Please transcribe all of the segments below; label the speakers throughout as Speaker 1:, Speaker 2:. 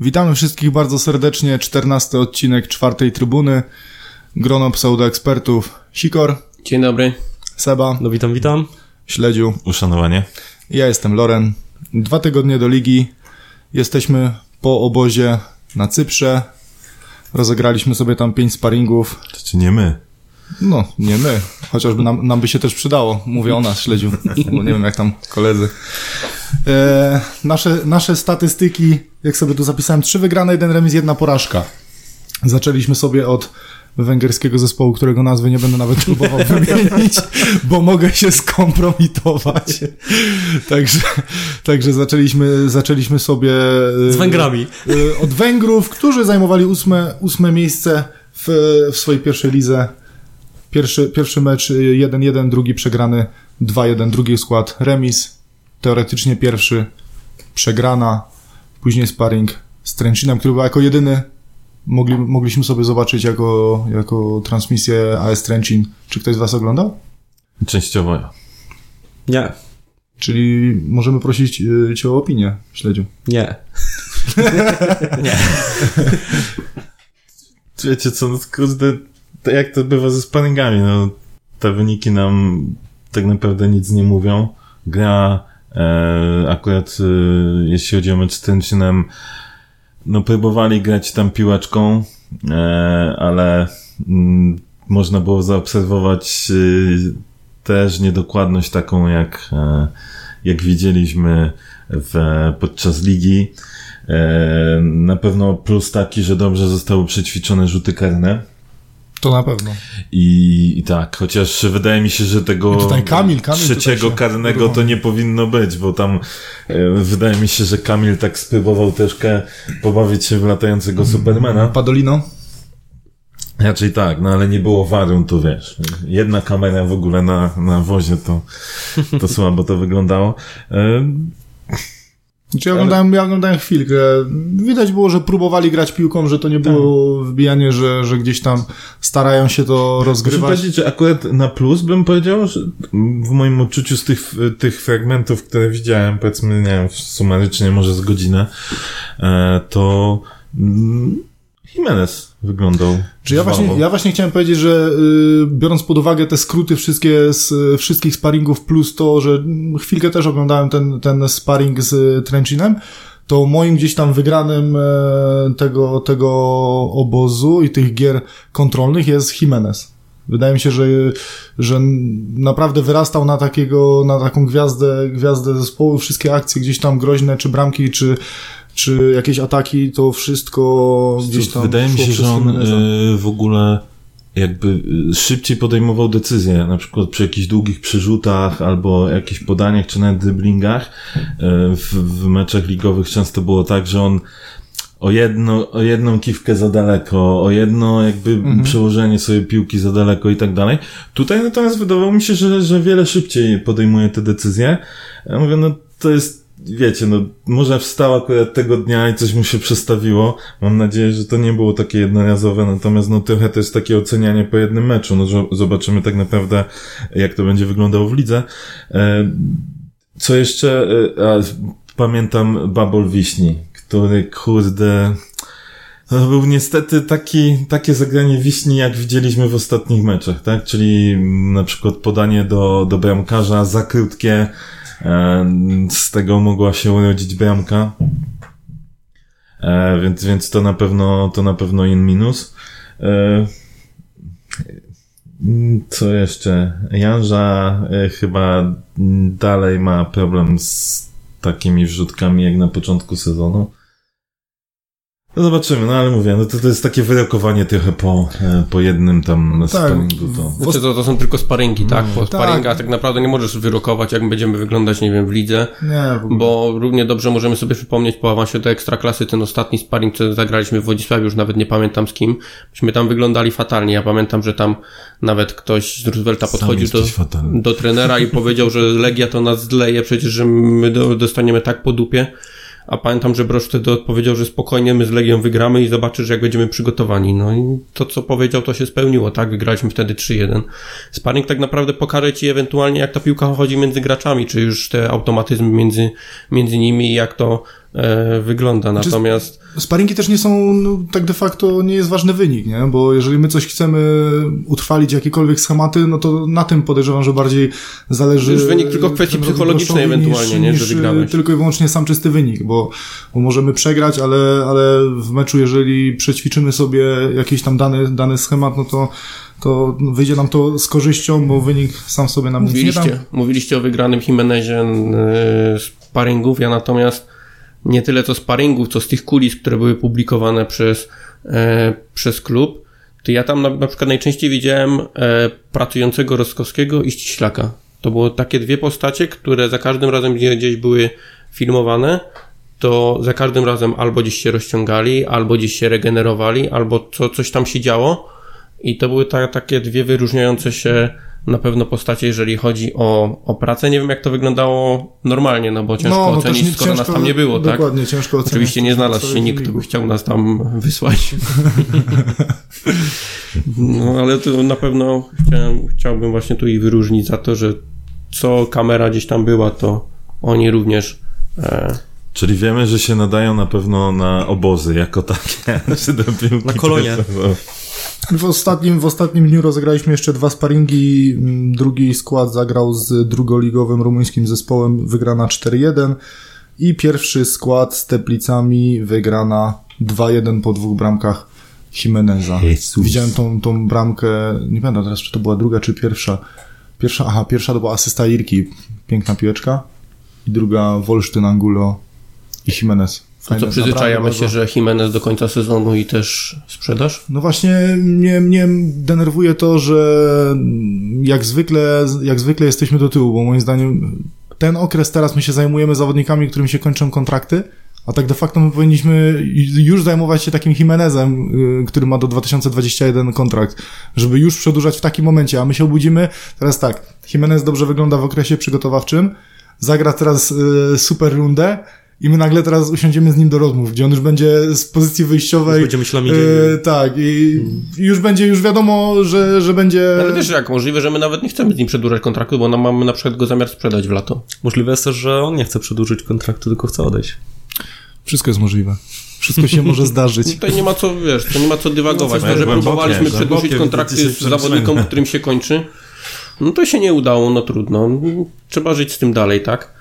Speaker 1: Witamy wszystkich bardzo serdecznie. 14 odcinek czwartej trybuny. Grono pseudoekspertów. Sikor,
Speaker 2: Dzień dobry.
Speaker 1: Seba,
Speaker 3: No witam, witam.
Speaker 1: Śledziu.
Speaker 4: Uszanowanie.
Speaker 1: Ja jestem Loren. Dwa tygodnie do ligi. Jesteśmy po obozie na Cyprze. Rozegraliśmy sobie tam pięć sparingów.
Speaker 4: To czy nie my?
Speaker 1: No, nie my. Chociażby nam, nam by się też przydało. Mówię o nas, Śledziu. Bo nie wiem, jak tam koledzy. E, nasze, nasze statystyki, jak sobie tu zapisałem, trzy wygrane, jeden remis, jedna porażka. Zaczęliśmy sobie od węgierskiego zespołu, którego nazwy nie będę nawet próbował wymienić, bo mogę się skompromitować. Także, także zaczęliśmy, zaczęliśmy sobie... e,
Speaker 3: Z Węgrami.
Speaker 1: e, Od Węgrów, którzy zajmowali ósme, ósme miejsce w, w swojej pierwszej lidze. Pierwszy, pierwszy mecz y, 1-1, drugi przegrany 2-1, drugi skład remis. Teoretycznie pierwszy przegrana, później sparring z Trenchinem, który był jako jedyny mogli, mogliśmy sobie zobaczyć jako, jako transmisję AS Trenchin. Czy ktoś z Was oglądał?
Speaker 4: Częściowo ja.
Speaker 3: Nie,
Speaker 1: Czyli możemy prosić y, Cię o opinię, śledziu.
Speaker 3: nie. nie.
Speaker 4: Wiecie co, no kurde, to jak to bywa ze sparingami, no te wyniki nam tak naprawdę nic nie mówią. Gra e, akurat e, jeśli chodzi o mecz z no próbowali grać tam piłeczką, e, ale mm, można było zaobserwować e, też niedokładność taką jak, e, jak widzieliśmy w, podczas ligi. E, na pewno plus taki, że dobrze zostały przećwiczone rzuty karne.
Speaker 1: To na pewno.
Speaker 4: I, I tak, chociaż wydaje mi się, że tego
Speaker 1: Kamil, Kamil
Speaker 4: trzeciego karnego to nie powinno być, bo tam e, wydaje mi się, że Kamil tak spróbował troszkę pobawić się w latającego
Speaker 1: Mhm.
Speaker 4: Supermana.
Speaker 1: Padolino?
Speaker 4: Raczej tak, no ale nie było waru, to wiesz. Jedna kamera w ogóle na, na wozie, to, to słabo to wyglądało. E,
Speaker 1: Znaczy ja oglądałem, ja oglądałem chwilkę. Widać było, że próbowali grać piłką, że to nie było wbijanie, że, że gdzieś tam starają się to
Speaker 4: Muszę
Speaker 1: rozgrywać.
Speaker 4: powiedzieć, że akurat na plus bym powiedział, że w moim odczuciu z tych, tych fragmentów, które widziałem, powiedzmy, nie wiem, sumarycznie może z godzinę, e, to mm, Jimenez wyglądał.
Speaker 1: Czy ja właśnie, ja właśnie chciałem powiedzieć, że y, biorąc pod uwagę te skróty wszystkie z wszystkich sparingów, plus to, że chwilkę też oglądałem ten, ten sparring z Trenchinem, to moim gdzieś tam wygranym e, tego, tego obozu i tych gier kontrolnych jest Jimenez. Wydaje mi się, że, że naprawdę wyrastał na takiego, na taką gwiazdę, gwiazdę zespołu. Wszystkie akcje gdzieś tam groźne, czy bramki, czy, czy jakieś ataki, to wszystko gdzieś tam
Speaker 4: Wydaje mi się, że on e, w ogóle jakby e, szybciej podejmował decyzje, na przykład przy jakichś długich przyrzutach albo jakichś podaniach czy nawet driblingach. E, W, w meczach ligowych często było tak, że on o, jedno, o jedną kiwkę za daleko, o jedno jakby przełożenie sobie piłki za daleko i tak dalej. Tutaj natomiast wydawało mi się, że, że wiele szybciej podejmuje te decyzje. Ja mówię, no to jest wiecie, no może wstał akurat tego dnia i coś mu się przestawiło. Mam nadzieję, że to nie było takie jednorazowe, natomiast no trochę to jest takie ocenianie po jednym meczu. No zo- zobaczymy tak naprawdę, jak to będzie wyglądało w lidze. E, Co jeszcze? E, A, pamiętam Babol Wiśni, który kurde... To był niestety taki, takie zagranie wiśni, jak widzieliśmy w ostatnich meczach, tak? Czyli na przykład podanie do, do bramkarza za krótkie, z tego mogła się urodzić bramka. E, więc, więc to na pewno, to na pewno in minus. E, co jeszcze? Janża e, chyba dalej ma problem z takimi wrzutkami jak na początku sezonu. No zobaczymy, no ale mówię, no to, to jest takie wyrokowanie trochę po, e, po jednym tam sparingu. To.
Speaker 2: Znaczy, to, to są tylko sparingi, tak? Po
Speaker 1: tak.
Speaker 2: sparingach tak naprawdę nie możesz wyrokować, jak będziemy wyglądać, nie wiem, w lidze.
Speaker 1: Nie, w ogóle.
Speaker 2: Bo równie dobrze możemy sobie przypomnieć po awansie do ekstraklasy ten ostatni sparring, co zagraliśmy w Wodzisławiu, już nawet nie pamiętam z kim. Myśmy tam wyglądali fatalnie. Ja pamiętam, że tam nawet ktoś z Roosevelta podchodził do,
Speaker 4: fatalny.
Speaker 2: do trenera i powiedział, że Legia to nas zleje, przecież że my do, dostaniemy tak po dupie. A pamiętam, że Brosz wtedy odpowiedział, że spokojnie my z Legią wygramy i zobaczysz, jak będziemy przygotowani. No i to, co powiedział, to się spełniło, tak? Wygraliśmy wtedy 3-1. Sparring tak naprawdę pokaże ci ewentualnie, jak ta piłka chodzi między graczami, czy już te automatyzmy między, między nimi jak to e, wygląda.
Speaker 1: Znaczy,
Speaker 2: Natomiast...
Speaker 1: Sparingi też nie są, no, tak de facto nie jest ważny wynik, nie? Bo jeżeli my coś chcemy utrwalić, jakiekolwiek schematy, no to na tym podejrzewam, że bardziej zależy...
Speaker 2: To już wynik tylko w kwestii psychologicznej ewentualnie,
Speaker 1: niż,
Speaker 2: nie?
Speaker 1: Niż
Speaker 2: Że wygrałeś.
Speaker 1: tylko i wyłącznie sam czysty wynik, bo, bo możemy przegrać, ale, ale w meczu, jeżeli przećwiczymy sobie jakiś tam dany, dany schemat, no to to wyjdzie nam to z korzyścią, bo wynik sam sobie nam nic nie da.
Speaker 2: Mówiliście, mówiliście o wygranym Jimenezie e, sparingów, ja natomiast nie tyle co sparingów, co z tych kulis, które były publikowane przez, e, przez klub, to ja tam na, na przykład najczęściej widziałem e, pracującego Roskowskiego i Ściślaka. To było takie dwie postacie, które za każdym razem gdzie, gdzieś były filmowane, to za każdym razem albo gdzieś się rozciągali, albo gdzieś się regenerowali, albo co, coś tam się działo. I to były ta, takie dwie wyróżniające się na pewno postacie, jeżeli chodzi o, o pracę. Nie wiem, jak to wyglądało normalnie, no bo ciężko
Speaker 1: no
Speaker 2: ocenić,
Speaker 1: też nie-
Speaker 2: skoro nas
Speaker 1: ciężko-
Speaker 2: tam nie było, tak?
Speaker 1: Dokładnie, ciężko ocenić.
Speaker 2: Oczywiście nie znalazł się nikt, kto by chciał nas tam wysłać. No ale to na pewno chciałem, chciałbym właśnie tu i wyróżnić za to, że co kamera gdzieś tam była, to oni również e,
Speaker 4: Czyli wiemy, że się nadają na pewno na obozy jako takie.
Speaker 3: Na kolonie.
Speaker 1: W ostatnim, w ostatnim dniu rozegraliśmy jeszcze dwa sparingi. Drugi skład zagrał z drugoligowym rumuńskim zespołem, wygrana 4-1. I pierwszy skład z Teplicami, wygrana 2-1 po dwóch bramkach Jimeneza.
Speaker 4: Jezus.
Speaker 1: Widziałem tą, tą bramkę, nie pamiętam teraz, czy to była druga, czy pierwsza. Pierwsza, aha, pierwsza to była asysta Irki, piękna piłeczka. I druga Wolsztyn, Angulo i Jimenez.
Speaker 2: To
Speaker 1: Fajne,
Speaker 2: co przyzwyczajamy się, że Jimenez do końca sezonu i też sprzedaż?
Speaker 1: no właśnie mnie, mnie denerwuje to, że jak zwykle, jak zwykle jesteśmy do tyłu, bo moim zdaniem ten okres teraz my się zajmujemy zawodnikami, którym się kończą kontrakty, a tak de facto my powinniśmy już zajmować się takim Jimenezem, y, który ma do 2021 kontrakt, żeby już przedłużać w takim momencie, a my się obudzimy, teraz tak, Jimenez dobrze wygląda w okresie przygotowawczym, zagra teraz y, super rundę i my nagle teraz usiądziemy z nim do rozmów, gdzie on już będzie z pozycji wyjściowej
Speaker 3: Już będzie myślami
Speaker 1: E, tak, i już będzie, już wiadomo, że, że będzie...
Speaker 2: Ale wiesz, jak możliwe, że my nawet nie chcemy z nim przedłużać kontraktu, bo nam mamy na przykład go zamiar sprzedać w lato.
Speaker 3: Możliwe jest też, że on nie chce przedłużyć kontraktu, tylko chce odejść.
Speaker 1: Wszystko jest możliwe. Wszystko się może zdarzyć.
Speaker 2: Tutaj nie ma co, wiesz, to nie ma co dywagować.
Speaker 4: No,
Speaker 2: To, że próbowaliśmy przedłużyć kontrakty z zawodnikom, którym się kończy, no to się nie udało, no trudno. Trzeba żyć z tym dalej, tak?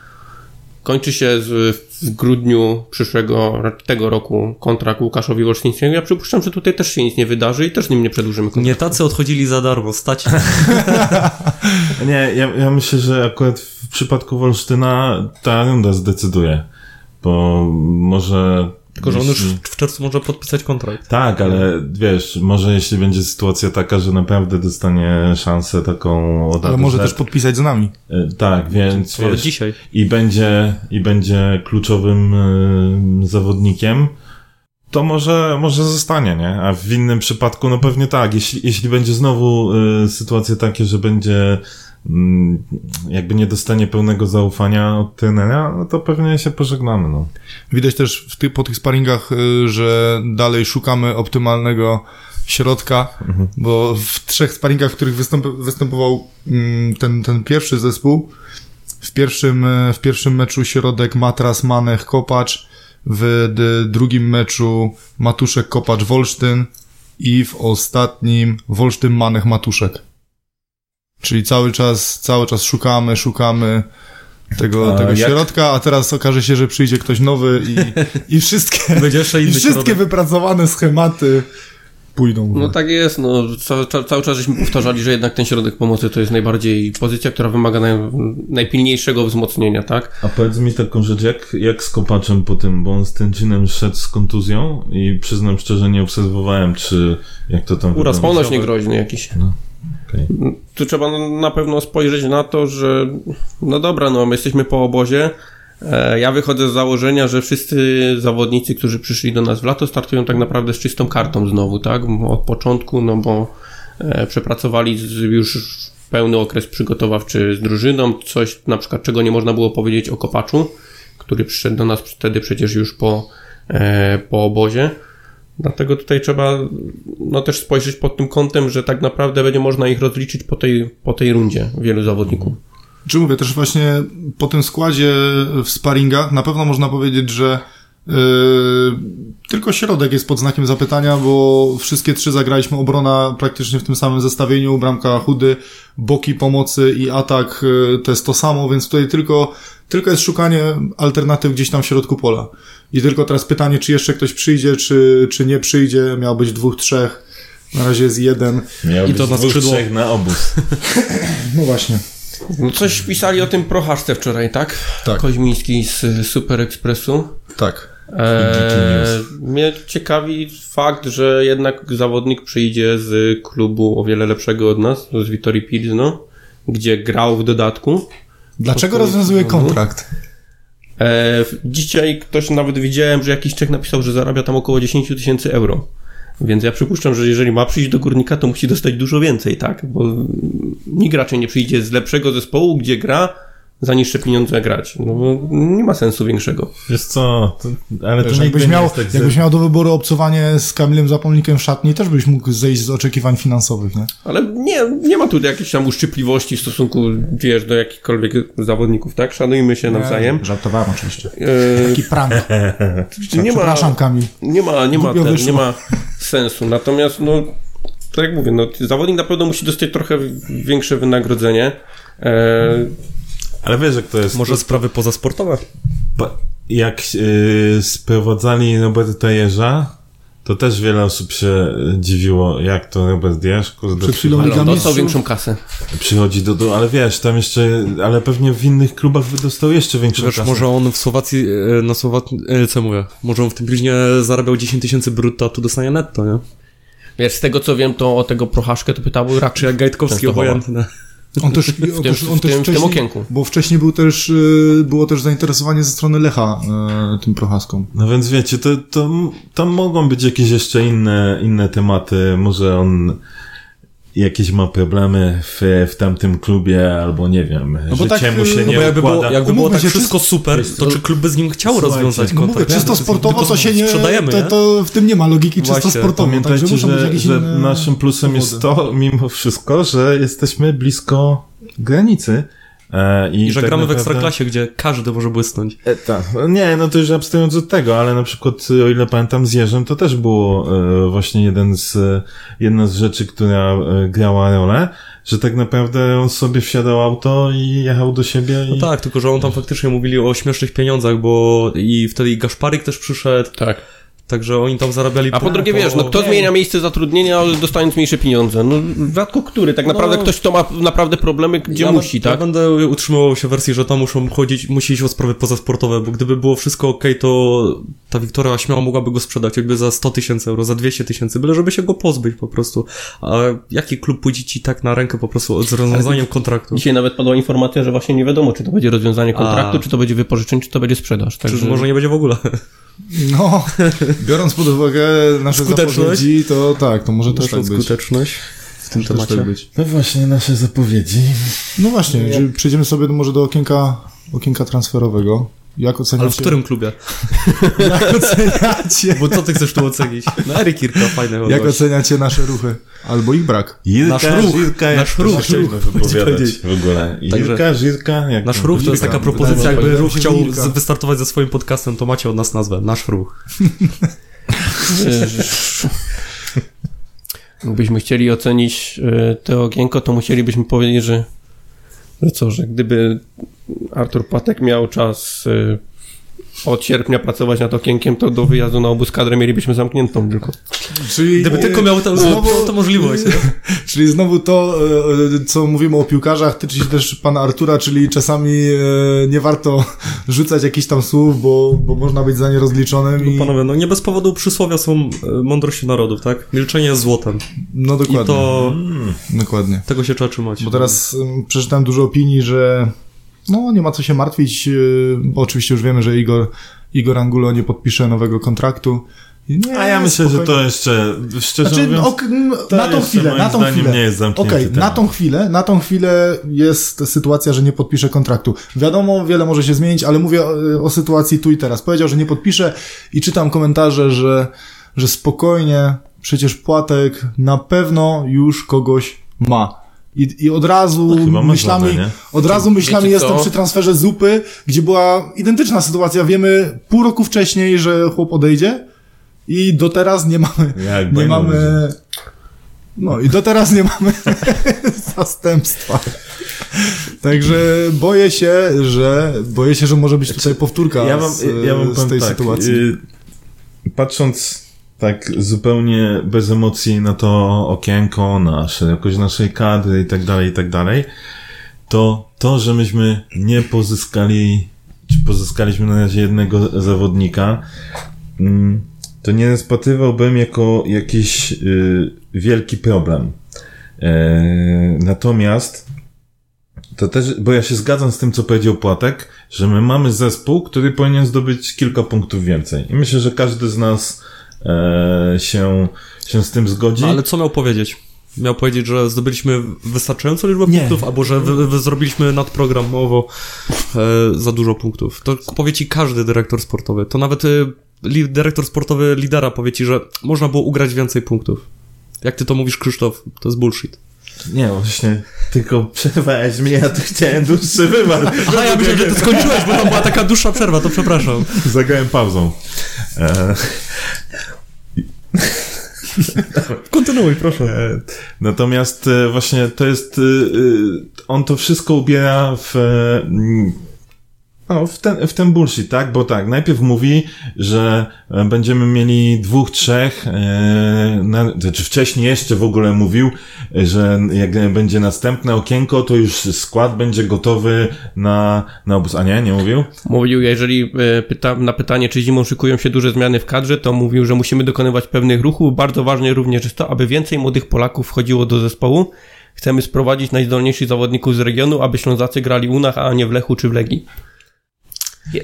Speaker 2: Kończy się z, w grudniu przyszłego, tego roku kontrakt Łukaszowi Wolsztyńskiemu. Ja przypuszczam, że tutaj też się nic nie wydarzy i też nim nie przedłużymy kontraktu.
Speaker 3: Nie tacy odchodzili za darmo, stać.
Speaker 4: Nie, ja, ja myślę, że akurat w przypadku Wolsztyna ta runda zdecyduje. Bo może.
Speaker 3: Tylko, że on już w czerwcu może podpisać kontrakt.
Speaker 4: Tak, ale wiesz, może jeśli będzie sytuacja taka, że naprawdę dostanie szansę taką od
Speaker 1: Ale może też podpisać z nami.
Speaker 4: e, Tak, więc wiesz,
Speaker 3: dzisiaj.
Speaker 4: i będzie, i będzie kluczowym y, zawodnikiem, to może, może zostanie, nie? A w innym przypadku, no pewnie tak. Jeśli, jeśli będzie znowu y, sytuacja takie, że będzie jakby nie dostanie pełnego zaufania od trenera, no to pewnie się pożegnamy, no.
Speaker 1: Widać też w ty, po tych sparingach, y, że dalej szukamy optymalnego środka, bo w trzech sparingach, w których występ, występował mm, ten, ten pierwszy zespół, w pierwszym, y, w pierwszym meczu środek Matras, Manech, Kopacz, w drugim meczu Matuszek, Kopacz, Wolsztyn i w ostatnim Wolsztyn, Manech, Matuszek. Czyli cały czas, cały czas szukamy, szukamy tego,
Speaker 4: A
Speaker 1: tego
Speaker 4: jak-
Speaker 1: środka, a teraz okaże się, że przyjdzie ktoś nowy i, i wszystkie, i wszystkie
Speaker 3: środek.
Speaker 1: wypracowane schematy pójdą.
Speaker 2: No tak jest, no cały, ca- cały czas żeśmy powtarzali, że jednak ten środek pomocy to jest najbardziej pozycja, która wymaga naj, najpilniejszego wzmocnienia, tak?
Speaker 4: A powiedz mi taką rzecz, jak, jak z Kopaczem po tym, bo on z Tęcinem szedł z kontuzją i przyznam szczerze, nie obserwowałem, czy jak to tam
Speaker 3: Uraz.
Speaker 2: Ponoć niegroźny jakiś.
Speaker 4: Okej.
Speaker 2: Tu trzeba na pewno spojrzeć na to, że no dobra, no my jesteśmy po obozie. E, Ja wychodzę z założenia, że wszyscy zawodnicy, którzy przyszli do nas w lato, startują tak naprawdę z czystą kartą znowu, tak? Od początku, no bo e, przepracowali już pełny okres przygotowawczy z drużyną, coś na przykład czego nie można było powiedzieć o Kopaczu, który przyszedł do nas wtedy przecież już po, e, po obozie. Dlatego tutaj trzeba no, też spojrzeć pod tym kątem, że tak naprawdę będzie można ich rozliczyć po tej, po tej rundzie, wielu zawodników.
Speaker 1: Czy mówię, też właśnie po tym składzie w sparingach na pewno można powiedzieć, że yy, tylko środek jest pod znakiem zapytania, bo wszystkie trzy zagraliśmy obrona praktycznie w tym samym zestawieniu, bramka chudy, boki pomocy i atak yy, to jest to samo, więc tutaj tylko, tylko jest szukanie alternatyw gdzieś tam w środku pola. I tylko teraz pytanie, czy jeszcze ktoś przyjdzie, czy, czy nie przyjdzie, miał być dwóch, trzech, na razie jest jeden.
Speaker 4: Miał
Speaker 3: I
Speaker 4: być
Speaker 3: to na
Speaker 4: dwóch,
Speaker 3: skrzydło.
Speaker 4: na obóz.
Speaker 1: No właśnie.
Speaker 2: No coś pisali o tym prochaszce wczoraj, tak?
Speaker 1: Tak.
Speaker 2: Koźmiński z Super Expressu.
Speaker 1: Tak.
Speaker 2: Eee, mnie ciekawi fakt, że jednak zawodnik przyjdzie z klubu o wiele lepszego od nas, z Vittorii Pilzno, gdzie grał w dodatku.
Speaker 1: Dlaczego rozwiązuje kontrakt?
Speaker 2: Eee, dzisiaj ktoś nawet widziałem, że jakiś Czech napisał, że zarabia tam około 10 tysięcy euro. Więc ja przypuszczam, że jeżeli ma przyjść do górnika, to musi dostać dużo więcej, tak? Bo nikt raczej nie przyjdzie z lepszego zespołu, gdzie gra, za niższe pieniądze grać. No bo nie ma sensu większego.
Speaker 4: Wiesz co, to, ale to
Speaker 1: Wiesz, jakbyś,
Speaker 4: nie
Speaker 1: miał,
Speaker 4: jest tak,
Speaker 1: jakbyś miał do wyboru obcowanie z Kamilem Zapomnikiem w szatni, też byś mógł zejść z oczekiwań finansowych, nie?
Speaker 2: Ale nie, nie ma tu jakiejś tam uszczypliwości w stosunku, wiesz, do jakichkolwiek zawodników, tak? Szanujmy się nawzajem.
Speaker 1: Żartowałem oczywiście.
Speaker 2: Eee,
Speaker 1: Taki prank.
Speaker 2: nie ma,
Speaker 1: Przepraszam, Kamil.
Speaker 2: nie ma, nie ma, ten, nie ma sensu. Natomiast, no, tak jak mówię, no, zawodnik na pewno musi dostać trochę większe wynagrodzenie. Eee,
Speaker 4: Ale wiesz, jak to jest.
Speaker 3: Może sprawy pozasportowe?
Speaker 4: Pa- Jak yy, sprowadzali Roberta Jeża, to też wiele osób się dziwiło, jak to Robert Jeż, kurde,
Speaker 1: Przed chwilą
Speaker 2: ale
Speaker 1: Liga
Speaker 2: on dostał
Speaker 1: Mistrzów.
Speaker 2: większą kasę.
Speaker 4: przychodzi do, do, ale wiesz, tam jeszcze, ale pewnie w innych klubach by dostał jeszcze większą
Speaker 3: Wiesz,
Speaker 4: kasę.
Speaker 3: może on w Słowacji, e, na Słowacji, e, co mówię, może on w tym bliźnie zarabiał 10 tysięcy brutto, a tu dostanie netto, nie?
Speaker 2: Wiesz, z tego co wiem, to o tego prochaszkę to pytał
Speaker 3: Czy
Speaker 2: raczej.
Speaker 3: jak Gajtkowski obojętne.
Speaker 1: On też, on
Speaker 2: tym-
Speaker 1: też, on
Speaker 2: w
Speaker 1: też
Speaker 2: tym- w tym okienku.
Speaker 1: Bo wcześniej był też, y, było też zainteresowanie ze strony Lecha y, tym Prochaską.
Speaker 4: No więc wiecie, to, to tam mogą być jakieś jeszcze inne, inne tematy. Może on jakieś ma problemy w, w tamtym klubie, albo nie wiem,
Speaker 1: No bo
Speaker 4: życie
Speaker 1: tak,
Speaker 4: mu się
Speaker 1: no
Speaker 3: No
Speaker 4: nie
Speaker 3: bo jakby było,
Speaker 4: układa.
Speaker 3: jakby było tak
Speaker 1: się,
Speaker 3: wszystko super, to czy klub by z nim chciał rozwiązać
Speaker 4: no
Speaker 3: kontrakt?
Speaker 1: Mówię, czysto sportowo to się nie,
Speaker 3: sprzedajemy,
Speaker 1: to, to w tym nie ma logiki czysto
Speaker 3: Właśnie,
Speaker 1: sportowo, także
Speaker 4: Pamiętajcie,
Speaker 1: być
Speaker 4: że, że
Speaker 1: inne
Speaker 4: naszym plusem jest
Speaker 1: powody.
Speaker 4: to, mimo wszystko, że jesteśmy blisko granicy. E, I,
Speaker 3: I że
Speaker 4: tak
Speaker 3: gramy w
Speaker 4: naprawdę-
Speaker 3: Ekstraklasie, gdzie każdy może błysnąć.
Speaker 4: E, tak. Nie, no to już abstrahując od tego, ale na przykład, o ile pamiętam, z Jerzem to też było e, właśnie jeden z, e, jedna z rzeczy, która e, grała rolę, że tak naprawdę on sobie wsiadał auto i jechał do siebie i...
Speaker 3: No tak, tylko że on tam faktycznie mówili o śmiesznych pieniądzach, bo i wtedy i Gaszparyk też przyszedł,
Speaker 2: Tak.
Speaker 3: Także oni tam zarabiali...
Speaker 2: A po drugie, wiesz, no kto
Speaker 3: Nie,
Speaker 2: zmienia miejsce zatrudnienia, dostając mniejsze pieniądze? No rzadko który. Tak naprawdę
Speaker 3: No.
Speaker 2: ktoś, kto ma naprawdę problemy, gdzie
Speaker 3: ja,
Speaker 2: musi,
Speaker 3: Ja
Speaker 2: tak?
Speaker 3: będę utrzymywał się wersji, że tam muszą chodzić, musi iść o sprawy pozasportowe, bo gdyby było wszystko ok, to ta Wiktoria śmiało mogłaby go sprzedać, choćby za 100 tysięcy euro, za 200 tysięcy, byle żeby się go pozbyć po prostu. A jaki klub pójdzie ci tak na rękę po prostu z rozwiązaniem kontraktu?
Speaker 2: Dzisiaj nawet padła informacja, że właśnie nie wiadomo, czy to będzie rozwiązanie kontraktu,
Speaker 3: A.
Speaker 2: czy to będzie wypożyczenie, czy to będzie sprzedaż.
Speaker 3: Czy
Speaker 2: Także...
Speaker 3: może nie będzie w ogóle?
Speaker 1: No, biorąc pod uwagę nasze
Speaker 3: Skuteczność?
Speaker 1: zapowiedzi, to tak, to może też
Speaker 3: Naszą
Speaker 1: tak być.
Speaker 3: skuteczność w tym
Speaker 1: Może też
Speaker 3: temacie.
Speaker 1: tak być.
Speaker 4: No właśnie, nasze zapowiedzi.
Speaker 1: No właśnie, że przejdziemy sobie może do okienka, okienka transferowego. Jak oceniacie?
Speaker 3: Ale w którym klubie?
Speaker 1: Jak oceniacie?
Speaker 3: Bo co ty chcesz tu ocenić? No Erik Kirka, fajny
Speaker 1: Jak
Speaker 3: gość.
Speaker 1: oceniacie nasze ruchy? Albo ich brak?
Speaker 4: Irka,
Speaker 3: Nasz ruch.
Speaker 4: Żirka, jak
Speaker 3: Nasz ruch.
Speaker 4: chcieliśmy
Speaker 3: Ruch.
Speaker 4: wypowiadać w ogóle.
Speaker 3: Także-
Speaker 4: Irka, Żirka, jak
Speaker 3: Nasz ruch to jest taka propozycja, jakby ruch chciał
Speaker 1: Wilka.
Speaker 3: z- wystartować ze swoim podcastem, to macie od nas nazwę. Nasz ruch.
Speaker 2: Gdybyśmy chcieli ocenić e, to okienko, to musielibyśmy powiedzieć, że, że co, że gdyby Artur Patek miał czas e, od sierpnia pracować nad okienkiem, to do wyjazdu na obóz kadrę mielibyśmy zamkniętą tylko.
Speaker 1: Czyli,
Speaker 3: Gdyby tylko miał tę
Speaker 1: znowu-
Speaker 3: tę możliwość. Nie?
Speaker 1: Czyli znowu to, e, co mówimy o piłkarzach, tyczy się też pana Artura, czyli czasami nie warto rzucać jakichś tam słów, bo, bo można być za nie rozliczonym i...
Speaker 3: Panowie, no nie bez powodu przysłowia są mądrości narodów, tak? Milczenie jest złotem.
Speaker 1: No
Speaker 3: I
Speaker 1: dokładnie.
Speaker 3: to
Speaker 1: Dokładnie.
Speaker 3: tego się trzeba trzymać.
Speaker 1: Bo teraz przeczytałem dużo opinii, że no nie ma co się martwić, yy, bo oczywiście już wiemy, że Igor, Igor Angulo nie podpisze nowego kontraktu, Nie,
Speaker 4: A ja myślę, że
Speaker 1: spokojnie.
Speaker 4: to jeszcze, szczerze
Speaker 1: Znaczy,
Speaker 4: mówiąc,
Speaker 1: ok,
Speaker 4: to
Speaker 1: na tą chwilę, na tą chwilę.
Speaker 4: nie jest zamknięty
Speaker 1: Okej, na tą chwilę, na tą chwilę jest sytuacja, że nie podpisze kontraktu. Wiadomo, wiele może się zmienić, ale mówię o, o sytuacji tu i teraz. Powiedział, że nie podpisze i czytam komentarze, że, że spokojnie, przecież Płatek na pewno już kogoś ma. I, I od razu
Speaker 4: No,
Speaker 1: myślami, od razu myślami jestem
Speaker 2: co?
Speaker 1: przy transferze Zupy, gdzie była identyczna sytuacja. Wiemy pół roku wcześniej, że chłop odejdzie i do teraz nie mamy,
Speaker 4: Jak
Speaker 1: nie mamy, no i do teraz nie mamy zastępstwa. Także boję się, że boję się, że może być tutaj powtórka
Speaker 4: ja wam,
Speaker 1: z,
Speaker 4: ja wam
Speaker 1: z tej
Speaker 4: tak,
Speaker 1: sytuacji.
Speaker 4: y, patrząc tak zupełnie bez emocji na to okienko, na szerokość naszej kadry i tak dalej, i tak dalej, to to, że myśmy nie pozyskali, czy pozyskaliśmy na razie jednego zawodnika, mm, to nie rozpatrywałbym jako jakiś y, wielki problem. E, natomiast to też, bo ja się zgadzam z tym, co powiedział Płatek, że my mamy zespół, który powinien zdobyć kilka punktów więcej. I myślę, że każdy z nas się, się z tym zgodzi.
Speaker 3: No, ale co miał powiedzieć? Miał powiedzieć, że zdobyliśmy wystarczającą liczbę
Speaker 4: Nie.
Speaker 3: punktów, albo że wy, wy zrobiliśmy nadprogramowo e, za dużo punktów. To powie ci każdy dyrektor sportowy. To nawet e, li, dyrektor sportowy lidera powie ci, że można było ugrać więcej punktów. Jak ty to mówisz, Krzysztof, to jest bullshit.
Speaker 4: Nie, właśnie, tylko przerwałeś mnie, ja tu chciałem dłuższy wywar.
Speaker 3: Aha, ja myślę, że ty skończyłeś, bo tam była taka dłuższa przerwa, to przepraszam.
Speaker 4: Zagrałem pauzą. E,
Speaker 3: Kontynuuj, proszę.
Speaker 4: E, Natomiast e, właśnie to jest, e, on to wszystko ubiera w, no, w, ten, w ten bullshit, tak? Bo tak, najpierw mówi, że e, będziemy mieli dwóch, trzech, e, na, znaczy wcześniej jeszcze w ogóle mówił, że jak będzie następne okienko, to już skład będzie gotowy na, na obóz. A nie, nie mówił?
Speaker 2: Mówił, jeżeli e, pyta, na pytanie, czy zimą szykują się duże zmiany w kadrze, to mówił, że musimy dokonywać pewnych ruchów. Bardzo ważne również jest to, aby więcej młodych Polaków wchodziło do zespołu. Chcemy sprowadzić najzdolniejszych zawodników z regionu, aby Ślązacy grali u nas, a nie w Lechu czy w Legii.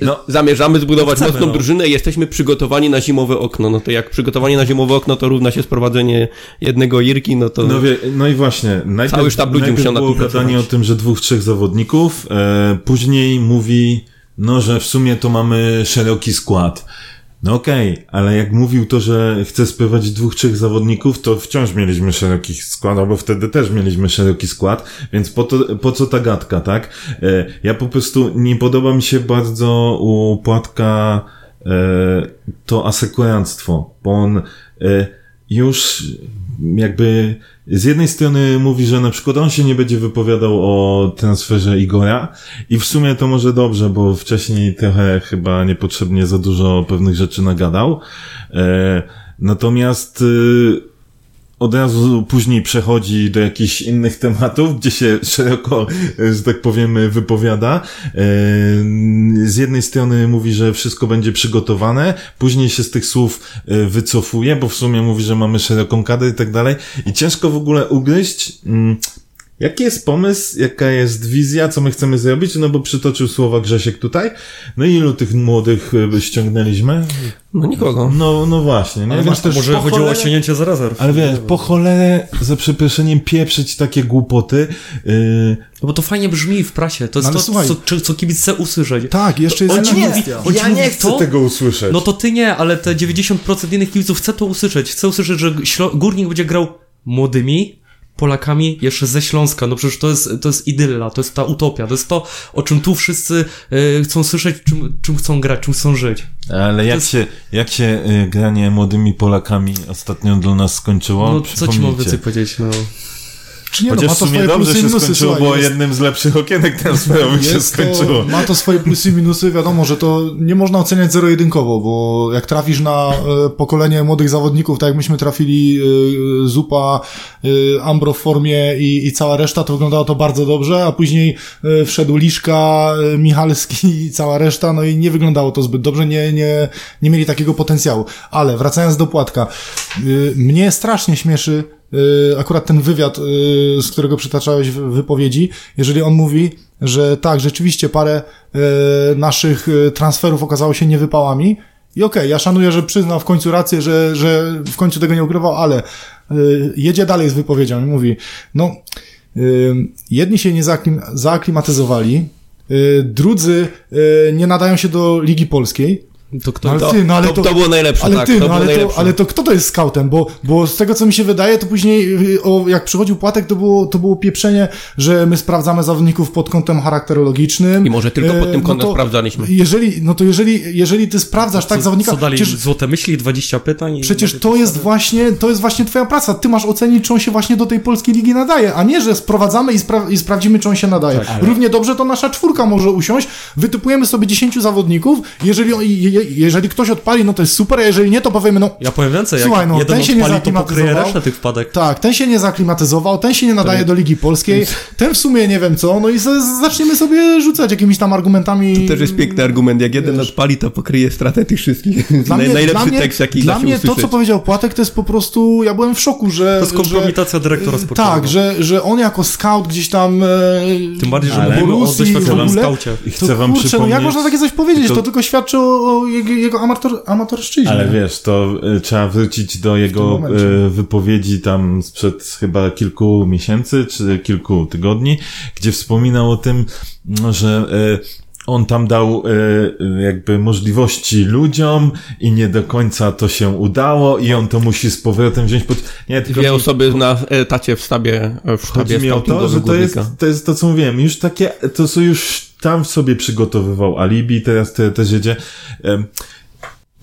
Speaker 4: No.
Speaker 2: Zamierzamy zbudować
Speaker 3: Chcemy,
Speaker 2: mocną
Speaker 3: no.
Speaker 2: drużynę i jesteśmy przygotowani na zimowe okno. No to jak przygotowanie na zimowe okno to równa się sprowadzenie jednego Irki, no to...
Speaker 4: No, wie, no i właśnie, najpierw,
Speaker 2: Cały sztab ludzi
Speaker 4: najpierw było
Speaker 2: tym
Speaker 4: gadanie o tym, że dwóch, trzech zawodników, e, później mówi, no, że w sumie to mamy szeroki skład. No okej, ale jak mówił to, że chce sprowadzić dwóch, trzech zawodników, to wciąż mieliśmy szeroki skład, albo wtedy też mieliśmy szeroki skład, więc po, to, po co ta gadka, tak? E, ja po prostu nie podoba mi się bardzo u Płatka e, to asekuranstwo, bo on e, już jakby z jednej strony mówi, że na przykład on się nie będzie wypowiadał o transferze Igora i w sumie to może dobrze, bo wcześniej trochę chyba niepotrzebnie za dużo pewnych rzeczy nagadał. E, natomiast e, od razu później przechodzi do jakichś innych tematów, gdzie się szeroko, e, że tak powiem, wypowiada. E, Z jednej strony mówi, że wszystko będzie przygotowane, później się z tych słów e, wycofuje, bo w sumie mówi, że mamy szeroką kadrę i tak dalej. I ciężko w ogóle ugryźć, mm, Jaki jest pomysł, jaka jest wizja, co my chcemy zrobić? No bo przytoczył słowa Grzesiek tutaj. No i ilu tych młodych e, ściągnęliśmy?
Speaker 2: No nikogo.
Speaker 4: No, no właśnie. Nie?
Speaker 1: Ale
Speaker 4: Więc
Speaker 1: masz też
Speaker 3: Może chodziło o ściągnięcie z rezerw.
Speaker 4: ale wiesz, po cholerę, za przeproszeniem, pieprzyć takie głupoty. Yy,
Speaker 3: No bo to fajnie brzmi w prasie. To jest
Speaker 1: Ale
Speaker 3: to,
Speaker 1: słuchaj.
Speaker 3: co, co, co kibic chce usłyszeć.
Speaker 1: Tak, jeszcze jest
Speaker 3: On ci mówi- on
Speaker 4: ja nie chcę
Speaker 3: to?
Speaker 4: tego usłyszeć.
Speaker 3: No to ty nie, ale te 90% innych kibiców chce to usłyszeć. Chce usłyszeć, że Ślo- Górnik będzie grał młodymi Polakami jeszcze ze Śląska. No przecież to jest, to jest idylla, to jest ta utopia, to jest to, o czym tu wszyscy y, chcą słyszeć, czym, czym chcą grać, czym chcą żyć.
Speaker 4: Ale jak
Speaker 3: jest-
Speaker 4: się, jak się y, granie młodymi Polakami ostatnio dla nas skończyło?
Speaker 3: No co ci mam więcej powiedzieć, no.
Speaker 1: Czy nie, no,
Speaker 4: Chociaż
Speaker 1: ma
Speaker 4: w
Speaker 1: to
Speaker 4: sumie
Speaker 1: swoje
Speaker 4: dobrze się
Speaker 1: minusy,
Speaker 4: skończyło, bo
Speaker 1: jest-
Speaker 4: jednym z lepszych okienek transferowych się skończyło.
Speaker 1: To, ma to swoje plusy i minusy, wiadomo, że to nie można oceniać zero-jedynkowo, bo jak trafisz na e, pokolenie młodych zawodników, tak jak myśmy trafili e, Zupa, e, Ambro w formie i, i cała reszta, to wyglądało to bardzo dobrze, a później e, wszedł Liszka, e, Michalski i cała reszta, no i nie wyglądało to zbyt dobrze, nie, nie, nie mieli takiego potencjału. Ale wracając do Płatka, e, mnie strasznie śmieszy akurat ten wywiad, e, z którego przytaczałeś wypowiedzi, jeżeli on mówi, że tak, rzeczywiście parę e, naszych transferów okazało się niewypałami I okej, ja szanuję, że przyznał w końcu rację, że, że w końcu tego nie ukrywał, ale y, jedzie dalej z wypowiedzią i mówi, no, y, jedni się nie zaaklim, zaaklimatyzowali, y, drudzy y, nie nadają się do Ligi Polskiej,
Speaker 3: To kto...
Speaker 1: No, ale
Speaker 2: To,
Speaker 1: ty, no ale
Speaker 2: to,
Speaker 1: to,
Speaker 2: to było najlepsze,
Speaker 1: ale
Speaker 2: tak,
Speaker 1: ty,
Speaker 2: to
Speaker 1: no
Speaker 2: było
Speaker 1: ale, to,
Speaker 2: najlepsze.
Speaker 1: ale to kto to jest scoutem? Bo, bo z tego, co mi się wydaje, to później, y, o, jak przychodził Płatek, to było, to było pieprzenie, że my sprawdzamy zawodników pod kątem charakterologicznym.
Speaker 2: I może tylko pod
Speaker 1: E,
Speaker 2: tym kątem
Speaker 1: to
Speaker 2: sprawdzaliśmy.
Speaker 1: Jeżeli, no to jeżeli, jeżeli ty sprawdzasz tak
Speaker 3: co,
Speaker 1: zawodnika,
Speaker 3: co dali?
Speaker 1: przecież,
Speaker 3: Złote myśli, 20 pytań? i-
Speaker 1: przecież to jest właśnie, to jest właśnie twoja praca. Ty masz ocenić, czy on się właśnie do tej polskiej ligi nadaje, a nie, że sprowadzamy i, spra i sprawdzimy, czy on się nadaje.
Speaker 3: Tak,
Speaker 1: Równie dobrze to nasza czwórka może usiąść, wytypujemy sobie 10 zawodników, jeżeli, on- je, je, jeżeli ktoś odpali, no to jest super, a jeżeli nie, to powiemy, no
Speaker 3: Ja powiem więcej, jak
Speaker 1: Słuchaj, no,
Speaker 3: jeden
Speaker 1: ten się nie
Speaker 3: odpali, to pokryje
Speaker 1: zaklimatyzował.
Speaker 3: resztę tych wpadek.
Speaker 1: Tak, ten się nie zaklimatyzował, ten się nie nadaje do Ligi Polskiej, ten w sumie nie wiem co, no i zaczniemy sobie rzucać jakimiś tam argumentami.
Speaker 2: To też jest piękny argument. Jak jeden odpali, to pokryje stratę tych wszystkich.
Speaker 1: Dla mnie,
Speaker 2: najlepszy
Speaker 1: dla mnie,
Speaker 2: tekst, jaki
Speaker 1: Dla mnie
Speaker 2: usłyszeć.
Speaker 1: to, co powiedział Płatek, to jest po prostu, ja byłem w szoku, że...
Speaker 3: To jest kompromitacja
Speaker 1: że,
Speaker 3: dyrektora
Speaker 1: e,
Speaker 3: sportowego.
Speaker 1: Tak, że, że on jako scout gdzieś tam... E,
Speaker 3: Tym bardziej, że
Speaker 4: Ale-
Speaker 3: mówimy o doświadczonym
Speaker 1: ogóle,
Speaker 3: skaucie.
Speaker 4: I
Speaker 1: To
Speaker 4: chcę wam
Speaker 1: kurczę, no
Speaker 4: przypomnieć...
Speaker 1: jak można takie coś powiedzieć?
Speaker 4: to-
Speaker 1: To tylko świadczy o, o jego, jego amator, amatorszczyźnie.
Speaker 4: Ale wiesz, to y, trzeba wrócić do jego y, wypowiedzi tam sprzed chyba kilku miesięcy, czy kilku tygodni, gdzie wspominał o tym, no, że y, on tam dał y, jakby możliwości ludziom i nie do końca to się udało i on to musi z powrotem wziąć pod... Nie, tylko
Speaker 2: Dwie osoby na etacie w sztabie, w sztabie
Speaker 4: Chodzi mi o to, że to jest, to jest to, co mówiłem. Już takie, to co już tam sobie przygotowywał alibi, teraz te, też jedzie.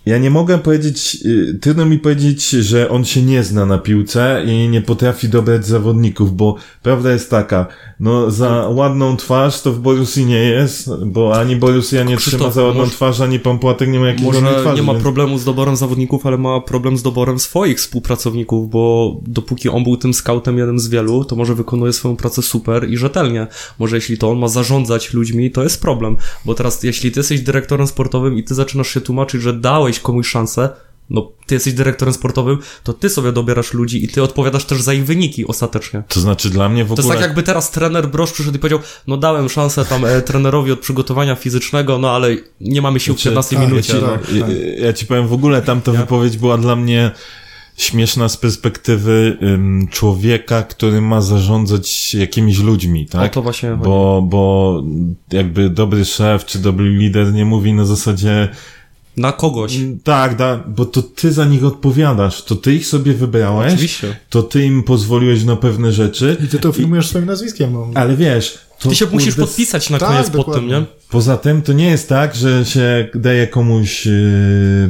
Speaker 4: Ja nie mogę powiedzieć, y, trudno mi powiedzieć, że on się nie zna na piłce i nie potrafi dobrać zawodników, bo prawda jest taka, no za ładną twarz to w Borussii nie jest, bo ani Borussia nie
Speaker 3: Krzysztof,
Speaker 4: trzyma za ładną
Speaker 3: może-
Speaker 4: twarz, ani pan Płatek nie ma jakiejś ładnej
Speaker 3: Może
Speaker 4: twarzy.
Speaker 3: nie ma
Speaker 4: więc-
Speaker 3: problemu z doborem zawodników, ale ma problem z doborem swoich współpracowników, bo dopóki on był tym scoutem jednym z wielu, to może wykonuje swoją pracę super i rzetelnie. Może jeśli to on ma zarządzać ludźmi, to jest problem. Bo teraz, jeśli ty jesteś dyrektorem sportowym i ty zaczynasz się tłumaczyć, że dałeś komuś szansę, no ty jesteś dyrektorem sportowym, to ty sobie dobierasz ludzi i ty odpowiadasz też za ich wyniki ostatecznie.
Speaker 4: To znaczy dla mnie w
Speaker 3: To
Speaker 4: ogóle...
Speaker 3: jest tak jakby teraz trener Brosz przyszedł i powiedział, no dałem szansę tam e, trenerowi od przygotowania fizycznego, no ale nie mamy sił w
Speaker 4: Znaczy,
Speaker 3: 15
Speaker 1: tak,
Speaker 3: minucie.
Speaker 1: ja ci-
Speaker 3: no.
Speaker 1: tak.
Speaker 4: Ja, ja ci powiem, w ogóle tamta wypowiedź była dla mnie śmieszna z perspektywy ym, człowieka, który ma zarządzać jakimiś ludźmi,
Speaker 3: O
Speaker 4: tak?
Speaker 3: to właśnie chodzi.
Speaker 4: Bo, bo jakby dobry szef czy dobry lider nie mówi na zasadzie
Speaker 3: Na kogoś.
Speaker 4: mm, tak, da, bo to ty za nich odpowiadasz, to ty ich sobie wybrałeś,
Speaker 3: Oczywiście.
Speaker 4: to ty im pozwoliłeś na pewne rzeczy,
Speaker 1: I ty to filmujesz swoim nazwiskiem, no.
Speaker 4: ale wiesz, to
Speaker 3: Ty się musisz
Speaker 4: kurde,
Speaker 3: podpisać na
Speaker 1: tak,
Speaker 3: koniec pod
Speaker 1: dokładnie.
Speaker 3: tym, nie?
Speaker 4: Poza tym to nie jest tak, że się daje komuś yy,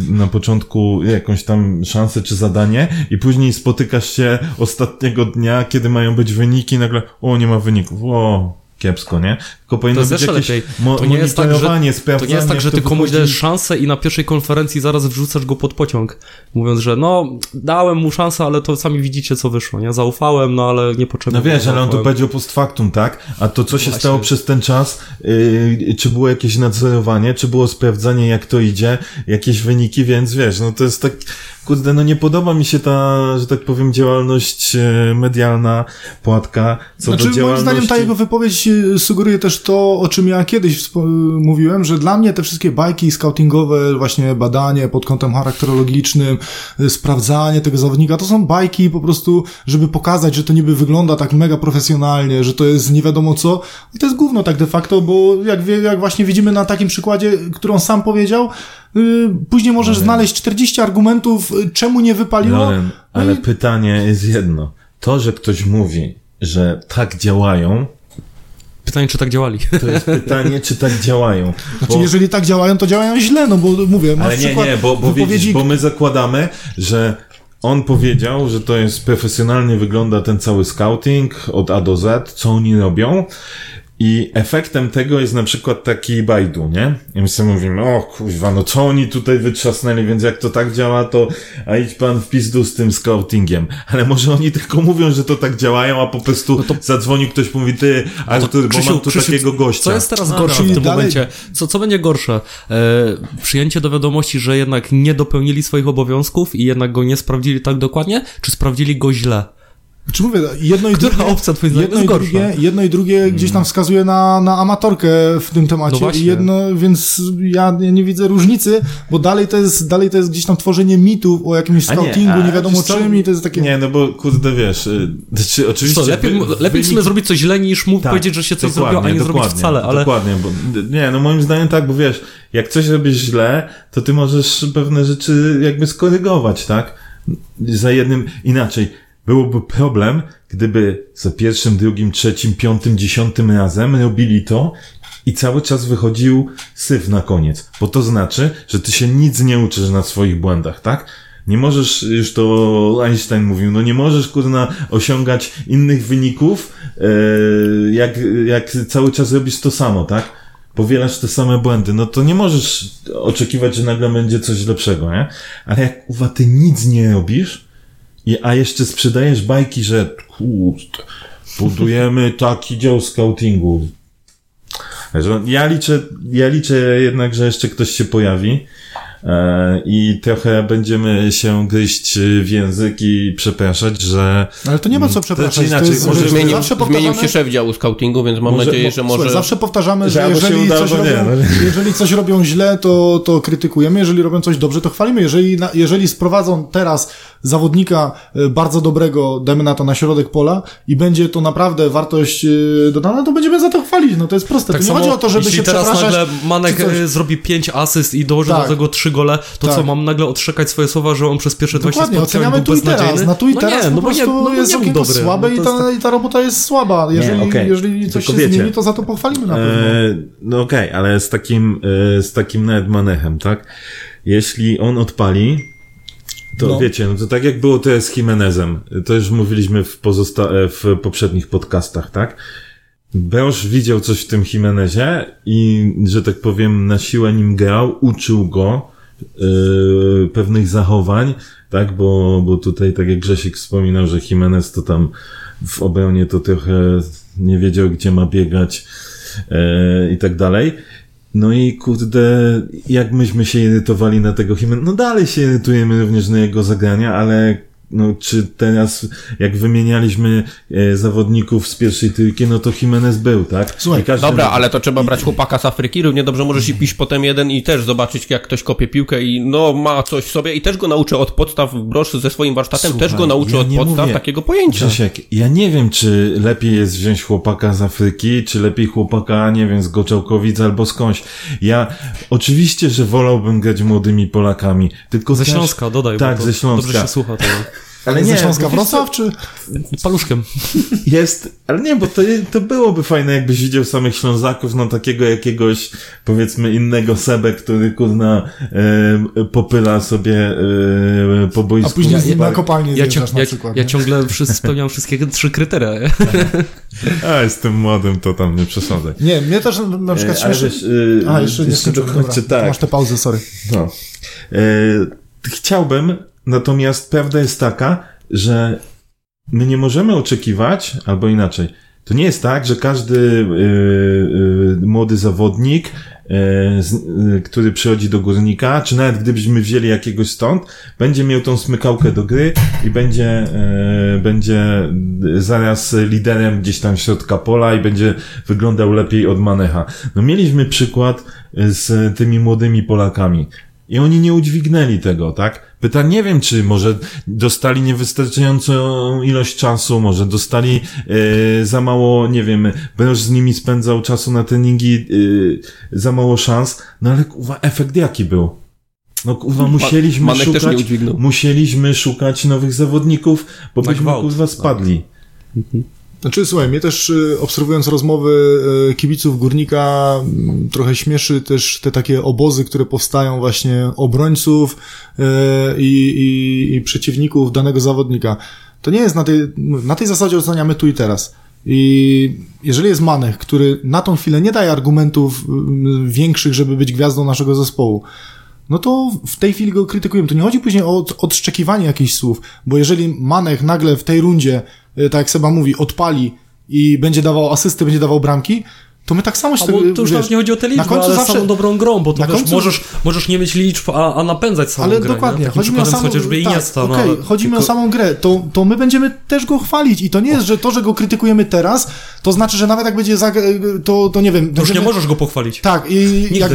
Speaker 4: na początku jakąś tam szansę czy zadanie i później spotykasz się ostatniego dnia, kiedy mają być wyniki i nagle o, nie ma wyników, o, kiepsko, nie? Tylko powinno
Speaker 3: To jest
Speaker 4: być jakieś
Speaker 3: lepiej.
Speaker 4: mo-
Speaker 3: To nie jest tak, że- To nie jest tak, że ty komuś dajesz szansę i na pierwszej konferencji zaraz wrzucasz go pod pociąg. Mówiąc, że no, dałem mu szansę, ale to sami widzicie, co wyszło, nie? Zaufałem, no ale nie potrzebuję.
Speaker 4: No wiesz, ale on to
Speaker 3: zaufałem.
Speaker 4: powiedział post factum, tak? A to, co się
Speaker 3: Właśnie.
Speaker 4: stało przez ten czas, yy, czy było jakieś nadzorowanie, czy było sprawdzanie, jak to idzie, jakieś wyniki, więc wiesz, no to jest tak, kurde, no nie podoba mi się ta, że tak powiem, działalność e, medialna, płatka, co
Speaker 1: Znaczy,
Speaker 4: do
Speaker 1: moim
Speaker 4: działalności...
Speaker 1: zdaniem ta jego wypowiedź y, sugeruje też to, o czym ja kiedyś mówiłem, że dla mnie te wszystkie bajki scoutingowe, właśnie badanie pod kątem charakterologicznym, y, sprawdzanie tego zawodnika, to są bajki po prostu, żeby pokazać, że to niby wygląda tak mega profesjonalnie, że to jest nie wiadomo co. I to jest gówno tak de facto, bo jak, wie, jak właśnie widzimy na takim przykładzie, który on sam powiedział, y, później możesz znaleźć 40 argumentów, y, czemu nie wypaliło.
Speaker 4: Loren,
Speaker 1: No
Speaker 4: ale
Speaker 1: i-
Speaker 4: pytanie jest jedno. To, że ktoś mówi, że tak działają,
Speaker 3: Pytanie, czy tak działali.
Speaker 4: to jest pytanie, czy tak działają.
Speaker 1: Znaczy,
Speaker 4: Bo-
Speaker 1: jeżeli tak działają, to działają źle, no bo mówię, masz
Speaker 4: Ale nie,
Speaker 1: przykład
Speaker 4: nie, bo, bo
Speaker 1: wypowiedzi
Speaker 4: widzisz, bo my zakładamy, że on powiedział, że to jest profesjonalnie wygląda ten cały scouting od A do Z, co oni robią. I efektem tego jest na przykład taki Baidu, nie? I my sobie mówimy, o kuźwa, no co oni tutaj wytrzasnęli, więc jak to tak działa, to a idź pan w pizdu z tym scoutingiem. Ale może oni tylko mówią, że to tak działają, a po prostu zadzwonił ktoś, mówi, ty, Artur, bo mam tu takiego gościa.
Speaker 3: Co jest teraz
Speaker 4: No,
Speaker 3: gorsze w tym
Speaker 1: dalej-
Speaker 3: momencie? Co, co będzie gorsze? E, przyjęcie do wiadomości, że jednak nie dopełnili swoich obowiązków i jednak go nie sprawdzili tak dokładnie, czy sprawdzili go źle?
Speaker 1: Czy mówię, jedno i
Speaker 3: Która
Speaker 1: drugie,
Speaker 3: opcja twoim
Speaker 1: jedno,
Speaker 3: jest
Speaker 1: i drugie, jedno i drugie gdzieś tam wskazuje na, na amatorkę w tym temacie.
Speaker 3: No
Speaker 1: jedno, więc ja nie, nie widzę różnicy, bo dalej to jest, dalej to jest gdzieś tam tworzenie mitów o jakimś
Speaker 4: nie,
Speaker 1: scoutingu, nie,
Speaker 4: a
Speaker 1: wiadomo czym i to jest takie...
Speaker 4: Nie, no bo kurde, wiesz, y, czy oczywiście...
Speaker 3: Co, lepiej,
Speaker 4: wy-
Speaker 3: lepiej w sumie
Speaker 4: wynik-
Speaker 3: zrobić coś źle, niż mu
Speaker 4: Tak,
Speaker 3: powiedzieć, że się coś zrobiło, a nie zrobić wcale, ale...
Speaker 4: Dokładnie, bo nie, no moim zdaniem tak, bo wiesz, jak coś robisz źle, to ty możesz pewne rzeczy jakby skorygować, tak? Za jednym, inaczej, byłoby problem, gdyby za pierwszym, drugim, trzecim, piątym, dziesiątym razem robili to i cały czas wychodził syf na koniec, bo to znaczy, że ty się nic nie uczysz na swoich błędach, tak? Nie możesz, już to Einstein mówił, no nie możesz, kurna, osiągać innych wyników, e, jak, jak cały czas robisz to samo, tak? Powielasz te same błędy, no to nie możesz oczekiwać, że nagle będzie coś lepszego, nie? Ale jak, uwa, ty nic nie robisz, a jeszcze sprzedajesz bajki, że kurde, budujemy taki dział scoutingu. Ja liczę, ja liczę jednak, że jeszcze ktoś się pojawi i trochę będziemy się gryźć w język i przepraszać, że
Speaker 1: Ale to nie ma co przepraszać.
Speaker 4: Znaczy inaczej,
Speaker 1: to jest,
Speaker 4: może
Speaker 1: że
Speaker 2: Zmienił,
Speaker 1: zawsze
Speaker 2: zmienił
Speaker 1: powtarzamy,
Speaker 2: się szef działu scoutingu, więc mam
Speaker 4: Może-
Speaker 2: nadzieję, że
Speaker 1: Słuchaj,
Speaker 2: może...
Speaker 1: zawsze powtarzamy,
Speaker 4: Że
Speaker 1: że jeżeli,
Speaker 4: uda,
Speaker 1: coś
Speaker 4: albo nie,
Speaker 1: robią,
Speaker 4: no.
Speaker 1: jeżeli coś robią źle, to, to krytykujemy, jeżeli robią coś dobrze, to chwalimy. Jeżeli, jeżeli sprowadzą teraz zawodnika e, bardzo dobrego, dajmy na to na środek pola i będzie to naprawdę wartość e, dodana, to będziemy za to chwalić. No to jest proste.
Speaker 3: Tak
Speaker 1: to nie
Speaker 3: samo,
Speaker 1: chodzi o to, żeby
Speaker 3: jeśli
Speaker 1: się
Speaker 3: teraz
Speaker 1: przepraszać.
Speaker 3: nagle Manek e, zrobi 5 asyst i dołoży
Speaker 1: Tak.
Speaker 3: do tego 3 gole, to
Speaker 1: Tak.
Speaker 3: co, mam nagle odszczekać swoje słowa, że on przez pierwsze 20
Speaker 1: Dokładnie,
Speaker 3: spotkań
Speaker 1: oceniamy
Speaker 3: był
Speaker 1: tu i teraz.
Speaker 3: beznadziejny?
Speaker 1: Na tu i
Speaker 3: no
Speaker 1: teraz
Speaker 3: nie,
Speaker 1: po
Speaker 3: no bo nie,
Speaker 1: prostu
Speaker 3: no
Speaker 1: jest
Speaker 3: nie
Speaker 1: okienko
Speaker 3: dobry.
Speaker 1: słabe
Speaker 3: no
Speaker 1: i, ta,
Speaker 3: jest
Speaker 1: i ta robota jest słaba. Jeżeli,
Speaker 4: okej.
Speaker 1: jeżeli coś
Speaker 4: Tylko
Speaker 1: się
Speaker 4: wiecie,
Speaker 1: zmieni, to za to pochwalimy na pewno.
Speaker 4: E, no okej, ale z takim, e, z takim nawet manechem, tak? Jeśli on odpali, to
Speaker 1: No.
Speaker 4: wiecie, no to tak jak było to z Jimenezem, to już mówiliśmy w, pozosta- e, w poprzednich podcastach, tak? Beosz widział coś w tym Jimenezie i, że tak powiem, na siłę nim grał, uczył go e, pewnych zachowań, tak? Bo, bo tutaj, tak jak Grzesiek wspominał, że Jimenez to tam w obronie to trochę nie wiedział, gdzie ma biegać e, i tak dalej. No i kurde, jak myśmy się irytowali na tego Jimenez, no dalej się irytujemy również na jego zagrania, ale no, czy teraz, jak wymienialiśmy e, zawodników z pierwszej trójki, no to Jimenez był, tak?
Speaker 1: Słuchaj,
Speaker 4: I każdy-
Speaker 2: Dobra, ale to trzeba brać chłopaka z Afryki. Równie dobrze możesz iść potem jeden i też zobaczyć, jak ktoś kopie piłkę i no ma coś w sobie i też go nauczę od podstaw brosz ze swoim warsztatem,
Speaker 4: Słuchaj,
Speaker 2: też go nauczę
Speaker 4: ja
Speaker 2: od podstaw
Speaker 4: mówię-
Speaker 2: takiego pojęcia.
Speaker 4: Grzesiek, ja nie wiem, czy lepiej jest wziąć chłopaka z Afryki, czy lepiej chłopaka, nie wiem, z Goczałkowic albo skądś. Ja oczywiście, że wolałbym grać młodymi Polakami, tylko
Speaker 3: Ze Śląska, dodaj.
Speaker 4: Tak,
Speaker 3: bo to
Speaker 4: ze Śląska.
Speaker 3: Dobrze się słucha tego.
Speaker 4: Ale
Speaker 1: Ze
Speaker 4: nie,
Speaker 1: Śląska
Speaker 4: wiesz co,
Speaker 1: Wrocław, czy...
Speaker 3: Paluszkiem.
Speaker 4: Jest, ale nie, bo to, to byłoby fajne, jakbyś widział samych Ślązaków, no takiego jakiegoś, powiedzmy, innego Sebę, który, kurna, e, popyla sobie e, po boisku.
Speaker 1: A później
Speaker 4: Ja- ja-
Speaker 1: na kopalnię
Speaker 3: Ja,
Speaker 1: zjeżdżasz
Speaker 3: cią,
Speaker 1: na
Speaker 3: ja,
Speaker 1: przykład.
Speaker 3: ja
Speaker 1: nie?
Speaker 3: ciągle wszyscy spełniam wszystkie trzy kryteria.
Speaker 4: A, jestem młodym, to tam nie przesadzaj.
Speaker 1: Nie, mnie też na przykład
Speaker 4: E,
Speaker 1: śmieszy...
Speaker 4: wiesz, e,
Speaker 1: A, jeszcze nie skończyłem, dobra.
Speaker 4: tak.
Speaker 1: Masz tę pauzę, sorry.
Speaker 4: No. E, chciałbym, natomiast prawda jest taka, że my nie możemy oczekiwać, albo inaczej, to nie jest tak, że każdy e, e, młody zawodnik, e, który przychodzi do górnika, czy nawet gdybyśmy wzięli jakiegoś stąd, będzie miał tą smykałkę do gry i będzie, e, będzie zaraz liderem gdzieś tam środka pola i będzie wyglądał lepiej od Manecha. No mieliśmy przykład z tymi młodymi Polakami. I oni nie udźwignęli tego, tak? Pytam, nie wiem, czy może dostali niewystarczającą ilość czasu, może dostali e, za mało, nie wiem, Broż z nimi spędzał czasu na treningi, e, za mało szans, no ale kurwa, efekt jaki był? No kurwa, musieliśmy
Speaker 2: Manek
Speaker 4: szukać, musieliśmy szukać nowych zawodników, bo
Speaker 3: Na
Speaker 4: byśmy
Speaker 3: gwałt.
Speaker 4: kurwa spadli.
Speaker 1: Znaczy, słuchaj, mnie też y, obserwując rozmowy y, kibiców Górnika mm, trochę śmieszy też te takie obozy, które powstają właśnie obrońców y, i, i, i przeciwników danego zawodnika. To nie jest na tej, na tej zasadzie oceniamy tu i teraz. I jeżeli jest Manech, który na tą chwilę nie daje argumentów większych, żeby być gwiazdą naszego zespołu, no to w tej chwili go krytykujemy. Tu nie chodzi później o od- odszczekiwanie jakichś słów, bo jeżeli Manek nagle w tej rundzie, tak jak Seba mówi, odpali i będzie dawał asysty, będzie dawał bramki, to my tak samo się
Speaker 3: A bo to już
Speaker 1: wiesz,
Speaker 3: nawet nie chodzi o te liczby,
Speaker 1: końcu
Speaker 3: ale
Speaker 1: zawsze-
Speaker 3: samą dobrą grą, bo to
Speaker 1: na
Speaker 3: wiesz,
Speaker 1: końcu-
Speaker 3: możesz, możesz nie mieć liczb, a, a napędzać samą
Speaker 1: Ale
Speaker 3: grę.
Speaker 1: dokładnie,
Speaker 3: nie?
Speaker 1: Chodzi mi o samą,
Speaker 3: chociażby
Speaker 1: tak,
Speaker 3: Iniesta.
Speaker 1: okej,
Speaker 3: no,
Speaker 1: chodzi mi o
Speaker 3: tylko-
Speaker 1: samą grę, to, to my będziemy też go chwalić i to nie jest, że to, że go krytykujemy teraz, to znaczy, że nawet jak będzie, zag- to, to nie wiem.
Speaker 3: To już nie
Speaker 1: będziemy-
Speaker 3: możesz go pochwalić.
Speaker 1: Tak, i jak,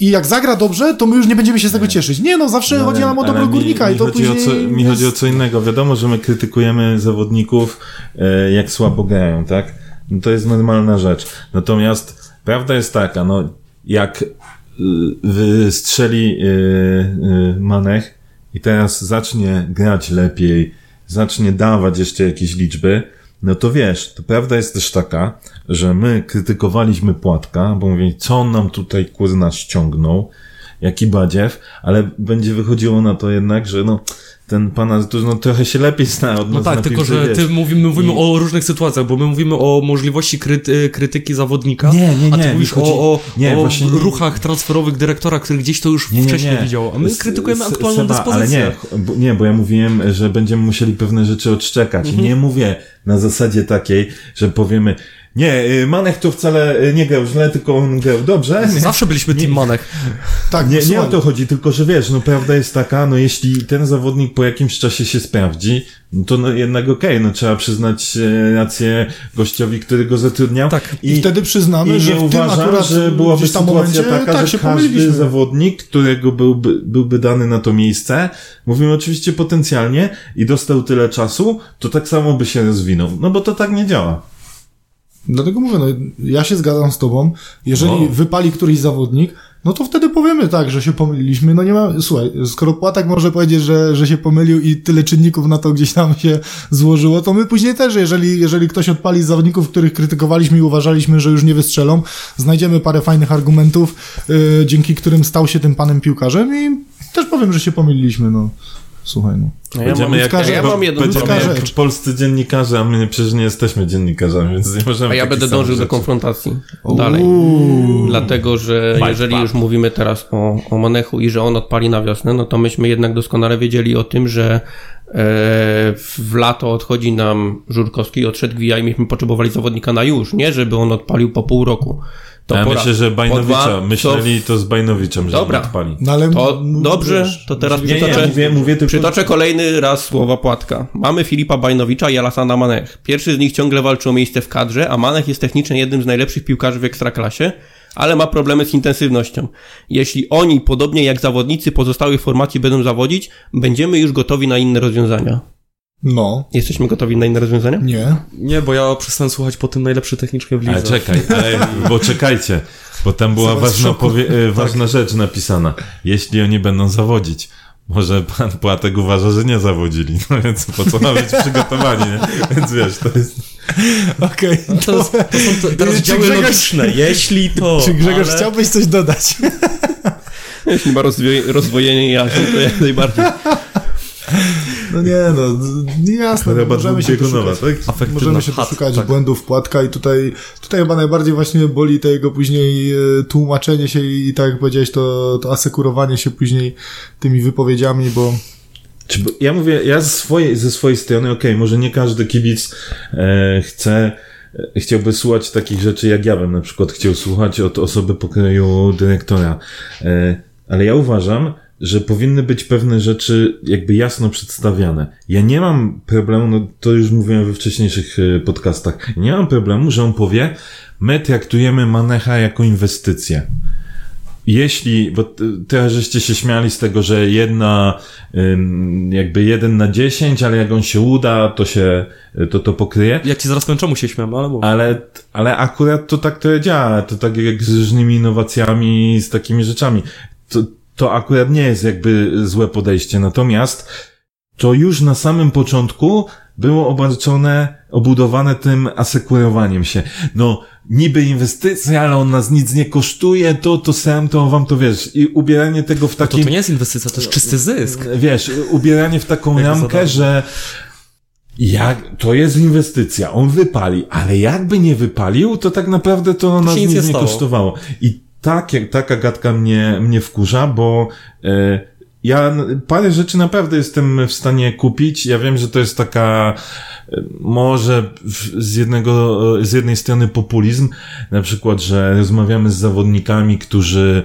Speaker 1: i jak zagra dobrze, to my już nie będziemy się z tego cieszyć. Nie no, zawsze
Speaker 4: No,
Speaker 1: chodzi nam o dobro górnika
Speaker 4: mi
Speaker 1: i to
Speaker 4: chodzi
Speaker 1: później...
Speaker 4: Co, mi chodzi o co innego. Wiadomo, że my krytykujemy zawodników, e, jak słabo grają, tak? No to jest normalna rzecz. Natomiast prawda jest taka, no jak y, wystrzeli y, Manech i teraz zacznie grać lepiej, zacznie dawać jeszcze jakieś liczby, no to wiesz, to prawda jest też taka, że my krytykowaliśmy Płatka, bo mówię, co on nam tutaj kurna ściągnął, jaki badziew, ale będzie wychodziło na to jednak, że no, ten pan Artur, no trochę się lepiej zna od
Speaker 3: No
Speaker 4: nas
Speaker 3: tak,
Speaker 4: na
Speaker 3: tylko
Speaker 4: piłce,
Speaker 3: że
Speaker 4: wiesz.
Speaker 3: ty mówimy, mówimy
Speaker 4: I-
Speaker 3: o różnych sytuacjach, bo my mówimy o możliwości kryty, krytyki zawodnika,
Speaker 4: Nie, nie,
Speaker 3: a ty
Speaker 4: nie,
Speaker 3: mówisz
Speaker 4: chodzi-
Speaker 3: o, o,
Speaker 4: nie,
Speaker 3: o
Speaker 4: właśnie nie-
Speaker 3: ruchach transferowych dyrektora, który gdzieś to już wcześniej widział, a my krytykujemy
Speaker 4: S-
Speaker 3: aktualną
Speaker 4: Seba,
Speaker 3: dyspozycję.
Speaker 4: Ale nie, bo, nie, bo ja mówiłem, że będziemy musieli pewne rzeczy odszczekać.
Speaker 3: Mhm.
Speaker 4: Nie mówię na zasadzie takiej, że powiemy, nie, y, Manech to wcale y, nie grał źle, tylko on grał dobrze. Nie,
Speaker 3: Zawsze byliśmy Team Manech.
Speaker 1: Tak,
Speaker 4: nie, nie o to chodzi, tylko że wiesz, no prawda jest taka, no jeśli ten zawodnik po jakimś czasie się sprawdzi, no to no jednak okej, no trzeba przyznać e, rację gościowi, który go zatrudniał.
Speaker 3: Tak.
Speaker 1: I wtedy przyznamy,
Speaker 4: I
Speaker 1: że
Speaker 4: nie
Speaker 1: w tym
Speaker 4: uważam,
Speaker 1: akurat
Speaker 4: że byłaby sytuacja
Speaker 1: momencie,
Speaker 4: taka,
Speaker 1: tak,
Speaker 4: że
Speaker 1: się
Speaker 4: każdy zawodnik, którego byłby, byłby dany na to miejsce, mówimy oczywiście potencjalnie, i dostał tyle czasu, to tak samo by się rozwinął. No bo to tak nie działa.
Speaker 1: Dlatego mówię, no, ja się zgadzam z tobą. Jeżeli
Speaker 4: No.
Speaker 1: wypali któryś zawodnik, no to wtedy powiemy tak, że się pomyliliśmy. No nie ma, słuchaj, skoro Płatak może powiedzieć, że, że się pomylił i tyle czynników na to gdzieś tam się złożyło, to my później też, jeżeli, jeżeli ktoś odpali z zawodników, których krytykowaliśmy i uważaliśmy, że już nie wystrzelą, znajdziemy parę fajnych argumentów, yy, dzięki którym stał się tym panem piłkarzem i też powiem, że się pomyliliśmy, no. Słuchaj, no.
Speaker 2: No ja mam,
Speaker 1: jak-
Speaker 2: ja mam jeden
Speaker 4: będziemy jak polscy dziennikarze, a my przecież nie jesteśmy dziennikarzami, więc nie możemy
Speaker 2: A ja będę dążył do
Speaker 4: rzeczy.
Speaker 2: konfrontacji dalej. Dlatego, że jeżeli już mówimy teraz o, o Manechu i że on odpali na wiosnę, no to myśmy jednak doskonale wiedzieli o tym, że e, w lato odchodzi nam Żurkowski, odszedł Gwija i myśmy potrzebowali zawodnika na już, nie żeby on odpalił po pół roku. To
Speaker 4: Ja myślę, że Bajnowicza,
Speaker 2: dwa,
Speaker 4: myśleli to z Bajnowiczem, że
Speaker 2: Dobra.
Speaker 4: odpali.
Speaker 1: No ale
Speaker 2: To dobrze, to teraz
Speaker 4: Nie, nie,
Speaker 2: przytoczę,
Speaker 4: mówię, mówię tylko...
Speaker 2: przytoczę kolejny raz słowa Płatka. Mamy Filipa Bajnowicza i Alasana Manech. Pierwszy z nich ciągle walczy o miejsce w kadrze, a Manech jest technicznie jednym z najlepszych piłkarzy w Ekstraklasie, ale ma problemy z intensywnością. Jeśli oni, podobnie jak zawodnicy pozostałych formacji będą zawodzić, będziemy już gotowi na inne rozwiązania.
Speaker 1: No,
Speaker 2: Jesteśmy gotowi na inne rozwiązania?
Speaker 1: nie.
Speaker 3: Nie, bo ja przestałem słuchać po tym najlepszy technicznie w lidze.
Speaker 4: Ale czekaj, ale, bo czekajcie, bo tam była ważna, e, ważna rzecz napisana. Jeśli oni będą zawodzić. Może pan Płatek uważa, że nie zawodzili, no więc po co ma być przygotowani, nie? Więc wiesz, to jest...
Speaker 1: Okej.
Speaker 3: To, jest, to są te, teraz działy
Speaker 1: Grzegorz-
Speaker 3: logiczne. Jeśli to.
Speaker 1: Czy Grzegorz
Speaker 3: ale...
Speaker 1: chciałbyś coś dodać?
Speaker 2: Jeśli ma rozwoje, rozwojenie jaźni, to jak najbardziej.
Speaker 1: No nie, no, jasne,
Speaker 4: Choroba
Speaker 1: możemy się poszukać,
Speaker 4: tak?
Speaker 1: Możemy się poszukać
Speaker 3: tak.
Speaker 1: błędów Płatka i tutaj, tutaj chyba najbardziej właśnie boli to jego później e, tłumaczenie się i tak jak powiedziałeś, to, to asekurowanie się później tymi wypowiedziami, bo
Speaker 4: ja mówię, ja ze swojej, ze swojej strony, okej, może nie każdy kibic e, chce, e, chciałby słuchać takich rzeczy, jak ja bym na przykład chciał słuchać od osoby pokroju dyrektora. E, ale ja uważam, że powinny być pewne rzeczy jakby jasno przedstawiane. Ja nie mam problemu, no to już mówiłem we wcześniejszych e, podcastach, nie mam problemu, że on powie, my traktujemy Manecha jako inwestycję. Jeśli, bo teraz żeście się śmiali z tego, że jedna, jakby jeden na dziesięć, ale jak on się uda, to się, to to pokryje.
Speaker 3: Ja ci zaraz czemu się śmiałem, ale mów.
Speaker 4: Ale, ale akurat to tak to działa. To tak jak z różnymi innowacjami, z takimi rzeczami. To, to akurat nie jest jakby złe podejście. Natomiast to już na samym początku było obarczone, obudowane tym asekurowaniem się. No, niby inwestycja, ale on nas nic nie kosztuje, to, to sam, to wam to wiesz. I ubieranie tego w
Speaker 3: To,
Speaker 4: takim...
Speaker 3: to nie jest inwestycja, to jest czysty zysk.
Speaker 4: Wiesz, ubieranie w taką ramkę, że jak, to jest inwestycja, on wypali, ale jakby nie wypalił, to tak naprawdę to nas
Speaker 3: się
Speaker 4: nic nie,
Speaker 3: nie
Speaker 4: kosztowało. I tak, jak, taka gadka mnie, mnie wkurza, bo e, ja parę rzeczy naprawdę jestem w stanie kupić. Ja wiem, że to jest taka e, może z jednego, e, z jednej strony populizm, na przykład, że rozmawiamy z zawodnikami, którzy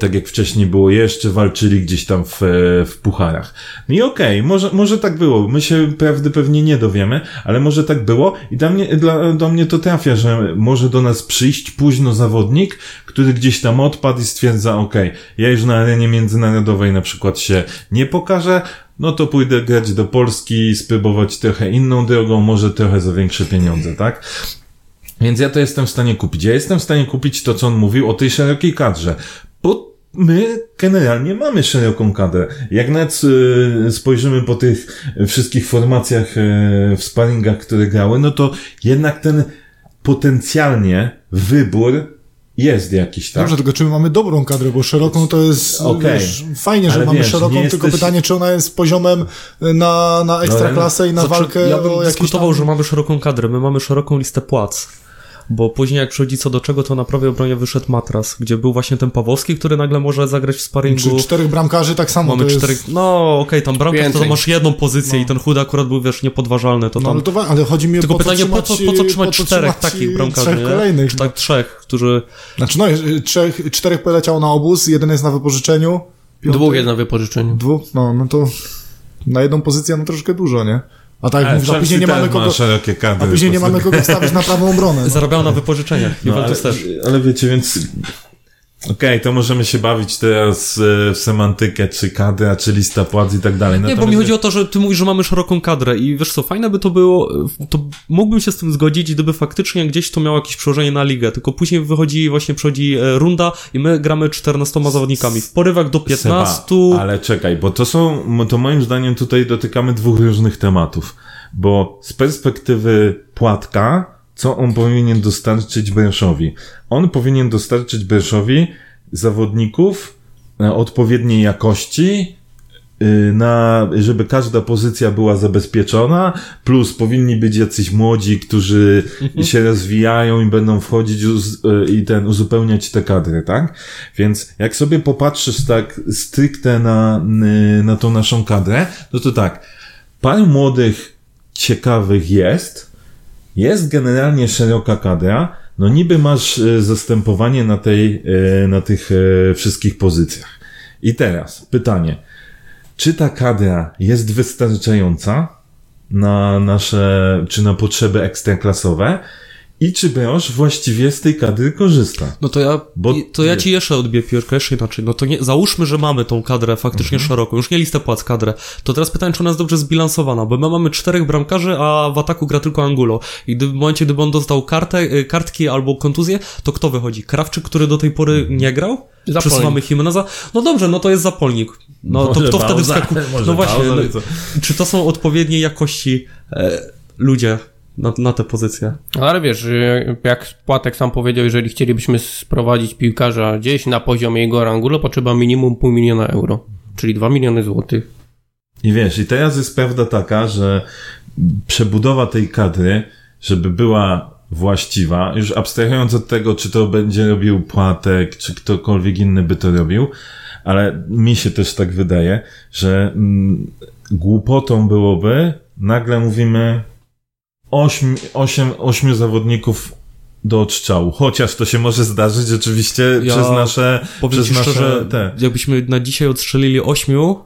Speaker 4: tak jak wcześniej było, jeszcze walczyli gdzieś tam w, e, w pucharach. No i okej, może, może tak było. My się prawdy pewnie nie dowiemy, ale może tak było i dla mnie, dla, do mnie to trafia, że może do nas przyjść późno zawodnik, który gdzieś tam odpadł i stwierdza, okej, ja już na arenie międzynarodowej na przykład się nie pokażę, no to pójdę grać do Polski, spróbować trochę inną drogą, może trochę za większe pieniądze, tak? Więc ja to jestem w stanie kupić. Ja jestem w stanie kupić to, co on mówił o tej szerokiej kadrze. My generalnie mamy szeroką kadrę. Jak nawet y, spojrzymy po tych wszystkich formacjach y, w sparingach, które grały, no to jednak ten potencjalnie wybór jest jakiś, tak?
Speaker 1: Dobrze, tylko czy my mamy dobrą kadrę, bo szeroką to jest
Speaker 4: Okej.
Speaker 1: wiesz, fajnie, że
Speaker 4: Ale
Speaker 1: mamy
Speaker 4: wiesz,
Speaker 1: szeroką, tylko
Speaker 4: jesteś-
Speaker 1: pytanie, czy ona jest poziomem na, na ekstraklasę i na
Speaker 3: Znaczy,
Speaker 1: walkę
Speaker 3: ja bym
Speaker 1: o jakieś
Speaker 3: dyskutował,
Speaker 1: tam...
Speaker 3: że mamy szeroką kadrę, my mamy szeroką listę płac. Bo później jak przychodzi co do czego, to na prawej obronie wyszedł Matras, gdzie był właśnie ten Pawłowski, który nagle może zagrać w sparingu.
Speaker 1: Czy czterech bramkarzy tak samo
Speaker 3: Mamy
Speaker 1: to jest...
Speaker 3: czterech, no okej, tam bramka, to masz jedną pozycję
Speaker 1: No.
Speaker 3: i ten chudy akurat był, wiesz, niepodważalny, to
Speaker 1: No
Speaker 3: tam...
Speaker 1: ale, to, wa- ale chodzi mi
Speaker 3: Tylko
Speaker 1: po
Speaker 3: pytanie,
Speaker 1: co
Speaker 3: po co,
Speaker 1: trzymać,
Speaker 3: po co trzymać
Speaker 1: po co
Speaker 3: czterech
Speaker 1: trzymać
Speaker 3: takich bramkarzy,
Speaker 1: Trzech kolejnych.
Speaker 3: Czy tak trzech, którzy...
Speaker 1: Znaczy no, jest- trzech, czterech poleciało na obóz, jeden jest na wypożyczeniu. piąty-
Speaker 2: Dwóch jest na wypożyczeniu.
Speaker 1: Dwóch, no, no to na jedną pozycję no troszkę dużo, nie? A tak jak
Speaker 4: Ale
Speaker 1: mówisz, a później nie mamy
Speaker 4: ma
Speaker 1: kogo,
Speaker 4: szerokie
Speaker 1: a później nie mamy kogo wstawić na prawą obronę. No.
Speaker 3: Zarabiają na wypożyczeniach.
Speaker 4: No, ale,
Speaker 3: też.
Speaker 4: ale wiecie, więc okej, to możemy się bawić teraz e, w semantykę, czy kadra, czy lista płac i tak dalej.
Speaker 3: Nie, bo
Speaker 4: Natomiast-
Speaker 3: mi chodzi o to, że ty mówisz, że mamy szeroką kadrę i wiesz co, fajne by to było, to mógłbym się z tym zgodzić, gdyby faktycznie gdzieś to miało jakieś przełożenie na ligę, tylko później wychodzi, właśnie przychodzi e, runda i my gramy 14 zawodnikami. W porywach do 15...
Speaker 4: Seba, ale czekaj, bo to są, to moim zdaniem tutaj dotykamy dwóch różnych tematów. Bo z perspektywy Płatka, co on powinien dostarczyć Berszowi? On powinien dostarczyć Berszowi zawodników e, odpowiedniej jakości, y, na, żeby każda pozycja była zabezpieczona, plus powinni być jacyś młodzi, którzy się rozwijają i będą wchodzić uz, y, i ten, uzupełniać te kadry, tak? Więc jak sobie popatrzysz tak stricte na, y, na tą naszą kadrę, no to tak, parę młodych, ciekawych jest, jest generalnie szeroka kadra, no niby masz y, zastępowanie na tej, y, na tych y, wszystkich pozycjach. I teraz pytanie, czy ta kadra jest wystarczająca na nasze, czy na potrzeby ekstraklasowe i czy Broż właściwie z tej kadry korzysta?
Speaker 3: No to ja,
Speaker 4: Bo-
Speaker 3: to ja ci jeszcze odbiję piłkę, jeszcze inaczej. No to nie, załóżmy, że mamy tą kadrę faktycznie
Speaker 4: Mhm.
Speaker 3: szeroką, już nie listę płac, kadrę. To teraz pytanie, czy ona jest dobrze zbilansowana, bo my mamy czterech bramkarzy, a w ataku gra tylko Angulo. I gdy, w momencie, gdyby on dostał kartę, y, kartki albo kontuzję, to kto wychodzi? Krawczyk, który do tej pory
Speaker 4: Mhm.
Speaker 3: nie grał?
Speaker 2: Zapolnik.
Speaker 3: Przesuwamy Jimeneza? No dobrze, no to jest zapolnik. No to
Speaker 4: Może
Speaker 3: kto wtedy
Speaker 4: pauza,
Speaker 3: wskakuje? No właśnie,
Speaker 4: pauza,
Speaker 3: no,
Speaker 4: co?
Speaker 3: czy to są odpowiedniej jakości e, ludzie na, na te pozycje?
Speaker 2: Ale wiesz, y, jak Płatek sam powiedział, jeżeli chcielibyśmy sprowadzić piłkarza gdzieś na poziomie jego Angulo, potrzeba minimum pół miliona euro, czyli 2 miliony złotych.
Speaker 4: I wiesz, i teraz jest prawda taka, że przebudowa tej kadry, żeby była właściwa, już abstrahując od tego, czy to będzie robił Płatek, czy ktokolwiek inny by to robił, ale mi się też tak wydaje, że mm, głupotą byłoby, nagle mówimy ośm, osiem, ośmiu zawodników do odstrzału. Chociaż to się może zdarzyć oczywiście
Speaker 3: Ja
Speaker 4: przez nasze, przez nasze
Speaker 3: szczerze,
Speaker 4: te.
Speaker 3: jakbyśmy na dzisiaj odstrzelili ośmiu,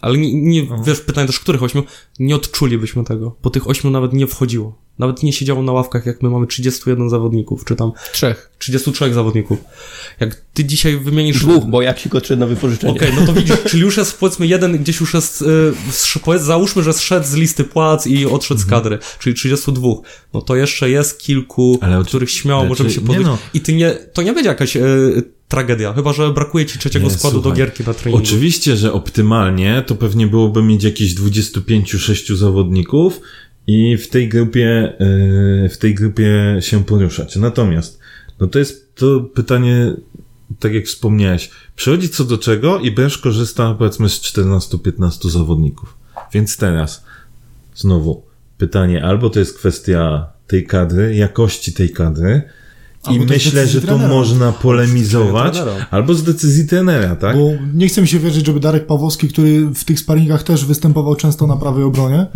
Speaker 3: ale nie, nie
Speaker 4: No.
Speaker 3: wiesz, pytanie też, których ośmiu, nie odczulibyśmy tego, bo tych ośmiu nawet nie wchodziło. Nawet nie siedziało na ławkach, jak my mamy 31 zawodników, czy tam
Speaker 2: Trzech.
Speaker 3: 33 zawodników. Jak ty dzisiaj wymienisz...
Speaker 2: Dwóch, bo jak się go odszedł na wypożyczenie.
Speaker 3: Okej, no to widzisz, czyli już jest powiedzmy jeden, gdzieś już jest, y, powiedz, załóżmy, że zszedł z listy płac i odszedł z kadry, czyli 32. No to jeszcze jest kilku,
Speaker 4: Mhm. Ale
Speaker 3: których śmiało
Speaker 4: ale
Speaker 3: możemy
Speaker 4: czy-
Speaker 3: się pozbyć.
Speaker 4: no.
Speaker 3: I ty nie, to nie będzie jakaś y, tragedia, chyba, że brakuje ci trzeciego
Speaker 4: Nie,
Speaker 3: składu do
Speaker 4: słuchaj,
Speaker 3: gierki na treningu.
Speaker 4: Oczywiście, że optymalnie to pewnie byłoby mieć jakieś 25-6 zawodników i w tej grupie, yy, w tej grupie się poruszać. Natomiast, no to jest to pytanie, tak jak wspomniałeś, przychodzi co do czego i Bresz korzysta powiedzmy z 14-15 zawodników. Więc teraz, znowu, pytanie, albo to jest kwestia tej kadry, jakości tej kadry, I myślę, że tu można polemizować, albo z decyzji trenera, tak?
Speaker 1: Bo nie chcę mi się wierzyć, żeby Darek Pawłowski, który w tych sparingach też występował często na prawej obronie,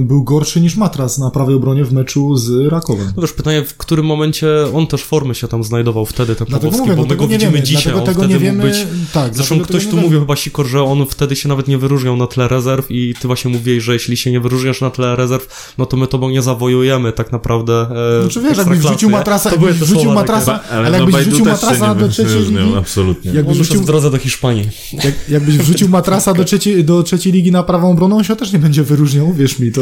Speaker 1: był gorszy niż Matras na prawej obronie w meczu z Rakowem.
Speaker 3: No wiesz, pytanie, w którym momencie on też formy się tam znajdował wtedy, ten
Speaker 1: Dlatego
Speaker 3: Pawłowski,
Speaker 1: mówię,
Speaker 3: bo my
Speaker 1: tego
Speaker 3: go
Speaker 1: nie
Speaker 3: widzimy
Speaker 1: wiemy,
Speaker 3: dzisiaj,
Speaker 1: dlatego
Speaker 3: on
Speaker 1: tego
Speaker 3: wtedy
Speaker 1: nie
Speaker 3: mógł
Speaker 1: wiemy,
Speaker 3: być...
Speaker 1: tak,
Speaker 3: Zresztą ktoś tu mówił
Speaker 1: wiemy.
Speaker 3: chyba Sikor, że on wtedy się nawet nie wyróżniał na tle rezerw i ty właśnie mówiłeś, że jeśli się nie wyróżniasz na tle rezerw, no to my tobą nie zawojujemy tak naprawdę e,
Speaker 1: Znaczy wiesz, jakbyś wrzucił matrasa,
Speaker 3: to
Speaker 1: jakbyś wrzucił
Speaker 3: słowa
Speaker 1: matrasa,
Speaker 3: takie.
Speaker 1: ale,
Speaker 4: no
Speaker 1: jakbyś wrzucił
Speaker 4: też
Speaker 1: matrasa do trzeciej ligi,
Speaker 4: Absolutnie.
Speaker 1: jakbyś wrzucił,
Speaker 3: w drodze do Hiszpanii.
Speaker 1: jak, jakbyś wrzucił matrasa do trzeciej, do trzeciej ligi na prawą obroną, on się też nie będzie wyróżniał, wierz mi, to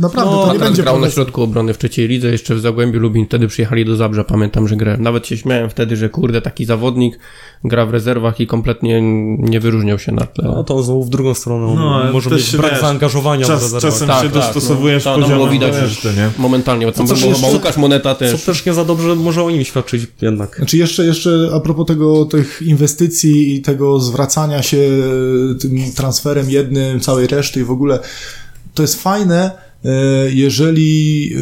Speaker 1: naprawdę
Speaker 3: No,
Speaker 1: to nie będzie
Speaker 2: grał na środku obrony w trzeciej lidze, jeszcze w Zagłębiu Lubin, wtedy przyjechali do Zabrza, pamiętam, że grę. Nawet się śmiałem wtedy, że kurde, taki zawodnik gra w rezerwach i kompletnie nie wyróżniał się na tle.
Speaker 3: No to znowu w drugą stronę.
Speaker 4: No,
Speaker 3: może
Speaker 4: się,
Speaker 3: brak
Speaker 4: wiesz,
Speaker 3: zaangażowania w
Speaker 4: Czas,
Speaker 3: rezerwach.
Speaker 4: czasem
Speaker 2: Tak,
Speaker 4: się
Speaker 2: tak,
Speaker 4: dostosowujesz
Speaker 2: no. Tak, no
Speaker 4: poziomem
Speaker 2: widać,
Speaker 4: reszty, nie?
Speaker 2: Momentalnie, bo tam
Speaker 3: Co
Speaker 2: był Łukasz Moneta
Speaker 3: Co
Speaker 2: też.
Speaker 3: też nie za dobrze może o nim świadczyć jednak.
Speaker 1: Znaczy jeszcze, jeszcze a propos tego, tych inwestycji i tego zwracania się e, tym transferem jednym, całej reszty i w ogóle, to jest fajne, e, jeżeli e,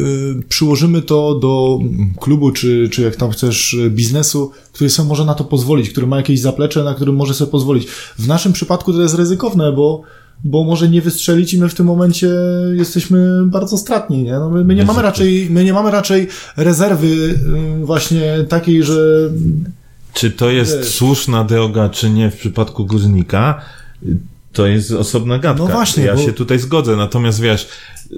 Speaker 1: przyłożymy to do klubu, czy, czy jak tam chcesz, e, biznesu, który sobie może na to pozwolić, który ma jakieś zaplecze, na którym może sobie pozwolić. W naszym przypadku to jest ryzykowne, bo bo może nie wystrzelić i my w tym momencie jesteśmy bardzo stratni, nie? No my, my nie mamy raczej, my nie mamy raczej rezerwy y, właśnie takiej, że
Speaker 4: Czy to jest słuszna droga, czy nie w przypadku górnika, to jest osobna gadka.
Speaker 1: No właśnie,
Speaker 4: ja
Speaker 1: bo-
Speaker 4: się tutaj zgodzę. Natomiast wiesz,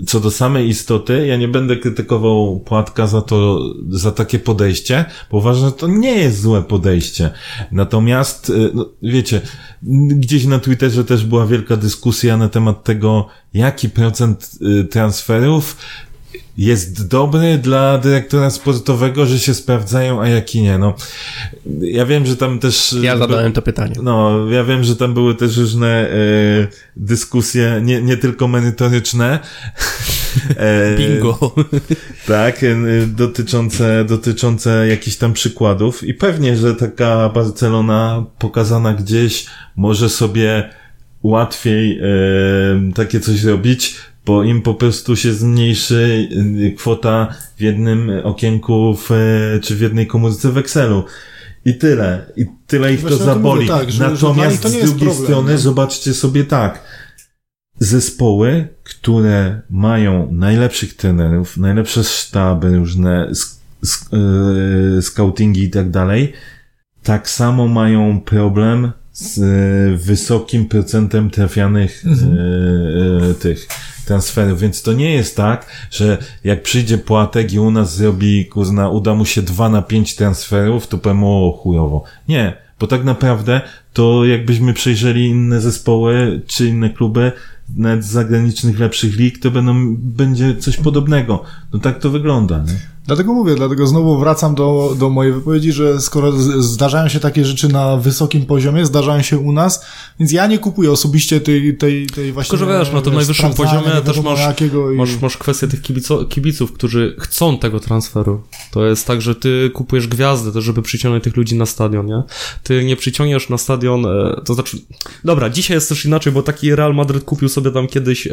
Speaker 4: co do samej istoty, ja nie będę krytykował Płatka za to, za takie podejście, bo uważam, że to nie jest złe podejście. Natomiast, y, no, wiecie, gdzieś na Twitterze też była wielka dyskusja na temat tego, jaki procent y, transferów jest dobry dla dyrektora sportowego, że się sprawdzają, a jaki nie. No, ja wiem, że tam też...
Speaker 2: Ja zadałem to pytanie.
Speaker 4: No, ja wiem, że tam były też różne e, dyskusje, nie, nie tylko merytoryczne. E,
Speaker 3: Bingo.
Speaker 4: Tak, e, dotyczące, dotyczące jakichś tam przykładów. I pewnie, że taka Barcelona pokazana gdzieś może sobie łatwiej e, takie coś robić, bo im po prostu się zmniejszy e, kwota w jednym okienku w, e, czy w jednej komórce w Excelu. I tyle. I tyle ich to
Speaker 1: Właśnie o tym
Speaker 4: zaboli.
Speaker 1: tak, że- że
Speaker 4: Natomiast
Speaker 1: to nie
Speaker 4: z drugiej
Speaker 1: problem,
Speaker 4: strony
Speaker 1: nie?
Speaker 4: zobaczcie sobie tak. Zespoły, które mają najlepszych trenerów, najlepsze sztaby, różne sk- sk- yy, scoutingi i tak dalej, tak samo mają problem z yy, wysokim procentem trafianych yy, yy, tych transferów, więc to nie jest tak, że jak przyjdzie Płatek i u nas zrobi, kurna, uda mu się 2 na 5 transferów, to powiem, o chujowo. Nie, bo tak naprawdę to jakbyśmy przejrzeli inne zespoły, czy inne kluby, nawet z zagranicznych lepszych lig, to będą, będzie coś podobnego. No tak to wygląda, nie?
Speaker 1: Dlatego mówię, dlatego znowu wracam do, do mojej wypowiedzi, że skoro z, zdarzają się takie rzeczy na wysokim poziomie, zdarzają się u nas, więc ja nie kupuję osobiście tej, tej, tej właśnie...
Speaker 3: Tylko, że wiesz, na tym najwyższym poziomie też masz,
Speaker 1: i...
Speaker 3: masz, masz kwestię tych kibico, kibiców, którzy chcą tego transferu. To jest tak, że ty kupujesz gwiazdy też, żeby przyciągnąć tych ludzi na stadion, nie? Ty nie przyciągniesz na stadion, e, to znaczy, dobra, dzisiaj jest też inaczej, bo taki Real Madryt kupił sobie tam kiedyś, e,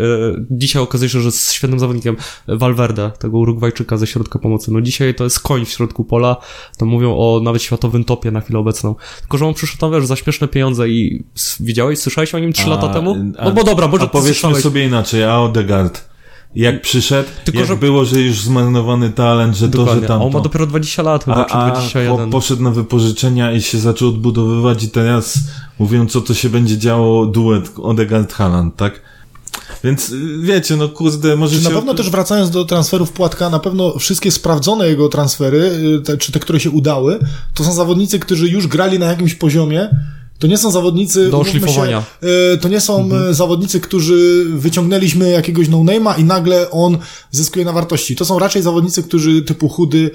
Speaker 3: dzisiaj okazuje się, że jest świetnym zawodnikiem e, Valverde, tego Urugwajczyka ze środka pomocy. No dzisiaj to jest koń w środku pola, to mówią o nawet światowym topie na chwilę obecną. Tylko, że on przyszedł tam, wiesz, za śmieszne pieniądze i widziałeś, słyszałeś o nim trzy
Speaker 4: A-
Speaker 3: lata temu?
Speaker 4: a-
Speaker 3: No bo dobra, może
Speaker 4: A powiedzmy
Speaker 3: słyszałeś.
Speaker 4: sobie inaczej, a Odegaard, jak przyszedł,
Speaker 3: Tylko,
Speaker 4: jak
Speaker 3: że-
Speaker 4: było, że już zmarnowany talent, że to, że
Speaker 3: Dokładnie.
Speaker 4: Tamto.
Speaker 3: on ma dopiero 20 lat, chyba,
Speaker 4: a,
Speaker 3: czy
Speaker 4: a
Speaker 3: 21.
Speaker 4: po, poszedł na wypożyczenia i się zaczął odbudowywać i teraz mówią, co to się będzie działo, duet Odegaard-Haaland, tak? Więc y, wiecie, no kurde, może
Speaker 1: Czy na
Speaker 4: się...
Speaker 1: pewno też wracając do transferów Płatka, na pewno wszystkie sprawdzone jego transfery, y, te, czy te, które się udały, to są zawodnicy, którzy już grali na jakimś poziomie. To nie są zawodnicy.
Speaker 3: Do
Speaker 1: umówmy
Speaker 3: oszlifowania.
Speaker 1: Się, y, to nie są y, zawodnicy, którzy wyciągnęliśmy jakiegoś no-name'a i nagle on zyskuje na wartości. To są raczej zawodnicy, którzy typu chudy,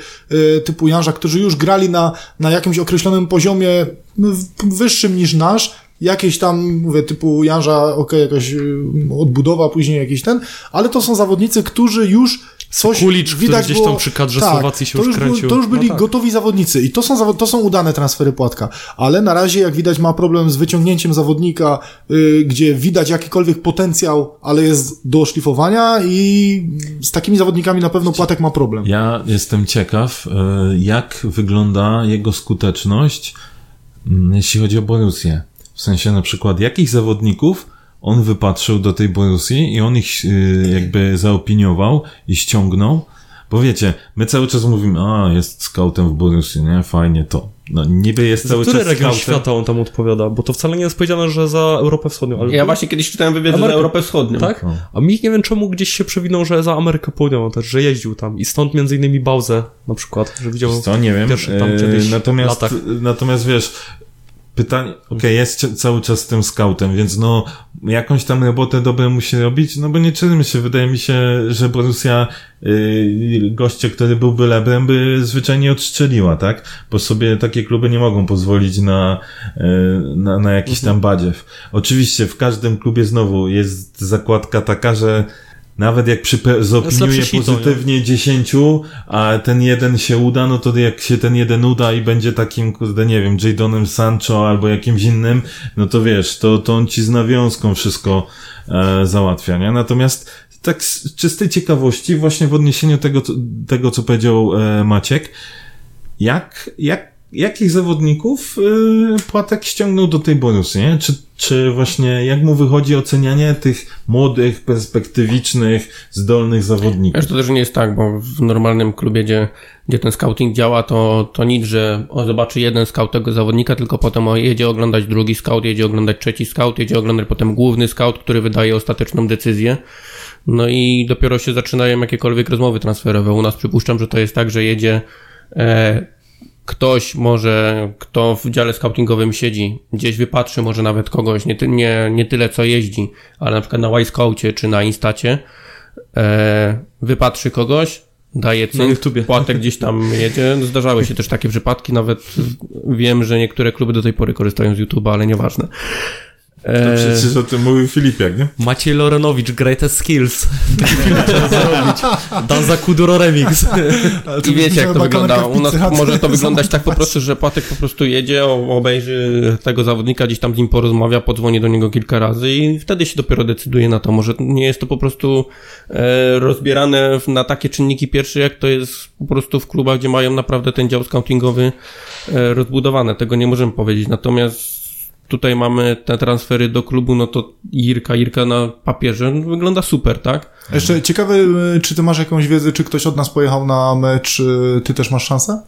Speaker 1: typu Janża, którzy już grali na, na jakimś określonym poziomie no, wyższym niż nasz. Jakieś tam, mówię, typu Janża, okej, jakaś y, odbudowa, później jakiś ten, ale to są zawodnicy, którzy już coś
Speaker 3: Kulicz,
Speaker 1: widać
Speaker 3: gdzieś
Speaker 1: było,
Speaker 3: tam przy kadrze
Speaker 1: tak,
Speaker 3: Słowacji się
Speaker 1: to
Speaker 3: już
Speaker 1: już,
Speaker 3: kręcił.
Speaker 1: To już byli
Speaker 3: No tak.
Speaker 1: gotowi zawodnicy i to są, to są udane transfery Płatka, ale na razie jak widać ma problem z wyciągnięciem zawodnika, y, gdzie widać jakikolwiek potencjał, ale jest do oszlifowania i z takimi zawodnikami na pewno Płatek ma problem.
Speaker 4: Ja jestem ciekaw, e, jak wygląda jego skuteczność, mm, jeśli chodzi o Borussię. W sensie na przykład, jakich zawodników on wypatrzył do tej Borussii i on ich e, jakby zaopiniował i ściągnął. Bo wiecie, my cały czas mówimy, a jest scoutem w Borussii, nie? Fajnie to. No niby jest
Speaker 3: Za
Speaker 4: cały
Speaker 3: który
Speaker 4: czas
Speaker 3: region
Speaker 4: scoutem.
Speaker 3: świata on tam odpowiada? Bo to wcale nie jest powiedziane, że za Europę Wschodnią. Ale
Speaker 2: Ja właśnie kiedyś czytałem wywiad że za
Speaker 3: Ameryka-
Speaker 2: Europę Wschodnią.
Speaker 3: Tak?
Speaker 4: No.
Speaker 3: A mi nie wiem czemu gdzieś się przewinął, że za Amerykę Południową też, że jeździł tam. I stąd między innymi Bałzę na przykład, że widział...
Speaker 4: Co, nie wiem.
Speaker 3: Pierwszy tam
Speaker 4: E,
Speaker 3: kiedyś
Speaker 4: natomiast,
Speaker 3: latach.
Speaker 4: natomiast wiesz, pytanie, okej, jest cie- cały czas tym scoutem, więc no, jakąś tam robotę dobrą musi robić, no bo nie czynimy się, wydaje mi się, że Borussia, yy, goście, który byłby lebrem, by zwyczajnie odstrzeliła, tak? Bo sobie takie kluby nie mogą pozwolić na, yy, na, na jakiś
Speaker 3: Mhm.
Speaker 4: tam badziew. Oczywiście w każdym klubie znowu jest zakładka taka, że nawet jak zopiniuje pozytywnie 10, a ten jeden się uda, no to jak się ten jeden uda i będzie takim, kurde, nie wiem, Jadonem Sancho albo jakimś innym, no to wiesz, to, to on ci z nawiązką wszystko e, załatwia, nie? Natomiast tak z czystej ciekawości, właśnie w odniesieniu tego, tego co powiedział e, Maciek, jak, jak, jakich zawodników y, Płatek ściągnął do tej bonusy, nie? Czy, czy właśnie jak mu wychodzi ocenianie tych młodych, perspektywicznych, zdolnych zawodników?
Speaker 2: Wiesz, to też nie jest tak, bo w normalnym klubie, gdzie, gdzie ten scouting działa, to, to nic, że zobaczy jeden scout tego zawodnika, tylko potem jedzie oglądać drugi scout, jedzie oglądać trzeci scout, jedzie oglądać potem główny scout, który wydaje ostateczną decyzję. No i dopiero się zaczynają jakiekolwiek rozmowy transferowe. U nas przypuszczam, że to jest tak, że jedzie e, ktoś może, kto w dziale scoutingowym siedzi, gdzieś wypatrzy może nawet kogoś, nie, ty, nie, nie tyle co jeździ, ale na przykład na Y-Scoucie czy na Instacie, e, wypatrzy kogoś, daje cynk, płatek gdzieś tam jedzie. Zdarzały się też takie przypadki, nawet wiem, że niektóre kluby do tej pory korzystają z YouTube'a, ale nieważne.
Speaker 4: To
Speaker 2: E,
Speaker 4: przecież o tym mówił Filipiak, nie?
Speaker 3: Maciej Lorenowicz, greatest skills. Zrobić. Danza Kuduro remix.
Speaker 2: I wiecie, jak to wygląda. U nas może to wyglądać tak po prostu, że Patek po prostu jedzie, o- obejrzy tego zawodnika, gdzieś tam z nim porozmawia, podzwoni do niego kilka razy i wtedy się dopiero decyduje na to. Może nie jest to po prostu e, rozbierane na takie czynniki pierwsze, jak to jest po prostu w klubach, gdzie mają naprawdę ten dział scoutingowy e, rozbudowany. Tego nie możemy powiedzieć. Natomiast tutaj mamy te transfery do klubu, no to Irka, Irka na papierze no, wygląda super, tak?
Speaker 1: Jeszcze ciekawe, y, czy ty masz jakąś wiedzę, czy ktoś od nas pojechał na mecz, y, ty też masz szansę?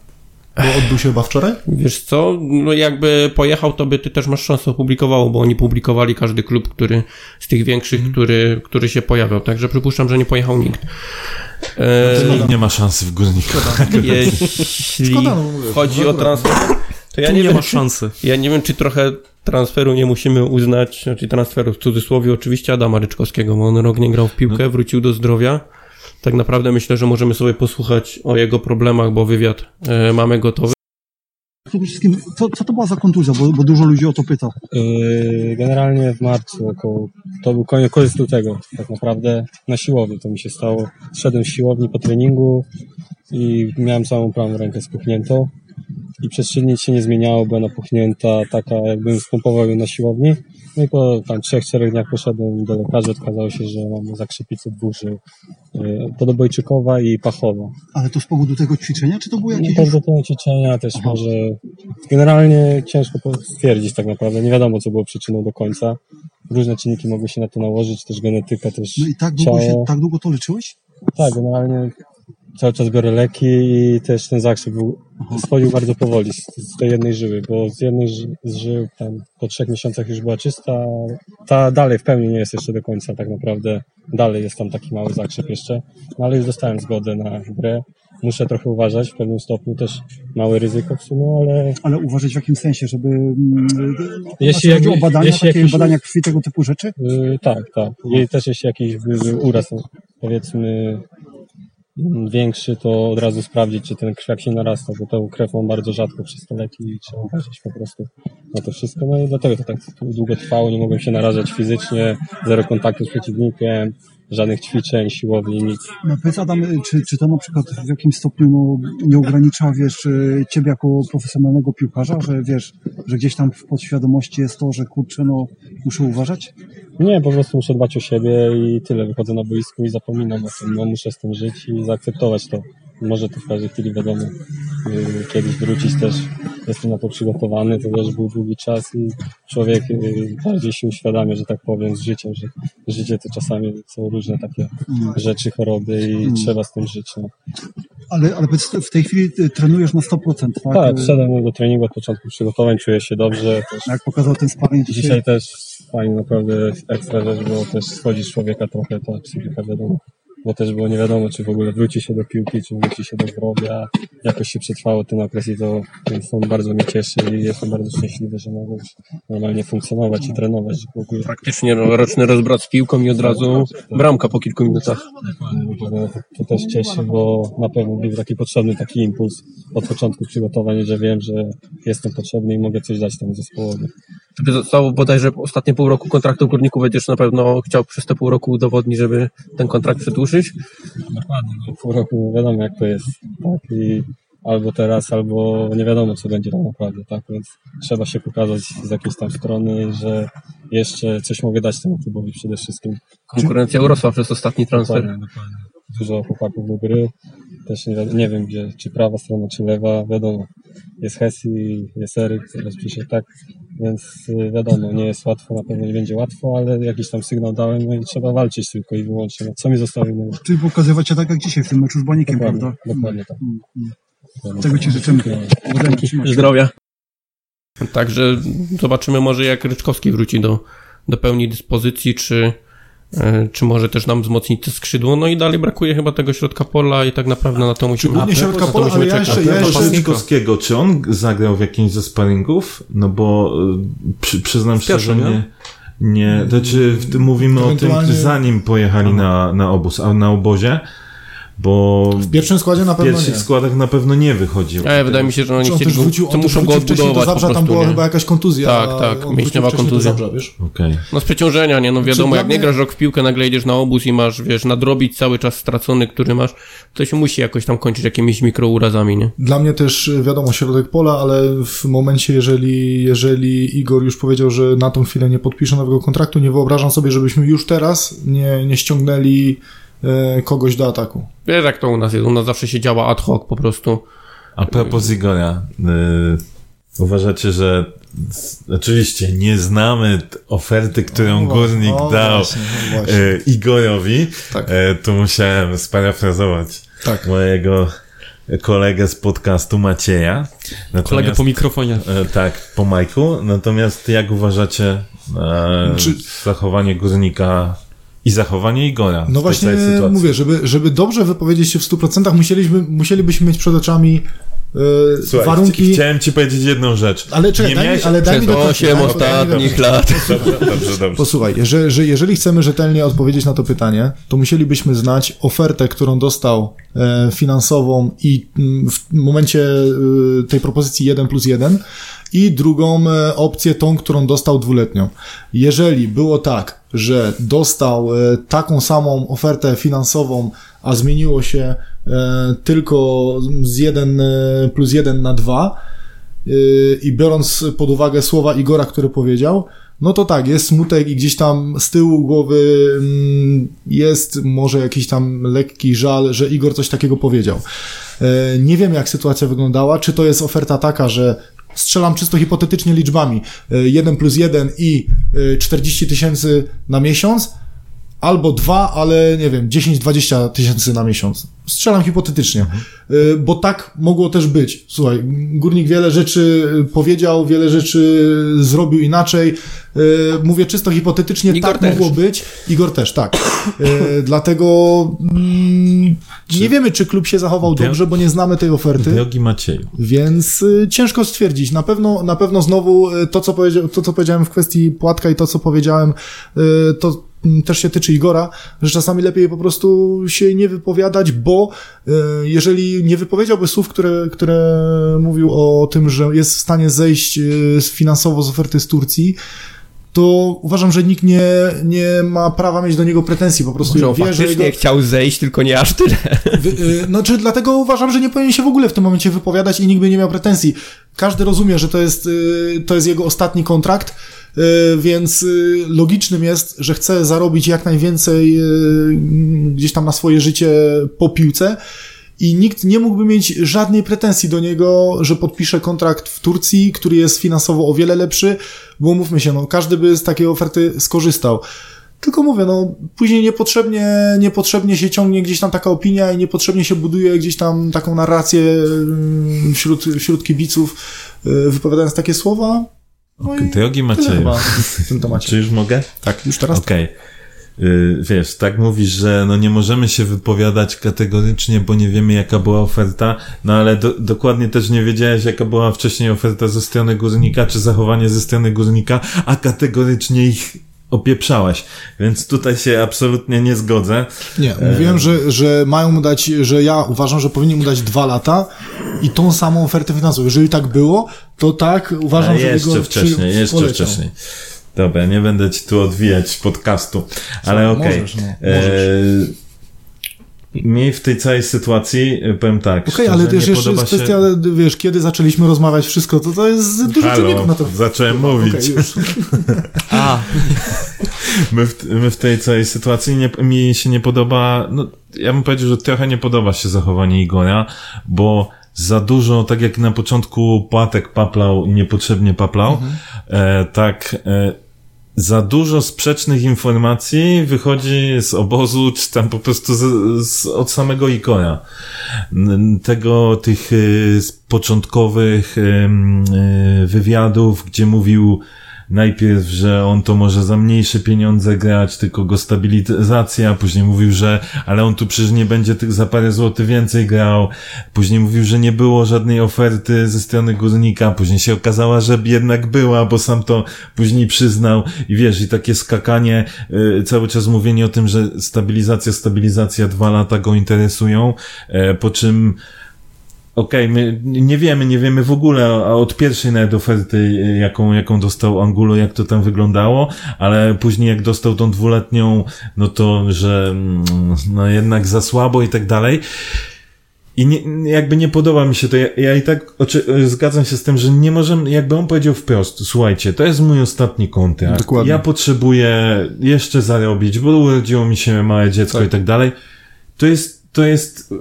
Speaker 1: Bo odbył się chyba wczoraj?
Speaker 2: Wiesz co, no jakby pojechał, to by ty też masz szansę opublikowało, bo oni publikowali każdy klub, który z tych większych,
Speaker 1: Mhm.
Speaker 2: który, który się pojawiał, także przypuszczam, że nie pojechał nikt. E,
Speaker 4: Nikt nie ma szansy w górniku.
Speaker 2: jeśli
Speaker 1: Szkoda, no mówię,
Speaker 2: chodzi o transfer, to ja nie,
Speaker 3: nie
Speaker 2: wiem,
Speaker 3: ma
Speaker 2: czy,
Speaker 3: szansy.
Speaker 2: ja nie wiem, czy trochę transferu nie musimy uznać, znaczy transferu w cudzysłowie oczywiście Adama Ryczkowskiego, bo on rok nie grał w piłkę,
Speaker 1: No.
Speaker 2: wrócił do zdrowia. Tak naprawdę myślę, że możemy sobie posłuchać o jego problemach, bo wywiad e, mamy gotowy.
Speaker 5: Przede wszystkim, co, co to była za kontuzja, bo, bo dużo ludzi o to pyta.
Speaker 6: Yy, Generalnie w marcu około, to był koniec, koniec lutego, tak naprawdę na siłowni to mi się stało. Szedłem z siłowni po treningu i miałem całą prawą rękę spuchniętą i przez trzy dni nic się nie zmieniało, była napuchnięta taka, jakbym spompował ją na siłowni. No i po tam trzech, czterech dniach poszedłem do lekarza, okazało się, że mam żył. Yy, Podobojczykowa i pachowa.
Speaker 5: Ale to z powodu tego ćwiczenia, czy to było jakieś...
Speaker 6: Do tego ćwiczenia, też może. Generalnie ciężko stwierdzić tak naprawdę. Nie wiadomo, co było przyczyną do końca. Różne czynniki mogły się na to nałożyć, też genetyka, też
Speaker 5: No i tak długo, się, tak długo to leczyłeś?
Speaker 6: Tak, generalnie cały czas biorę leki i też ten zakrzep był, schodził bardzo powoli z, z tej jednej żyły, bo z jednej ży- z żył tam po trzech miesiącach już była czysta, ta dalej w pełni nie jest jeszcze do końca tak naprawdę. Dalej jest tam taki mały zakrzep jeszcze, no ale już dostałem zgodę na grę. Muszę trochę uważać w pewnym stopniu, też małe ryzyko w sumie, ale
Speaker 5: Ale uważać w jakim sensie, żeby... mm,
Speaker 6: Jeśli
Speaker 5: chodzi o badania,
Speaker 6: jeśli
Speaker 5: takie
Speaker 6: jakiś-
Speaker 5: badania krwi, tego typu rzeczy?
Speaker 6: Yy, tak, tak. I też jeśli jakiś by był uraz, powiedzmy większy, to od razu sprawdzić, czy ten krwiak się narasta, bo tą krew mam bardzo rzadko przez te leki i trzeba uważać po prostu na to wszystko. No i dlatego to tak długo trwało, nie mogłem się narażać fizycznie, zero kontaktu z przeciwnikiem, żadnych ćwiczeń, siłowni, nic.
Speaker 5: No powiedz Adam, czy, czy to na przykład w jakimś stopniu no, nie ogranicza, wiesz, ciebie jako profesjonalnego piłkarza, że wiesz, że gdzieś tam w podświadomości jest to, że kurczę, no muszę uważać?
Speaker 6: Nie, po prostu muszę dbać o siebie i tyle. Wychodzę na boisku i zapominam o tym. No, muszę z tym żyć i zaakceptować to. Może to w każdej chwili wiadomo, yy, kiedyś wrócić też. Jestem na to przygotowany, to też był długi czas i człowiek yy, bardziej się uświadamia, że tak powiem, z życiem, że życie to czasami są różne takie rzeczy, choroby i trzeba z tym żyć. No.
Speaker 5: Ale, ale w tej chwili y, trenujesz na 100%, tak?
Speaker 6: Tak,
Speaker 5: Y,
Speaker 6: wszedłem do treningu od początku przygotowań, czuję się dobrze. Też
Speaker 5: Jak pokazał ten sparring dzisiaj,
Speaker 6: Dzisiaj też fajnie, naprawdę ekstra rzecz było też schodzić człowieka trochę, ta psychika wiadomo. Bo też było nie wiadomo, czy w ogóle wróci się do piłki, czy wróci się do zdrowia. Jakoś się przetrwało ten okres i to więc to bardzo mnie cieszy i jestem bardzo szczęśliwy, że mogę już normalnie funkcjonować i trenować w ogóle.
Speaker 2: Praktycznie roczny rozbrat z piłką i od razu bramka po kilku minutach.
Speaker 6: To, to też cieszy, bo na pewno był taki potrzebny taki impuls od początku przygotowań, że wiem, że jestem potrzebny i mogę coś dać temu zespołowi.
Speaker 2: Tobie zostało bodajże ostatnie pół roku kontraktu Górniku, będziesz na pewno chciał przez te pół roku udowodnić, żeby ten kontrakt przedłużyć.
Speaker 6: Dokładnie. No, pół roku wiadomo jak to jest, tak? I albo teraz, albo nie wiadomo co będzie tak naprawdę, tak? Więc trzeba się pokazać z jakiejś tam strony, że jeszcze coś mogę dać temu klubowi przede wszystkim.
Speaker 2: Konkurencja urosła przez ostatni transfer.
Speaker 6: Dokładnie, dokładnie. Dużo chłopaków do gry. Też nie, nie wiem gdzie, czy prawa strona, czy lewa, wiadomo. Jest Hesi, jest Eryk, teraz pisze tak, więc y, wiadomo, nie jest łatwo, na pewno nie będzie łatwo, ale jakiś tam sygnał dałem, no i trzeba walczyć tylko i wyłącznie. No, co mi zostało innego?
Speaker 5: czyli pokazywać się tak jak dzisiaj w tym meczu z Banikiem,
Speaker 6: Dokładnie,
Speaker 5: prawda?
Speaker 6: dokładnie tak.
Speaker 5: Mm, Tego Ci życzymy.
Speaker 2: Zdrowia. Także zobaczymy może jak Ryczkowski wróci do, do pełni dyspozycji, czy, czy może też nam wzmocnić to skrzydło. No i dalej brakuje chyba tego środka pola i tak naprawdę na to musimy...
Speaker 1: głównie środka pola, ale ja jeszcze- ja jeszcze-
Speaker 4: czy on zagrał w jakimś ze sparingów? No bo y, przy, przyznam szczerze,
Speaker 3: pierwszym,
Speaker 4: nie, nie, to czy w tym mówimy o tym, zanim pojechali na, na obóz, a na obozie, bo
Speaker 1: W pierwszym składzie na
Speaker 4: w
Speaker 1: pewno
Speaker 4: pierwszych
Speaker 1: nie.
Speaker 4: składach na pewno nie wychodził.
Speaker 2: Ale wydaje mi się, że oni
Speaker 1: on
Speaker 2: chcieli
Speaker 1: też
Speaker 2: go,
Speaker 1: wrócił,
Speaker 2: to
Speaker 1: on
Speaker 2: muszą go
Speaker 1: do
Speaker 2: odbudować po
Speaker 1: Zabrza, tam była
Speaker 2: nie?
Speaker 1: chyba jakaś kontuzja.
Speaker 2: Tak, tak, mięśniowa
Speaker 1: do
Speaker 2: kontuzja.
Speaker 1: Zabrza, wiesz?
Speaker 4: Okej.
Speaker 2: No z przeciążenia, nie? No wiadomo, jak nie grasz rok w piłkę, nagle jedziesz na obóz i masz, wiesz, nadrobić cały czas stracony, który masz, to się musi jakoś tam kończyć jakimiś mikrourazami, nie?
Speaker 1: Dla mnie też y, wiadomo środek pola, ale w momencie, jeżeli, jeżeli Igor już powiedział, że na tą chwilę nie podpisze nowego kontraktu, nie wyobrażam sobie, żebyśmy już teraz nie, nie ściągnęli e, kogoś do ataku.
Speaker 2: Wiesz jak to u nas jest, u nas zawsze się działa ad hoc po prostu.
Speaker 4: A propos Igora, y, uważacie, że oczywiście nie znamy oferty, którą
Speaker 1: O,
Speaker 4: Górnik
Speaker 1: o,
Speaker 4: dał
Speaker 1: właśnie, o, właśnie.
Speaker 4: y, Igorowi,
Speaker 1: Tak.
Speaker 4: y, tu musiałem sparafrazować
Speaker 1: Tak.
Speaker 4: mojego kolegę z podcastu Macieja. Natomiast,
Speaker 3: Kolega po mikrofonie.
Speaker 4: e, tak, po Majku. Natomiast jak uważacie e,
Speaker 1: Czy-
Speaker 4: zachowanie Górnika i zachowanie Igora
Speaker 1: No właśnie mówię, żeby, żeby dobrze wypowiedzieć się w 100%, musieliśmy, musielibyśmy mieć przed oczami e,
Speaker 4: Słuchaj,
Speaker 1: warunki...
Speaker 4: chci- chciałem ci powiedzieć jedną rzecz.
Speaker 1: Ale czekaj,
Speaker 4: Nie
Speaker 1: daj mi,
Speaker 4: miałeś-
Speaker 1: ale daj mi dokończyć.
Speaker 2: 8
Speaker 1: daj mi- daj mi
Speaker 2: ostatnich lat.
Speaker 4: Dobrze, dobrze, dobrze.
Speaker 1: Posłuchaj, że, że jeżeli chcemy rzetelnie odpowiedzieć na to pytanie, to musielibyśmy znać ofertę, którą dostał e, finansową i mm, w momencie e, tej propozycji 1 plus 1 i drugą e, opcję, tą, którą dostał dwuletnią. Jeżeli było tak, że dostał e, taką samą ofertę finansową, a zmieniło się e, tylko z 1 e, plus 1 na 2, Yy, i biorąc pod uwagę słowa Igora, które powiedział, no to tak, jest smutek i gdzieś tam z tyłu głowy mm, jest może jakiś tam lekki żal, że Igor coś takiego powiedział. Nie wiem, jak sytuacja wyglądała, czy to jest oferta taka, że strzelam czysto hipotetycznie liczbami, yy, 1 plus 1 i yy, 40 tysięcy na miesiąc, albo dwa, ale nie wiem, 10-20 tysięcy na miesiąc. Strzelam hipotetycznie, Y, bo tak mogło też być. Słuchaj, górnik wiele rzeczy powiedział, wiele rzeczy zrobił inaczej. Y, Mówię czysto hipotetycznie,
Speaker 2: Igor
Speaker 1: tak
Speaker 2: też.
Speaker 1: mogło być. Igor też, tak. Y, Dlatego mm, nie wiemy, czy klub się zachował dobrze, bo nie znamy tej oferty.
Speaker 4: Drogi Macieju,
Speaker 1: Więc y, ciężko stwierdzić. Na pewno, na pewno znowu to co, to, co powiedziałem w kwestii Płatka i to, co powiedziałem, to mm, też się tyczy Igora, że czasami lepiej po prostu się nie wypowiadać, bo jeżeli nie wypowiedziałby słów, które, które mówił o tym, że jest w stanie zejść finansowo z oferty z Turcji, to uważam, że nikt nie, nie ma prawa mieć do niego pretensji, po prostu
Speaker 2: Może
Speaker 1: wie, że jego...
Speaker 2: chciał zejść, tylko nie aż tyle.
Speaker 1: Wy, y, znaczy, dlatego uważam, że nie powinien się w ogóle w tym momencie wypowiadać i nikt by nie miał pretensji. Każdy rozumie, że to jest, y, to jest jego ostatni kontrakt, y, więc y, logicznym jest, że chce zarobić jak najwięcej gdzieś tam na swoje życie po piłce. I nikt nie mógłby mieć żadnej pretensji do niego, że podpisze kontrakt w Turcji, który jest finansowo o wiele lepszy, bo mówmy się, no, każdy by z takiej oferty skorzystał. Tylko mówię, no, później niepotrzebnie, niepotrzebnie się ciągnie gdzieś tam taka opinia i niepotrzebnie się buduje gdzieś tam taką narrację mm, wśród, wśród kibiców, y, wypowiadając takie słowa. No
Speaker 4: Macieju,
Speaker 1: chyba w tym temacie.
Speaker 4: czy już mogę?
Speaker 1: Tak, już teraz.
Speaker 4: Okej. Y, Wiesz, tak mówisz, że no nie możemy się wypowiadać kategorycznie, bo nie wiemy jaka była oferta, no ale do, dokładnie też nie wiedziałeś jaka była wcześniej oferta ze strony górnika, czy zachowanie ze strony górnika, a kategorycznie ich opieprzałeś. Więc tutaj się absolutnie nie zgodzę.
Speaker 1: Nie, mówiłem, że, że mają mu dać, że ja uważam, że powinien mu dać dwa lata i tą samą ofertę finansową. Jeżeli tak było, to tak uważam,
Speaker 4: A
Speaker 1: że
Speaker 4: jeszcze
Speaker 1: jego
Speaker 4: wcześniej,
Speaker 1: przy-
Speaker 4: jeszcze
Speaker 1: poleciał.
Speaker 4: wcześniej. Dobra, nie będę ci tu odwijać podcastu, ale okej.
Speaker 1: Możesz, no,
Speaker 4: E, Mi w tej całej sytuacji, e, powiem tak,
Speaker 1: Okej,
Speaker 4: szczerze,
Speaker 1: ale też jeszcze jest
Speaker 4: się...
Speaker 1: kwestia, wiesz, kiedy zaczęliśmy rozmawiać wszystko, to to jest dużo
Speaker 4: Halo,
Speaker 1: czynników na to.
Speaker 4: zacząłem mówić.
Speaker 1: Już.
Speaker 3: A,
Speaker 4: My w, my w tej całej sytuacji nie, mi się nie podoba, no ja bym powiedział, że trochę nie podoba się zachowanie Igora, bo za dużo, tak jak na początku Płatek paplał i niepotrzebnie paplał, e, tak e, za dużo sprzecznych informacji wychodzi z obozu, czy tam po prostu z, z, od samego Igora. N- Tego, tych z początkowych em, e, wywiadów, gdzie mówił najpierw, że on to może za mniejsze pieniądze grać, tylko go stabilizacja, później mówił, że ale on tu przecież nie będzie tych za parę złotych więcej grał, później mówił, że nie było żadnej oferty ze strony górnika, później się okazała, że jednak była, bo sam to później przyznał. I wiesz, i takie skakanie, y, cały czas mówienie o tym, że stabilizacja, stabilizacja, dwa lata go interesują, e, po czym Okej, my nie wiemy, nie wiemy w ogóle a od pierwszej nawet oferty, y, jaką, jaką dostał Angulo, jak to tam wyglądało, ale później jak dostał tą dwuletnią, no to, że mm, no jednak za słabo i tak dalej. I nie, jakby nie podoba mi się to. Ja, ja i tak oczy, zgadzam się z tym, że nie możemy, jakby on powiedział wprost, słuchajcie, to jest mój ostatni kontrakt.
Speaker 1: Dokładnie.
Speaker 4: Ja potrzebuję jeszcze zarobić, bo urodziło mi się małe dziecko
Speaker 1: Tak.
Speaker 4: i tak dalej. To jest, to jest e,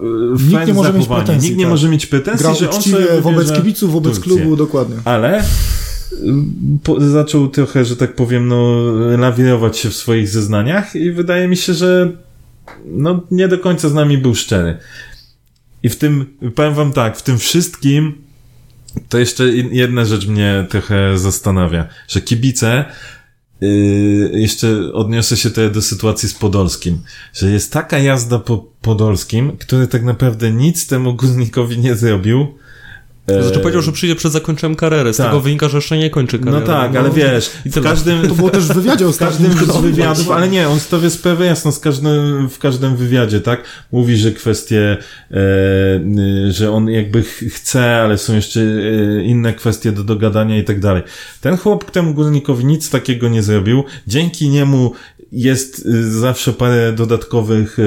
Speaker 1: Nikt nie może mieć pretensji,
Speaker 4: Nikt nie
Speaker 1: tak.
Speaker 4: może mieć pretensji,
Speaker 1: Grał
Speaker 4: że on sobie
Speaker 1: wobec kibiców, wobec
Speaker 4: Turcję.
Speaker 1: klubu, dokładnie.
Speaker 4: Ale y, po, zaczął trochę, że tak powiem, no, lawirować się w swoich zeznaniach i wydaje mi się, że no, nie do końca z nami był szczery. I w tym, powiem wam tak, w tym wszystkim to jeszcze jedna rzecz mnie trochę zastanawia, że kibice Yy, jeszcze odniosę się tutaj do sytuacji z Podolskim, że jest taka jazda po Podolskim, który tak naprawdę nic temu górnikowi nie zrobił.
Speaker 3: Znaczy
Speaker 4: Yy,
Speaker 3: powiedział, że przyjdzie przed zakończeniem kariery. Z
Speaker 4: tak.
Speaker 3: tego wynika, że jeszcze nie kończy kariery.
Speaker 4: No tak, ale wiesz,
Speaker 3: i
Speaker 4: w każdym,
Speaker 1: To było też w wywiadzie
Speaker 4: w
Speaker 1: ostatnim.
Speaker 4: każdym z
Speaker 1: no,
Speaker 4: wywiadów, ale nie, on stawia sprawę jasno, z każdym, w każdym wywiadzie, tak? Mówi, że kwestie, e, że on jakby ch- chce, ale są jeszcze e, inne kwestie do dogadania i tak dalej. Ten chłop temu górnikowi nic takiego nie zrobił. Dzięki niemu jest y, zawsze parę dodatkowych y,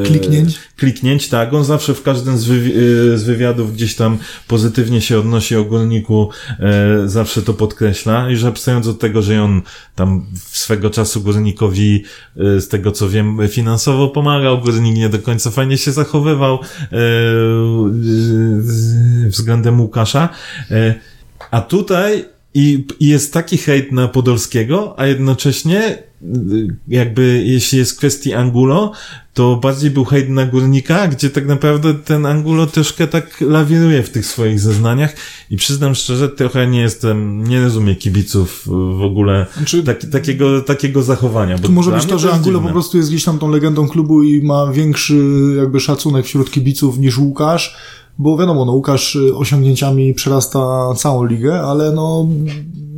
Speaker 4: y,
Speaker 1: Kliknięć.
Speaker 4: kliknięć, tak. On zawsze w każdym z, wywi- z wywiadów gdzieś tam pozytywnie się odnosi o górniku, e, zawsze to podkreśla. Już abstrahując od tego, że on tam swego czasu górnikowi, e, z tego co wiem, finansowo pomagał, górnik nie do końca fajnie się zachowywał e, względem Łukasza. A tutaj i, i jest taki hejt na Podolskiego, a jednocześnie jakby jeśli jest kwestii Angulo, to bardziej był hejt na Górnika, gdzie tak naprawdę ten Angulo troszkę tak lawiruje w tych swoich zeznaniach i przyznam szczerze, trochę nie jestem, nie rozumiem kibiców w ogóle
Speaker 1: Znaczy,
Speaker 4: tak, takiego, takiego zachowania. Bo
Speaker 1: Tu może być to, że Angulo po prostu jest gdzieś tam tą legendą klubu i ma większy jakby szacunek wśród kibiców niż Łukasz, bo wiadomo, no Łukasz osiągnięciami przerasta całą ligę, ale no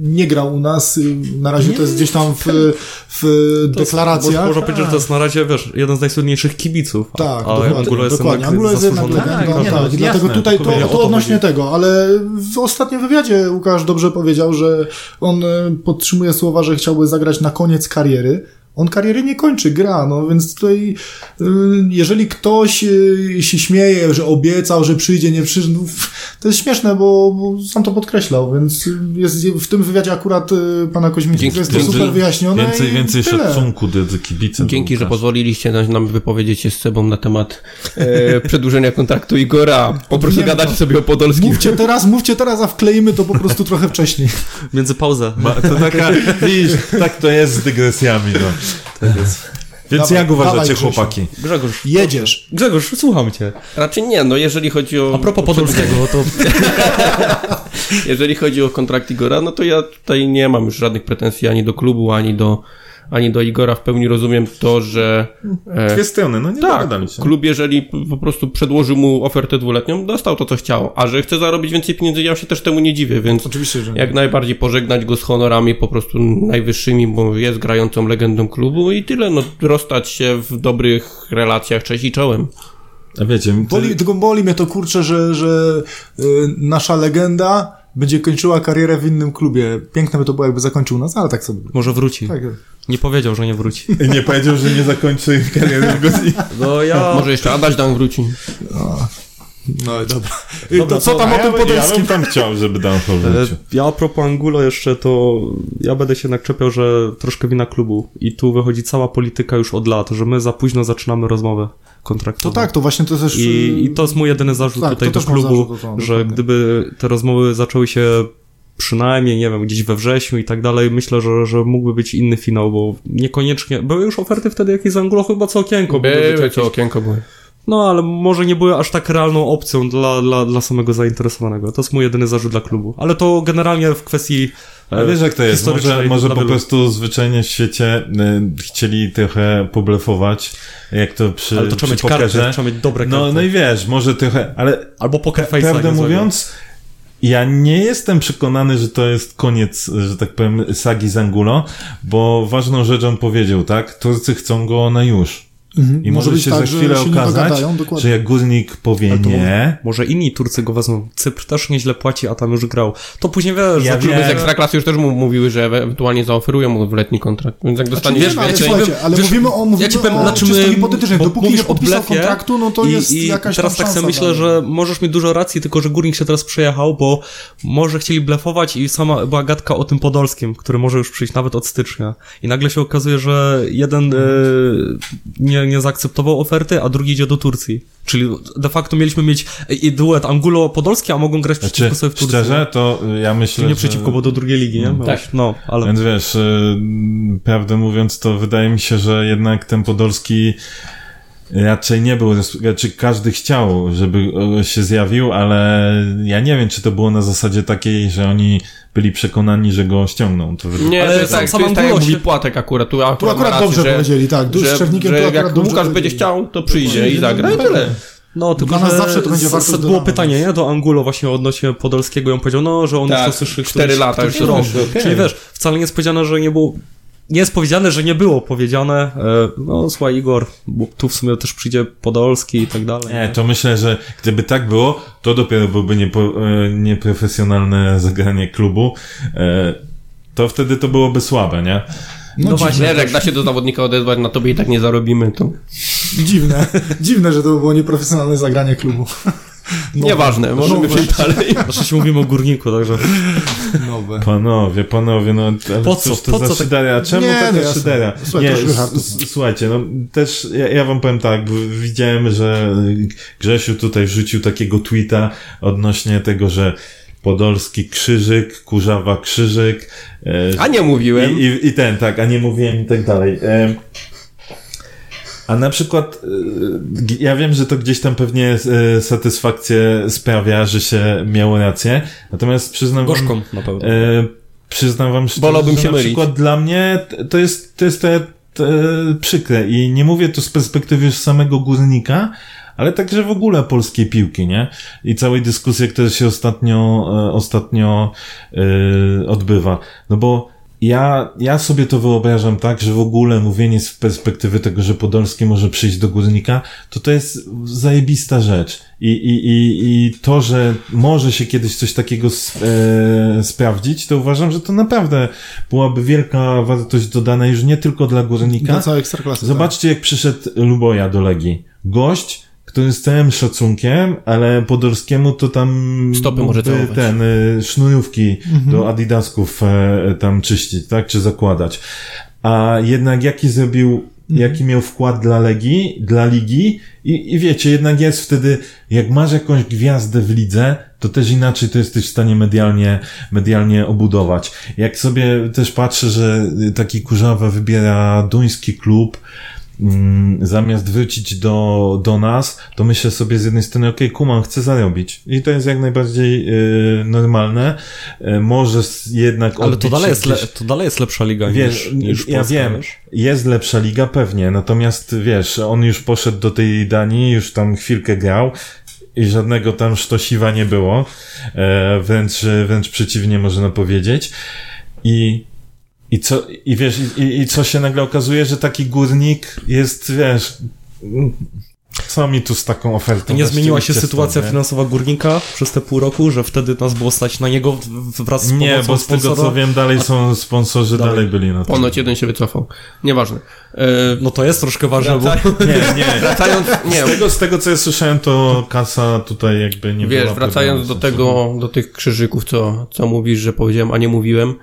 Speaker 1: nie grał u nas. Na razie to jest gdzieś tam w, w
Speaker 3: To jest-
Speaker 1: deklaracjach.
Speaker 3: Można powiedzieć, że to jest na razie, wiesz, jeden z najsłynniejszych kibiców.
Speaker 1: Tak,
Speaker 3: a
Speaker 1: dokładnie.
Speaker 3: Angulo jest
Speaker 1: dokładnie.
Speaker 3: jednak
Speaker 1: Angulo jest jednak legendą,
Speaker 4: Tak, nie,
Speaker 1: tak.
Speaker 4: no,
Speaker 1: I dlatego tutaj to, to
Speaker 4: to
Speaker 1: odnośnie
Speaker 4: chodzi.
Speaker 1: tego, ale w ostatnim wywiadzie Łukasz dobrze powiedział, że on e, podtrzymuje słowa, że chciałby zagrać na koniec kariery. On kariery nie kończy, gra, no więc tutaj y, jeżeli ktoś y, się śmieje, że obiecał, że przyjdzie, nie przyjdzie, no, to jest śmieszne, bo, bo sam to podkreślał, więc jest w tym wywiadzie akurat y, pana Koźmińskiego
Speaker 2: Dzięki-
Speaker 1: jest to super wyjaśnione
Speaker 4: Więcej, więcej
Speaker 1: tyle.
Speaker 4: szacunku do, do kibica.
Speaker 2: Dzięki, że pozwoliliście nam- wypowiedzieć się z sobą na temat e, przedłużenia kontraktu Igora. Po prostu gadacie
Speaker 1: to-
Speaker 2: sobie o Podolskim.
Speaker 1: Mówcie teraz, mówcie teraz, a wkleimy to po prostu trochę wcześniej.
Speaker 3: Między pauzę.
Speaker 4: Ba, to taka, widzisz, tak to jest z dygresjami, no. Więc
Speaker 1: Dawaj,
Speaker 4: jak uważacie,
Speaker 1: dawaj,
Speaker 4: chłopaki?
Speaker 3: Grzegorz,
Speaker 1: Jedziesz.
Speaker 3: Grzegorz, słucham cię.
Speaker 2: Raczej nie, no jeżeli chodzi o...
Speaker 3: A propos Podolskiego, to
Speaker 2: Jeżeli chodzi o kontrakt Igora, no to ja tutaj nie mam już żadnych pretensji ani do klubu, ani do, ani do Igora. W pełni rozumiem to, że e,
Speaker 4: Dwie strony, no nie
Speaker 2: tak,
Speaker 4: się.
Speaker 2: klub jeżeli po prostu przedłożył mu ofertę dwuletnią, dostał to, co chciał. A że chce zarobić więcej pieniędzy, ja się też temu nie dziwię, więc
Speaker 1: Oczywiście, że nie.
Speaker 2: jak najbardziej pożegnać go z honorami po prostu najwyższymi, bo jest grającą legendą klubu i tyle, no rozstać się w dobrych relacjach cześć i czołem.
Speaker 4: A wiecie, ty,
Speaker 1: Boli, tylko boli mnie to kurczę, że, że y, nasza legenda będzie kończyła karierę w innym klubie. Piękne by to było, jakby zakończył nas, ale tak sobie.
Speaker 3: może wróci.
Speaker 1: Tak.
Speaker 3: Nie powiedział, że nie wróci.
Speaker 4: nie powiedział, że nie zakończy kariery w Gozli.
Speaker 3: No ja...
Speaker 2: Może jeszcze Adaś Dan wróci.
Speaker 1: No i dobra.
Speaker 3: Dobra,
Speaker 1: to co tam o tym
Speaker 4: ja, ja
Speaker 1: Podolskim?
Speaker 4: bym tam chciał, żeby Downfall
Speaker 3: E,
Speaker 4: wrócił.
Speaker 3: Ja a propos Angulo jeszcze, to ja będę się jednak czepiał, że troszkę wina klubu. I tu wychodzi cała polityka już od lat, że my za późno zaczynamy rozmowę kontraktową.
Speaker 1: To tak, to właśnie to też... y,
Speaker 3: I, I to jest mój jedyny zarzut
Speaker 1: Tak,
Speaker 3: tutaj
Speaker 1: to
Speaker 3: do klubu,
Speaker 1: zarzut tego,
Speaker 3: że
Speaker 1: dokładnie.
Speaker 3: gdyby te rozmowy zaczęły się przynajmniej, nie wiem, gdzieś we wrześniu i tak dalej, myślę, że, że mógłby być inny finał, bo niekoniecznie... Były już oferty wtedy jakieś z Angulo, chyba co okienko. było
Speaker 2: Były,
Speaker 3: jakieś-
Speaker 2: co okienko były.
Speaker 3: No, ale może nie były aż tak realną opcją dla, dla, dla samego zainteresowanego. To jest mój jedyny zarzut dla klubu. Ale to generalnie w kwestii e,
Speaker 4: A wiesz jak to jest, może, może po prostu zwyczajnie w świecie y, chcieli trochę poblefować, jak to przy,
Speaker 3: Ale to trzeba mieć
Speaker 4: pokerze.
Speaker 3: trzeba mieć dobre karty.
Speaker 4: No, no i wiesz, może trochę, ale
Speaker 3: Albo poker face'a
Speaker 4: prawdę mówiąc, ja nie jestem przekonany, że to jest koniec, że tak powiem, sagi z Angulo, bo ważną rzeczą powiedział, tak? Turcy chcą go na już.
Speaker 1: Mhm.
Speaker 4: I może,
Speaker 1: być
Speaker 4: się
Speaker 1: tak,
Speaker 4: za
Speaker 1: że
Speaker 4: chwilę
Speaker 1: nie
Speaker 4: okazać, że jak górnik powie
Speaker 3: Ale
Speaker 4: nie,
Speaker 3: Może inni Turcy go wezmą. Cypr też nieźle płaci, a tam już grał. To później wiesz,
Speaker 4: Ja.
Speaker 2: Kluby z Ekstraklasy już też mu mówiły, że ewentualnie zaoferują mu w letni kontrakt. Więc jak dostanie...
Speaker 1: Znaczy, nie, no, ale słuchajcie, ale
Speaker 3: wiesz,
Speaker 1: mówimy o, mówimy
Speaker 3: ja ci powiem,
Speaker 1: o
Speaker 3: na czym
Speaker 1: czysto hipotetycznie. Dopóki nie podpisał kontraktu, no to
Speaker 3: i,
Speaker 1: jest
Speaker 3: i
Speaker 1: jakaś
Speaker 3: teraz tak sobie myślę,
Speaker 1: dla
Speaker 3: że możesz mieć dużo racji, tylko że Górnik się teraz przejechał, bo może chcieli blefować i sama była gadka o tym Podolskim, który może już przyjść nawet od stycznia. I nagle się okazuje, że jeden e, nie, nie zaakceptował oferty, a drugi idzie do Turcji. Czyli de facto mieliśmy mieć e, i duet Angulo-Podolski, a mogą grać przeciwko
Speaker 4: znaczy,
Speaker 3: sobie w Turcji.
Speaker 4: szczerze, to ja myślę,
Speaker 3: Czyli nie
Speaker 4: że...
Speaker 3: przeciwko, bo do drugiej ligi, nie?
Speaker 2: Tak.
Speaker 3: No, ale...
Speaker 4: Więc wiesz, y, prawdę mówiąc, to wydaje mi się, że jednak ten Podolski raczej nie był, raczej każdy chciał, żeby się zjawił, ale ja nie wiem, czy to było na zasadzie takiej, że oni byli przekonani, że go ściągną. To
Speaker 2: Nie,
Speaker 3: Ale
Speaker 2: to jest tak,
Speaker 3: sam
Speaker 2: to jest tak jak
Speaker 3: Angulo
Speaker 2: mówi
Speaker 3: się-
Speaker 2: Płatek akurat. Tu akurat,
Speaker 1: Tu akurat
Speaker 2: ma rację,
Speaker 1: dobrze
Speaker 2: że,
Speaker 1: powiedzieli, tak. Tu z
Speaker 2: że,
Speaker 1: Szczernikiem
Speaker 2: że
Speaker 1: to akurat
Speaker 2: jak
Speaker 1: dobrze
Speaker 2: Łukasz będzie chciał, to przyjdzie i zagra i tyle.
Speaker 3: No, tylko
Speaker 1: Dla nas zawsze to będzie
Speaker 3: z- Było pytanie, nie? Do Angulo właśnie odnośnie Podolskiego i on powiedział, no, że on
Speaker 2: Tak,
Speaker 3: już to słyszy
Speaker 2: cztery
Speaker 3: któryś-
Speaker 2: lata już
Speaker 3: rok.
Speaker 2: okej.
Speaker 3: Czyli wiesz, wcale nie jest powiedziane, że nie było... Nie jest powiedziane, że nie było powiedziane. E, No, słuchaj, Igor, bo tu w sumie też przyjdzie Podolski i tak dalej.
Speaker 4: Nie, to myślę, że gdyby tak było, to dopiero byłoby niepo, e, nieprofesjonalne zagranie klubu. E, To wtedy to byłoby słabe, nie?
Speaker 1: No,
Speaker 3: No właśnie,
Speaker 2: jak da się do zawodnika odezwać, na tobie i tak nie zarobimy, to
Speaker 1: dziwne, dziwne, że to było nieprofesjonalne zagranie klubu.
Speaker 2: Nieważne, możemy przejść dalej.
Speaker 3: Znaczy się mówimy o Górniku, także...
Speaker 1: Nowe.
Speaker 4: Panowie, panowie, no ale
Speaker 3: Po co?
Speaker 4: to
Speaker 3: Po
Speaker 4: za
Speaker 3: co tak-
Speaker 4: szydera? Czemu
Speaker 1: Nie, no
Speaker 4: taka
Speaker 1: jasne.
Speaker 4: szydera?
Speaker 1: Słuchaj,
Speaker 4: Nie, słuchajcie, no też ja, ja wam powiem tak, bo widziałem, że Grzesiu tutaj wrzucił takiego tweeta odnośnie tego, że Podolski krzyżyk, Kurzawa krzyżyk. e,
Speaker 2: A nie mówiłem.
Speaker 4: I, i, I ten, tak, a nie mówiłem i tak dalej. E, A na przykład, g- ja wiem, że to gdzieś tam pewnie e, satysfakcję sprawia, że się miało rację, natomiast przyznam wam,
Speaker 3: Gorzką na pewno.
Speaker 4: E, przyznam wam szczerze,
Speaker 2: Wolałbym
Speaker 4: że
Speaker 2: się
Speaker 4: na
Speaker 2: mylić.
Speaker 4: przykład dla mnie to jest, to jest te, te przykre i nie mówię to z perspektywy już samego górnika, ale także w ogóle polskiej piłki, nie? I całej dyskusji, która się ostatnio, e, ostatnio yy, odbywa. No bo ja, ja sobie to wyobrażam tak, że w ogóle mówienie z perspektywy tego, że Podolski może przyjść do Górnika, to to jest zajebista rzecz. I, i, i, i to, że może się kiedyś coś takiego sp e, sprawdzić, to uważam, że to naprawdę byłaby wielka wartość dodana już nie tylko dla Górnika.
Speaker 1: Dla całej ekstraklasy. tak.
Speaker 4: Zobaczcie, jak przyszedł Luboja do Legii. Gość, który z całym szacunkiem, ale Podolskiemu to tam
Speaker 2: Stopy może całować.
Speaker 4: ten y, sznurówki do adidasków e, tam czyścić, tak, czy zakładać. A jednak jaki zrobił, jaki miał wkład dla Legii, dla Ligi i, i wiecie, jednak jest wtedy, jak masz jakąś gwiazdę w lidze, to też inaczej to jesteś w stanie medialnie, medialnie obudować. Jak sobie też patrzę, że taki kurzawa wybiera duński klub, zamiast wrócić do, do nas, to myślę sobie z jednej strony, okej, Kuman chce zarobić. I to jest jak najbardziej y, normalne. Y, może jednak
Speaker 3: Ale to dalej, jest le, to dalej jest lepsza liga
Speaker 4: Wiesz,
Speaker 3: niż, niż
Speaker 4: ja
Speaker 3: Polska,
Speaker 4: wiem,
Speaker 3: wiesz?
Speaker 4: jest lepsza liga pewnie, natomiast wiesz, on już poszedł do tej Danii, już tam chwilkę grał i żadnego tam sztosiwa nie było, e, wręcz, wręcz przeciwnie można powiedzieć i i co, i wiesz, i, i co się nagle okazuje, że taki górnik jest, wiesz, co mi tu z taką ofertą?
Speaker 3: Nie zmieniła się sytuacja
Speaker 4: nie?
Speaker 3: finansowa Górnika przez te pół roku, że wtedy nas było stać na niego wraz z
Speaker 4: Nie, bo z tego co
Speaker 3: sponsora?
Speaker 4: wiem, dalej są sponsorzy,
Speaker 3: Dalej.
Speaker 4: dalej, byli na tym.
Speaker 2: Ponoć jeden się wycofał. Nieważne. E,
Speaker 3: No to jest troszkę ważne, bo...
Speaker 2: wraca-
Speaker 4: Nie, nie.
Speaker 2: Wracając, nie,
Speaker 4: Z tego, z tego co ja słyszałem, to kasa tutaj jakby nie
Speaker 2: Wiesz,
Speaker 4: była
Speaker 2: wracając do tego, do tych krzyżyków, co, co mówisz, że powiedziałem, a nie mówiłem,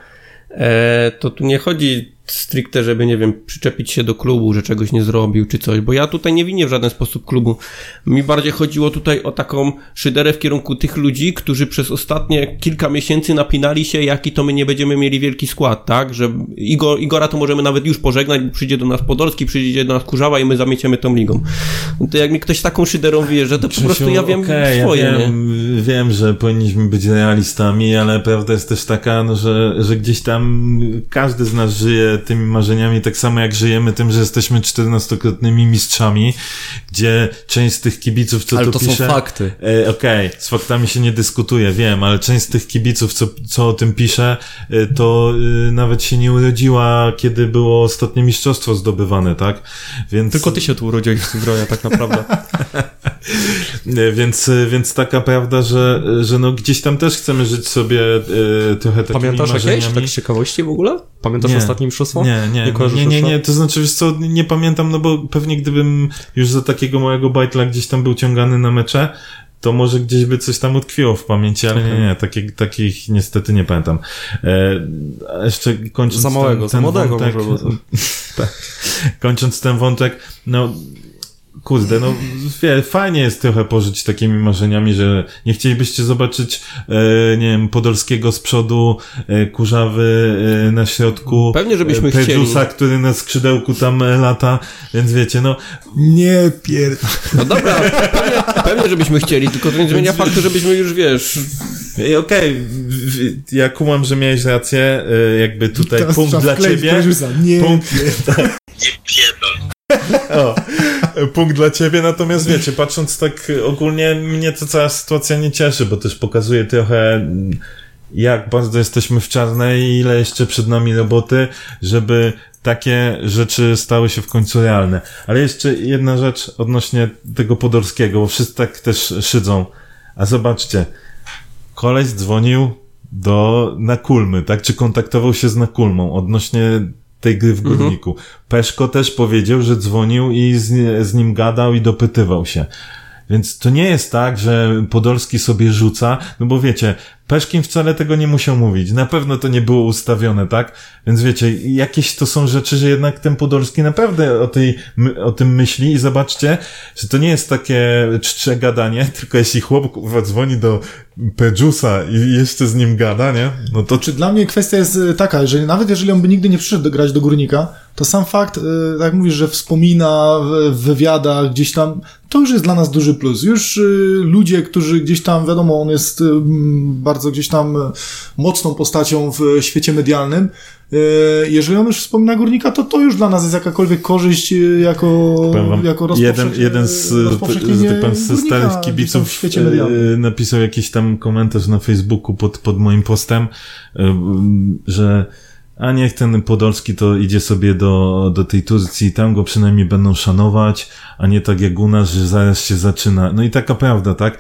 Speaker 2: to tu nie chodzi stricte, żeby, nie wiem, przyczepić się do klubu, że czegoś nie zrobił, czy coś, bo ja tutaj nie winię w żaden sposób klubu. Mi bardziej chodziło tutaj o taką szyderę w kierunku tych ludzi, którzy przez ostatnie kilka miesięcy napinali się, jaki to my nie będziemy mieli wielki skład, tak, że Igor, Igora to możemy nawet już pożegnać, bo przyjdzie do nas Podolski, przyjdzie do nas Kurzawa i my zamieciemy tą ligą. No To jak mi ktoś taką szyderą wierzy, to po
Speaker 4: Krzysiu,
Speaker 2: prostu ja wiem
Speaker 4: okej,
Speaker 2: swoje,
Speaker 4: ja
Speaker 2: nie?
Speaker 4: wiem, wiem, że powinniśmy być realistami, ale prawda jest też taka, no, że, że gdzieś tam każdy z nas żyje tymi marzeniami, tak samo jak żyjemy tym, że jesteśmy 14-krotnymi mistrzami, gdzie część z tych kibiców, co
Speaker 3: Ale to są
Speaker 4: pisze...
Speaker 3: fakty.
Speaker 4: E, Okej, z faktami się nie dyskutuje, wiem, ale część z tych kibiców, co, co o tym pisze, e, to e, nawet się nie urodziła, kiedy było ostatnie mistrzostwo zdobywane, tak? Więc...
Speaker 3: Tylko ty się tu urodziłeś w gronie, tak naprawdę.
Speaker 4: Nie, Więc, więc taka prawda, że, że no gdzieś tam też chcemy żyć sobie y, trochę takimi
Speaker 3: Pamiętasz jakieś?
Speaker 4: marzeniami.
Speaker 3: Tak z ciekawości w ogóle? Pamiętasz
Speaker 4: Nie.
Speaker 3: ostatnie mistrzostwo?
Speaker 4: Nie, nie,
Speaker 3: kojarzysz
Speaker 4: nie, nie,
Speaker 3: jeszcze?
Speaker 4: nie, to znaczy, wiesz co, nie pamiętam, no bo pewnie gdybym już za takiego małego bajtla gdzieś tam był ciągany na mecze, to może gdzieś by coś tam utkwiło w pamięci, ale nie, nie, takich, takich niestety nie pamiętam. E, a jeszcze kończąc
Speaker 3: Za małego,
Speaker 4: ten,
Speaker 3: za
Speaker 4: ten
Speaker 3: młodego
Speaker 4: wątek,
Speaker 3: może,
Speaker 4: tak. Kończąc ten wątek, no kurde, no wie, fajnie jest trochę pożyć takimi marzeniami, że nie chcielibyście zobaczyć, e, nie wiem, Podolskiego z przodu, e, Kurzawy e, na środku,
Speaker 2: Pewnie, żebyśmy
Speaker 4: e, Pedrusa,
Speaker 2: chcieli.
Speaker 4: który na skrzydełku tam e, lata, więc wiecie, no
Speaker 1: Nie pier...
Speaker 2: No dobra, pewnie, pewnie żebyśmy chcieli, tylko to nie zmienia faktu, żebyśmy już, wiesz,
Speaker 4: okej, w- ja kumam, że miałeś rację, e, jakby tutaj punkt dla ciebie.
Speaker 1: Nie
Speaker 4: punkt, O, punkt dla ciebie, natomiast wiecie, patrząc tak ogólnie, mnie to cała sytuacja nie cieszy, bo też pokazuje trochę mm, jak bardzo jesteśmy w czarnej i ile jeszcze przed nami roboty, żeby takie rzeczy stały się w końcu realne. Ale jeszcze jedna rzecz odnośnie tego Podolskiego, bo wszyscy tak też szydzą. A zobaczcie, koleś dzwonił do Nakulmy, tak? Czy kontaktował się z Nakulmą odnośnie tej gry w Górniku. Peszko też powiedział, że dzwonił i z, z nim gadał i dopytywał się. Więc to nie jest tak, że Podolski sobie rzuca, no bo wiecie, Peszkin wcale tego nie musiał mówić. Na pewno to nie było ustawione, tak? Więc wiecie, jakieś to są rzeczy, że jednak ten Podolski naprawdę o, tej, o tym myśli i zobaczcie, że to nie jest takie czcze gadanie, tylko jeśli chłop dzwoni do Pedjusa i jeszcze z nim gada, nie? No to
Speaker 1: Czy dla mnie kwestia jest e, taka, że nawet jeżeli on by nigdy nie przyszedł grać do Górnika, to sam fakt, y, tak jak mówisz, że wspomina w, wywiadach gdzieś tam, to już jest dla nas duży plus. Już y, ludzie, którzy gdzieś tam, wiadomo, on jest y, m, bardzo gdzieś tam y, mocną postacią w świecie medialnym, y, jeżeli on już wspomina Górnika, to to już dla nas jest jakakolwiek korzyść y, jako,
Speaker 4: wam,
Speaker 1: jako
Speaker 4: jeden, jeden z,
Speaker 1: rozpowszechnienie
Speaker 4: z, z, z starych kibiców
Speaker 1: w świecie medialnym.
Speaker 4: e, napisał jakiś tam komentarz na Facebooku pod, pod moim postem, e, że a niech ten Podolski to idzie sobie do, do tej Turcji, tam go przynajmniej będą szanować, a nie tak jak u nas, że zaraz się zaczyna. No i taka prawda, tak?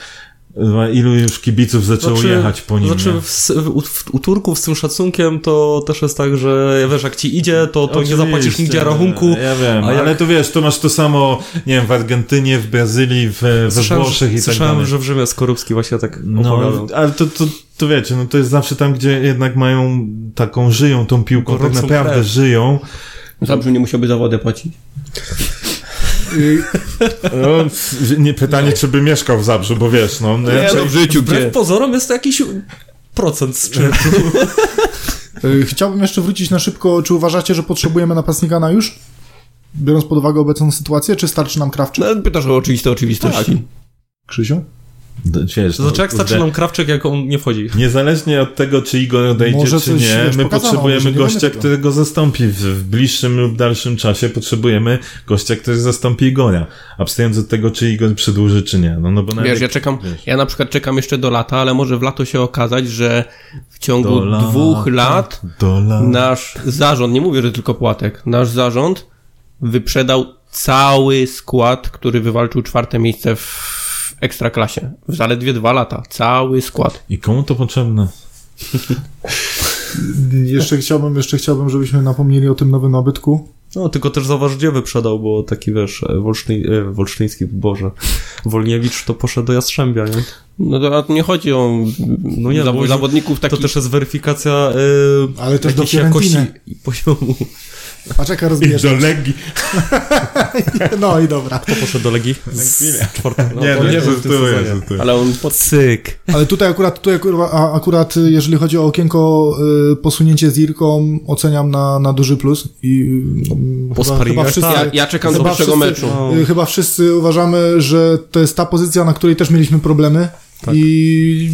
Speaker 4: Ilu już kibiców zaczęło jechać po nim.
Speaker 3: Znaczy, w, w, u, u Turków z tym szacunkiem to też jest tak, że wiesz, jak ci idzie, to, to nie zapłacisz nigdzie rachunku.
Speaker 4: Ja wiem,
Speaker 3: a jak-
Speaker 4: ale to wiesz, to masz to samo, nie wiem, w Argentynie, w Brazylii, w, we
Speaker 3: Słyszałem,
Speaker 4: Włoszech i tak
Speaker 3: słyszałem
Speaker 4: dalej.
Speaker 3: że w Rzymie Skorupski właśnie tak
Speaker 4: No, ale to, to, to wiecie, no to jest zawsze tam, gdzie jednak mają taką, żyją tą piłką, tak naprawdę
Speaker 3: krew.
Speaker 4: żyją.
Speaker 2: Zabrzu nie musiałby za wodę płacić.
Speaker 4: No, nie pytanie, czy by mieszkał w Zabrzu, bo wiesz, no, no ja,
Speaker 2: w życiu
Speaker 3: Wbrew pozorom jest to jakiś procent z czynszu.
Speaker 1: Y, Chciałbym jeszcze wrócić na szybko. Czy uważacie, że potrzebujemy napastnika na już? Biorąc pod uwagę obecną sytuację, czy starczy nam Krawczyk?
Speaker 2: No, pytasz o oczywiste oczywistości.
Speaker 1: Krzysiu?
Speaker 4: Wiesz,
Speaker 3: To znaczy, jak starczy nam Krawczyk, jak on nie wchodzi.
Speaker 4: Niezależnie od tego, czy Igor odejdzie,
Speaker 1: Może
Speaker 4: czy nie, my
Speaker 1: pokazano,
Speaker 4: potrzebujemy
Speaker 1: nie
Speaker 4: gościa,
Speaker 1: tego.
Speaker 4: który go zastąpi. W, w bliższym lub dalszym czasie potrzebujemy gościa, który zastąpi Igora. Abstrahując od tego, czy Igor przedłuży, czy nie. No, no bo nawet
Speaker 2: Wiesz, ja czekam,
Speaker 4: wiesz.
Speaker 2: ja na przykład czekam jeszcze do lata, ale może w lato się okazać, że w ciągu
Speaker 4: Do
Speaker 2: dwóch lat
Speaker 4: do lata.
Speaker 2: nasz zarząd, nie mówię, że tylko Płatek, nasz zarząd wyprzedał cały skład, który wywalczył czwarte miejsce w ekstraklasie. W zaledwie dwa lata. Cały skład.
Speaker 4: I komu to potrzebne?
Speaker 1: Jeszcze chciałbym, jeszcze chciałbym, żebyśmy napomnieli o tym nowym nabytku.
Speaker 3: No, tylko też zauważ, gdzie wyprzedał, bo taki, wiesz, e, e, Wolsztyński, Boże, Wolniewicz to poszedł do Jastrzębia, nie?
Speaker 2: No to nie chodzi o
Speaker 3: No nie,
Speaker 2: zaw-
Speaker 3: bo
Speaker 2: zawodników
Speaker 3: To
Speaker 2: takich...
Speaker 3: też jest weryfikacja e,
Speaker 1: Ale też do
Speaker 3: jakości poziomu.
Speaker 1: A czekaj, rozbijesz.
Speaker 4: Do Legii.
Speaker 1: No i dobra.
Speaker 3: Kto poszedł do Legii? Czwarty. No,
Speaker 4: Nie,
Speaker 3: to
Speaker 4: no nie, żartuję, żartuję.
Speaker 2: Ale on pod...
Speaker 3: Cyk.
Speaker 1: Ale tutaj akurat, tutaj akurat, y, jeżeli chodzi o okienko y, posunięcie z Irką, oceniam na, na duży plus i y,
Speaker 3: Po
Speaker 1: chyba, chyba wszyscy.
Speaker 2: Ja, ja czekam do pierwszego meczu.
Speaker 3: No.
Speaker 1: y, chyba wszyscy uważamy, że to jest ta pozycja, na której też mieliśmy problemy i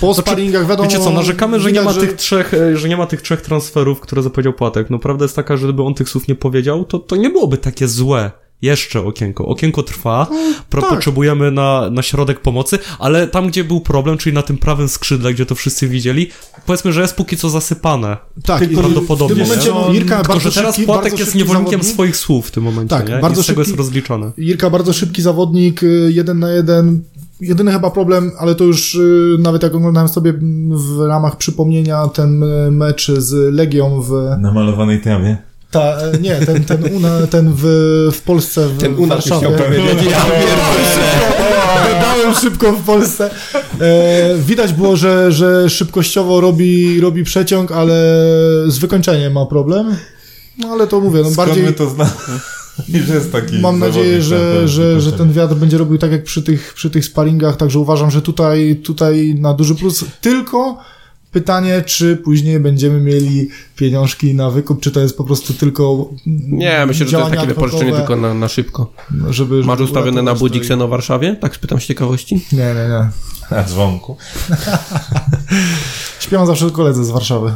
Speaker 1: po sparingach wiadomo...
Speaker 3: Wiecie co, narzekamy, że nie ma tych trzech, e, że nie ma tych trzech transferów, które zapowiedział Płatek. No prawda jest taka, że gdyby on tych słów nie powiedział, to, to nie byłoby takie złe. Jeszcze okienko. Okienko trwa, pro,
Speaker 1: tak.
Speaker 3: potrzebujemy na, na środek pomocy, ale tam, gdzie był problem, czyli na tym prawym skrzydle, gdzie to wszyscy widzieli, powiedzmy, że jest póki co zasypane.
Speaker 1: Tak, i
Speaker 3: prawdopodobnie,
Speaker 1: W tym momencie no, Irka
Speaker 3: Tylko,
Speaker 1: bardzo
Speaker 3: że teraz
Speaker 1: szybki,
Speaker 3: Płatek jest niewolnikiem
Speaker 1: zawodnik.
Speaker 3: swoich słów w tym momencie,
Speaker 1: Tak,
Speaker 3: nie?
Speaker 1: bardzo
Speaker 3: I z tego
Speaker 1: szybki-
Speaker 3: jest rozliczone.
Speaker 1: Irka bardzo szybki zawodnik, y, jeden na jeden. Jedyny chyba problem, ale to już y, nawet jak oglądałem sobie w ramach przypomnienia ten y, mecz z Legią w...
Speaker 4: Na malowanej trawie.
Speaker 1: Ta, e, nie, ten, ten, una, ten w, w Polsce, w,
Speaker 2: Ten już
Speaker 1: Warszawie.
Speaker 2: chciał powiedzieć. Ja
Speaker 1: Dodałem szybko w Polsce. E, widać było, że, że szybkościowo robi, robi przeciąg, ale z wykończeniem ma problem. No ale to mówię, no
Speaker 4: Skąd
Speaker 1: bardziej...
Speaker 4: my to znamy? I że jest taki
Speaker 1: Mam nadzieję,
Speaker 4: zawodnik na
Speaker 1: że, że, że ten
Speaker 4: wykończony.
Speaker 1: wiatr będzie robił tak jak przy tych, przy tych sparingach, także uważam, że tutaj, tutaj na duży plus. Tylko pytanie, czy później będziemy mieli pieniążki na wykup, czy to jest po prostu tylko
Speaker 2: Nie, myślę, że to jest takie wypożyczenie tylko na, na szybko.
Speaker 1: żeby, żeby
Speaker 2: Masz ustawione na budzik
Speaker 1: i-
Speaker 2: w Warszawie? Tak spytam z ciekawości.
Speaker 1: Nie, nie, nie.
Speaker 4: Na dzwonku.
Speaker 1: Śpiewam zawsze koledze z Warszawy.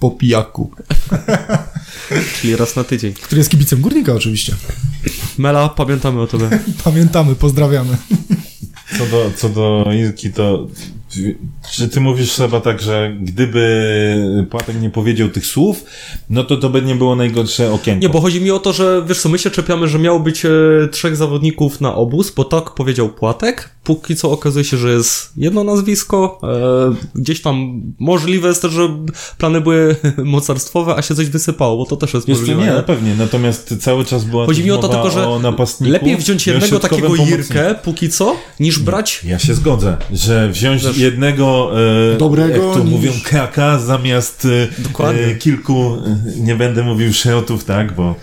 Speaker 1: Po pijaku.
Speaker 3: Czyli raz na tydzień.
Speaker 1: Który jest kibicem Górnika oczywiście.
Speaker 3: Mela, pamiętamy o tobie.
Speaker 1: Pamiętamy, pozdrawiamy.
Speaker 4: Co do, co do Irki, to czy ty mówisz Seba tak, że gdyby Płatek nie powiedział tych słów, no to to by nie było najgorsze okienko.
Speaker 3: Nie, bo chodzi mi o to, że wiesz co, my się czepiamy, że miało być e, trzech zawodników na obóz, bo tak powiedział Płatek. Póki co okazuje się, że jest jedno nazwisko. E, gdzieś tam możliwe jest też, że plany były mocarstwowe, a się coś wysypało, bo to też jest
Speaker 4: to
Speaker 3: możliwe.
Speaker 4: nie,
Speaker 3: nie?
Speaker 4: pewnie, natomiast cały czas była
Speaker 3: Chodzi mi o to tylko, że lepiej wziąć jednego takiego. Jirkę, póki co, niż brać
Speaker 4: Ja się zgodzę, że wziąć
Speaker 3: Wiesz,
Speaker 4: jednego e,
Speaker 1: dobrego
Speaker 4: jak to
Speaker 1: niż-
Speaker 4: mówią kraka zamiast e, e, kilku, e, nie będę mówił szerotów, tak, bo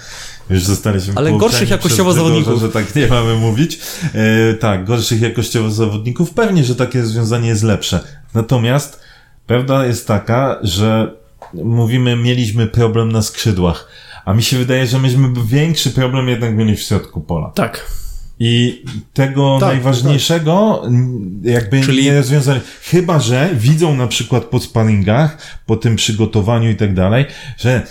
Speaker 4: już zostaliśmy
Speaker 3: Ale gorszych jakościowo zawodników.
Speaker 4: że tak nie mamy mówić. E, tak, gorszych jakościowo zawodników. Pewnie, że takie rozwiązanie jest lepsze. Natomiast prawda jest taka, że mówimy, mieliśmy problem na skrzydłach. A mi się wydaje, że myśmy większy problem jednak mieli w środku pola.
Speaker 2: Tak.
Speaker 4: I tego
Speaker 1: Tak,
Speaker 4: najważniejszego n- jakby
Speaker 3: Czyli-
Speaker 4: nie rozwiązali. Chyba, że widzą na przykład po sparingach, po tym przygotowaniu i tak dalej, że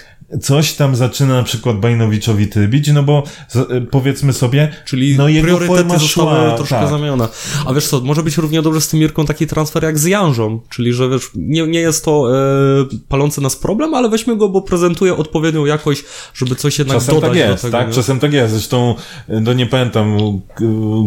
Speaker 4: coś tam zaczyna na przykład Bajnowiczowi trybić, no bo z, powiedzmy sobie,
Speaker 3: Czyli
Speaker 4: no jego
Speaker 3: priorytety
Speaker 4: forma
Speaker 3: zostały
Speaker 4: szła,
Speaker 3: troszkę
Speaker 4: tak.
Speaker 3: zamienione. A wiesz co, może być równie dobrze z tym Mirką taki transfer jak z Janżą, czyli że wiesz, nie, nie jest to e, palący nas problem, ale weźmy go, bo prezentuje odpowiednią jakość, żeby coś jednak
Speaker 4: Czasem
Speaker 3: dodać
Speaker 4: tak jest,
Speaker 3: do tego.
Speaker 4: tak?
Speaker 3: nie?
Speaker 4: Czasem tak jest. Zresztą, no nie pamiętam,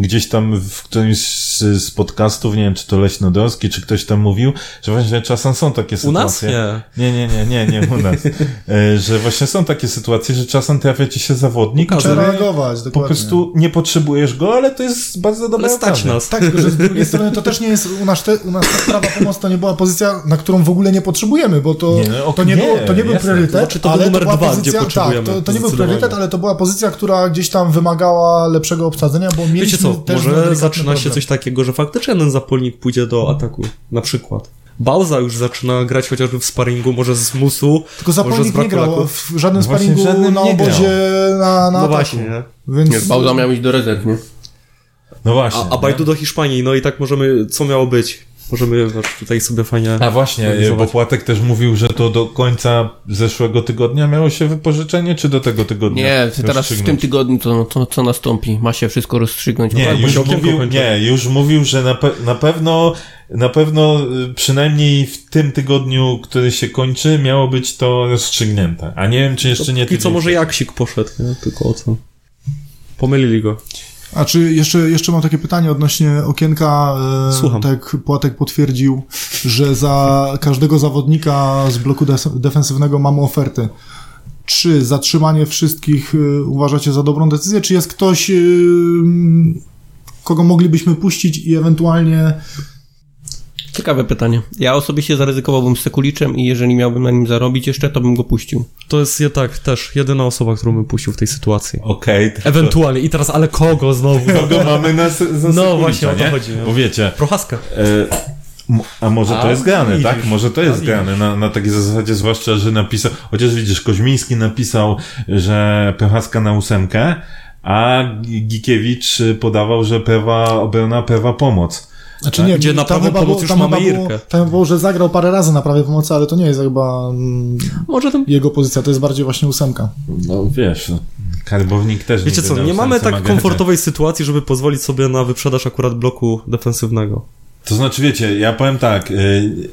Speaker 4: gdzieś tam w którymś z, podcastów, nie wiem, czy to Leśnodorski, czy ktoś tam mówił, że właśnie czasem są takie
Speaker 3: U nas
Speaker 4: sytuacje.
Speaker 3: nie.
Speaker 4: Nie, nie, nie, nie, nie u nas. Że właśnie są takie sytuacje, że czasem trafia ci się zawodnik.
Speaker 1: Trzeba
Speaker 4: który
Speaker 1: reagować,
Speaker 4: po
Speaker 1: dokładnie.
Speaker 4: prostu nie potrzebujesz go, ale to jest bardzo dobra
Speaker 3: Ale stać nas.
Speaker 1: Tak, tylko że z drugiej strony to też nie jest u nas, te, u nas ta prawa pomoc to nie była pozycja, na którą w ogóle nie potrzebujemy, bo to
Speaker 4: Nie,
Speaker 1: nie,
Speaker 4: no,
Speaker 1: to nie,
Speaker 4: nie,
Speaker 1: było, to nie był
Speaker 4: jasne.
Speaker 1: priorytet,
Speaker 3: Znaczy, to był
Speaker 1: ale
Speaker 3: numer
Speaker 1: była
Speaker 3: dwa,
Speaker 1: pozycja, Tak, to, to nie był priorytet, ale to była pozycja, która gdzieś tam wymagała lepszego obsadzenia, bo mieliśmy
Speaker 3: Wiecie co,
Speaker 1: też
Speaker 3: może zaczyna się
Speaker 1: problem.
Speaker 3: coś takiego, że faktycznie jeden zapolnik pójdzie do ataku, na przykład. Bauza już zaczyna grać chociażby w sparingu, może z Musu,
Speaker 1: Tylko
Speaker 3: może z
Speaker 1: Zapolnik nie grał w żadnym
Speaker 4: Właśnie
Speaker 1: sparingu
Speaker 4: żadnym
Speaker 1: na obozie na, na
Speaker 3: No
Speaker 1: ataku.
Speaker 3: właśnie, nie?
Speaker 1: Więc
Speaker 2: Nie, Bauza miał iść do rezerw, nie?
Speaker 4: No właśnie.
Speaker 3: A, a Bajdu do Hiszpanii, no i tak możemy, co miało być? Możemy wiesz, tutaj sobie fajnie...
Speaker 4: A właśnie, bo
Speaker 3: Zobacz.
Speaker 4: Płatek też mówił, że to do końca zeszłego tygodnia miało się wypożyczenie, czy do tego tygodnia?
Speaker 2: Nie, teraz w tym tygodniu to, to co nastąpi? Ma się wszystko rozstrzygnąć.
Speaker 4: Nie,
Speaker 3: bo
Speaker 4: już mówił, nie, już mówił, że na, pe na pewno, na pewno y, przynajmniej w tym tygodniu, który się kończy, miało być to rozstrzygnięte. A nie wiem, czy jeszcze nie
Speaker 3: I co, może. Jaksik poszedł, nie? Tylko o co? Pomylili go.
Speaker 1: A czy jeszcze, jeszcze mam takie pytanie odnośnie okienka. E,
Speaker 3: Słucham.
Speaker 1: Tak Płatek potwierdził, że za każdego zawodnika z bloku defensywnego mamy oferty. Czy zatrzymanie wszystkich e, uważacie za dobrą decyzję, czy jest ktoś, e, kogo moglibyśmy puścić i ewentualnie
Speaker 2: Ciekawe pytanie. Ja osobiście zaryzykowałbym z Sekuliczem i jeżeli miałbym na nim zarobić jeszcze, to bym go puścił.
Speaker 3: To jest je tak, też jedyna osoba, którą bym puścił w tej sytuacji.
Speaker 4: Okej, tylko
Speaker 3: Ewentualnie. I teraz, ale kogo znowu?
Speaker 4: kogo mamy na, za
Speaker 3: No właśnie, o to
Speaker 4: nie?
Speaker 3: chodzi, nie?
Speaker 4: Bo wiecie,
Speaker 3: Prochaska.
Speaker 4: E, A może to
Speaker 3: A,
Speaker 4: jest grane,
Speaker 3: widzisz.
Speaker 4: tak? Może to jest grane na, na takiej zasadzie, zwłaszcza, że napisał, chociaż widzisz, Koźmiński napisał, że Prochaska na ósemkę, a Gikiewicz podawał, że pewa obrona, pewa pomoc.
Speaker 1: Znaczy nie,
Speaker 3: Gdzie na
Speaker 1: tam
Speaker 3: prawą pomoc
Speaker 1: było,
Speaker 3: już
Speaker 1: tam
Speaker 3: mamy
Speaker 1: chyba było,
Speaker 3: Irkę.
Speaker 1: tam było, że zagrał parę razy na prawej pomocy, ale to nie jest chyba mm,
Speaker 3: Może ten...
Speaker 1: jego pozycja, to jest bardziej właśnie ósemka.
Speaker 4: No wiesz, no, karbownik też
Speaker 3: Wiecie co, nie mamy tak komfortowej sytuacji, żeby pozwolić sobie na wyprzedaż akurat bloku defensywnego.
Speaker 4: To znaczy, wiecie, ja powiem tak, y,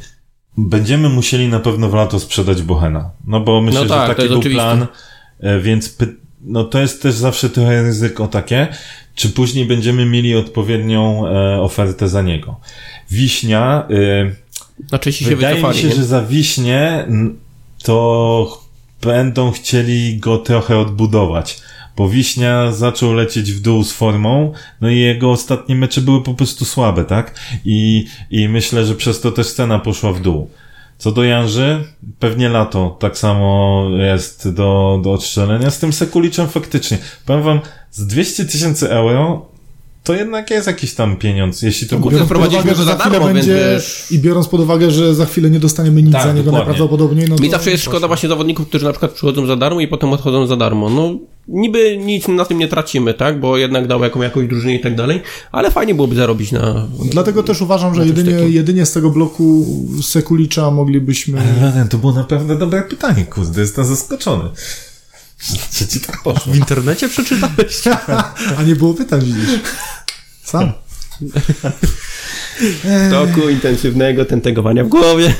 Speaker 4: będziemy musieli na pewno w lato sprzedać Bohena. No bo myślę,
Speaker 2: No tak,
Speaker 4: że taki był
Speaker 2: oczywiste.
Speaker 4: plan, y, więc py, no to jest też zawsze trochę ryzyko takie, czy później będziemy mieli odpowiednią e, ofertę za niego. Wiśnia, y,
Speaker 2: Na Czesi się
Speaker 4: wydaje mi się,
Speaker 2: nie?
Speaker 4: że za Wiśnię to będą chcieli go trochę odbudować. Bo Wiśnia zaczął lecieć w dół z formą, no i jego ostatnie mecze były po prostu słabe, tak? I, i myślę, że przez to też cena poszła w dół. Co do Janży, pewnie lato tak samo jest do, do odstrzelenia. Z tym Sekuliczem faktycznie. Powiem wam, z 200 tysięcy euro to jednak jest jakiś tam pieniądz, jeśli to
Speaker 2: No. Biorąc wprowadziliśmy
Speaker 1: że
Speaker 2: go za darmo,
Speaker 1: będzie
Speaker 2: wiesz-
Speaker 1: i biorąc pod uwagę, że za chwilę nie dostaniemy nic
Speaker 4: Tak,
Speaker 1: za niego
Speaker 4: dokładnie.
Speaker 1: najprawdopodobniej, no to...
Speaker 2: Mi zawsze jest szkoda właśnie zawodników, którzy na przykład przychodzą za darmo i potem odchodzą za darmo. No, niby nic na tym nie tracimy, tak? Bo jednak dał jaką, jakąś drużynę i tak dalej, ale fajnie byłoby zarobić na...
Speaker 1: Dlatego też uważam, że jedynie,
Speaker 2: takim.
Speaker 1: jedynie z tego bloku Sekulicza moglibyśmy...
Speaker 4: Raden, to było naprawdę dobre pytanie, kurde, jestem zaskoczony. Czy ci tak poszło?
Speaker 3: W internecie przeczytałeś?
Speaker 1: A nie było pytań, widzisz. Sam.
Speaker 2: W toku intensywnego tentegowania w głowie.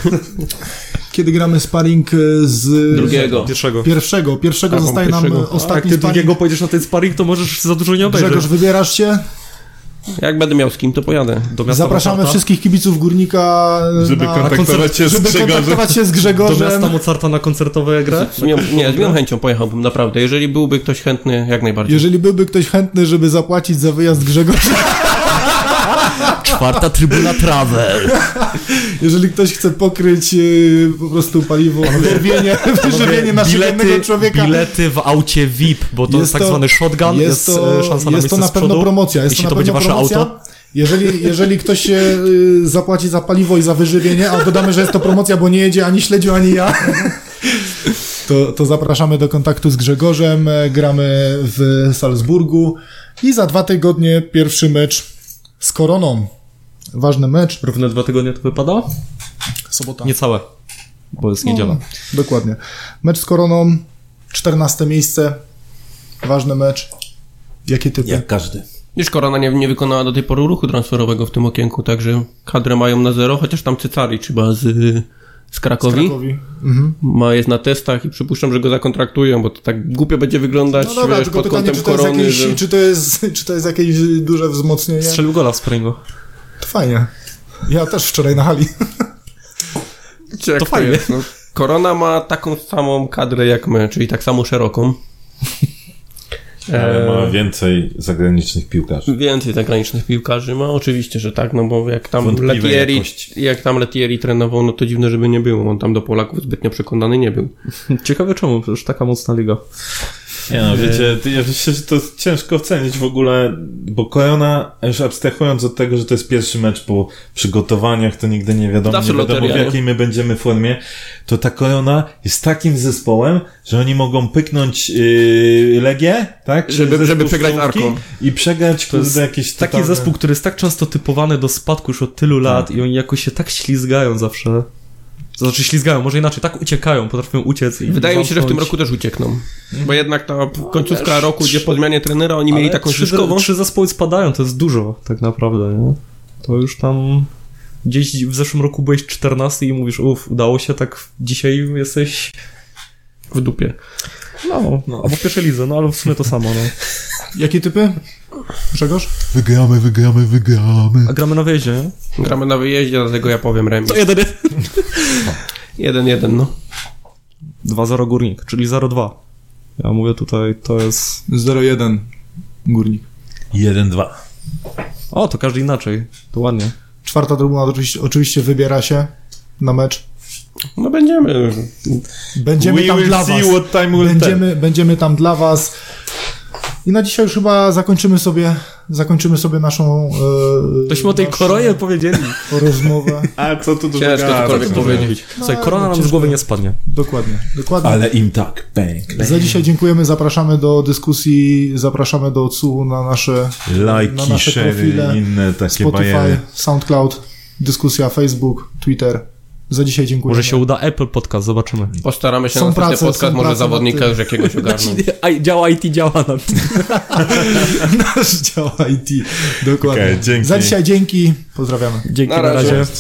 Speaker 1: Kiedy gramy sparring e, z...
Speaker 2: Drugiego.
Speaker 3: Pierwszego.
Speaker 1: Pierwszego. Pierwszego
Speaker 2: Tak,
Speaker 1: zostaje nam
Speaker 2: pierwszego.
Speaker 1: e,
Speaker 3: A jak
Speaker 1: ostatni
Speaker 3: ty
Speaker 1: sparring.
Speaker 3: drugiego pojedziesz na ten sparring, to możesz za dużo nie obejrzeć.
Speaker 1: Grzegorz, wybierasz się.
Speaker 2: Jak będę miał z kim, to pojadę.
Speaker 3: Do miasta
Speaker 1: Zapraszamy
Speaker 3: Mozarta.
Speaker 1: wszystkich kibiców Górnika
Speaker 4: Żeby
Speaker 1: na
Speaker 4: kontaktować
Speaker 1: koncert,
Speaker 4: się z
Speaker 1: żeby
Speaker 4: Grzegorzem.
Speaker 1: kontaktować się z
Speaker 3: Do miasta
Speaker 1: Grzegorzem.
Speaker 3: Mozarta na koncertowe grę?
Speaker 2: Z mią, nie, z miłą chęcią pojechałbym, naprawdę. Jeżeli byłby ktoś chętny, jak najbardziej.
Speaker 1: Jeżeli byłby ktoś chętny, żeby zapłacić za wyjazd Grzegorza,
Speaker 3: Czwarta trybuna Travel.
Speaker 1: jeżeli ktoś chce pokryć e, po prostu paliwo, wyżywienie, wyżywienie naszego jednego człowieka,
Speaker 3: bilety w aucie VIP, bo to jest,
Speaker 1: Jest
Speaker 3: tak
Speaker 1: to-
Speaker 3: zwany shotgun, jest,
Speaker 1: to,
Speaker 3: e, szansa na
Speaker 1: jest to na pewno
Speaker 3: przodu.
Speaker 1: promocja. Jest
Speaker 3: Jeśli
Speaker 1: to,
Speaker 3: to będzie wasze
Speaker 1: promocja.
Speaker 3: auto.
Speaker 1: Jeżeli, jeżeli ktoś się y, zapłaci za paliwo i za wyżywienie, a dodamy, że jest to promocja, bo nie jedzie ani śledziu, ani ja, To, to zapraszamy do kontaktu z Grzegorzem. E, Gramy w Salzburgu i za dwa tygodnie pierwszy mecz z Koroną. Ważny mecz.
Speaker 3: Równe dwa tygodnie to wypada?
Speaker 1: Sobota.
Speaker 3: Niecałe, bo jest niedziela.
Speaker 1: No, dokładnie. Mecz z Koroną, 14 miejsce. Ważny mecz. Jakie typy?
Speaker 4: Jak każdy.
Speaker 2: Już Korona nie, nie wykonała do tej pory ruchu transferowego w tym okienku, także kadrę mają na zero, chociaż tam Cycari chyba z, z Krakowi.
Speaker 1: Krakowi. Mhm.
Speaker 2: Ma jest na testach i przypuszczam, że go zakontraktują, bo to tak głupio będzie wyglądać
Speaker 1: No dobra,
Speaker 2: wiesz, pod
Speaker 1: pytanie,
Speaker 2: kątem
Speaker 1: czy to,
Speaker 2: korony,
Speaker 1: jakieś,
Speaker 2: że...
Speaker 1: czy, to jest, czy to jest jakieś duże wzmocnienie?
Speaker 3: Strzelił gola w sparingu.
Speaker 1: To fajnie. Ja też wczoraj na hali.
Speaker 3: To fajnie.
Speaker 2: Jest, no. Korona ma taką samą kadrę jak my, czyli tak samo szeroką.
Speaker 4: Ale
Speaker 2: E,
Speaker 4: ma więcej zagranicznych piłkarzy.
Speaker 2: Więcej zagranicznych piłkarzy ma, oczywiście, że tak, no bo jak tam Letieri,
Speaker 4: jakości.
Speaker 2: jak tam Letieri trenował, no to dziwne, żeby nie było. On tam do Polaków zbytnio przekonany nie był.
Speaker 3: Ciekawe czemu, przecież taka mocna liga.
Speaker 4: Nie no, wiecie, ja myślę, że to ciężko ocenić w ogóle, bo Korona, już abstrahując od tego, że to jest pierwszy mecz po przygotowaniach, to nigdy nie wiadomo, nie wiadomo w jakiej my będziemy formie, to ta Korona jest takim zespołem, że oni mogą pyknąć yy, Legię, tak?
Speaker 2: Żeby- żeby przegrać Arką.
Speaker 4: I przegrać,
Speaker 3: To jest
Speaker 4: kurde, jakieś
Speaker 3: Taki
Speaker 4: totalne-
Speaker 3: zespół, który jest tak często typowany do spadku już od tylu lat i oni jakoś się tak ślizgają zawsze. To znaczy ślizgają, może inaczej, tak uciekają, potrafią uciec i
Speaker 2: Wydaje mi się, że w tym roku też uciekną. Bo jednak ta końcówka roku, gdzie po zmianie trenera oni mieli taką
Speaker 3: trzy, trzy zespoły spadają, to jest dużo, tak naprawdę, nie? To już tam... Gdzieś w zeszłym roku byłeś 14 i mówisz, uff, udało się, tak dzisiaj jesteś...
Speaker 2: w dupie.
Speaker 3: No, no. albo w pierwszej lidze, no ale w sumie to samo, no.
Speaker 1: Jakie typy? Grzegorz?
Speaker 4: Wygramy, wygramy, wygramy.
Speaker 3: A gramy na wyjeździe, nie?
Speaker 2: Gramy na wyjeździe, dlatego ja powiem remis.
Speaker 3: jeden.
Speaker 2: 1-1, no.
Speaker 3: 2-0 Górnik, czyli 0-2. Ja mówię tutaj, to jest...
Speaker 1: 0-1 Górnik.
Speaker 4: 1-2.
Speaker 3: O, to każdy inaczej, to ładnie.
Speaker 1: Czwarta trybuna oczywiście, oczywiście wybiera się na mecz.
Speaker 2: No będziemy.
Speaker 1: Będziemy
Speaker 4: We
Speaker 1: tam dla was. Będziemy, będziemy tam dla was. I na dzisiaj już chyba zakończymy sobie, zakończymy sobie naszą e,
Speaker 3: Tośmy o tej koronie powiedzieli.
Speaker 1: rozmowę.
Speaker 4: A co tu dużo
Speaker 2: Ciężko cokolwiek
Speaker 4: no.
Speaker 2: powiedzieć.
Speaker 3: Słuchaj, korona nam z
Speaker 1: ciężko.
Speaker 3: głowy nie spadnie.
Speaker 1: Dokładnie, dokładnie.
Speaker 4: Ale im tak, bang.
Speaker 1: Za dzisiaj dziękujemy, zapraszamy do dyskusji, zapraszamy do odsłuchu na nasze na
Speaker 4: Lajki,
Speaker 1: nasze
Speaker 4: share
Speaker 1: profile,
Speaker 4: inne takie
Speaker 1: Spotify,
Speaker 4: bajery.
Speaker 1: SoundCloud, dyskusja Facebook, Twitter. Za dzisiaj dziękuję.
Speaker 3: Może się uda Apple Podcast, zobaczymy.
Speaker 2: Postaramy się
Speaker 1: Są
Speaker 2: na następny
Speaker 1: prace,
Speaker 2: podcast, może zawodnika już jakiegoś ogarnąć.
Speaker 3: Działa IT, działa nam.
Speaker 1: Nasz dział IT. Dokładnie.
Speaker 4: Okej, dzięki.
Speaker 1: Za dzisiaj dzięki. Pozdrawiamy.
Speaker 3: Dzięki,
Speaker 2: Na
Speaker 3: na
Speaker 2: razie.
Speaker 3: razie.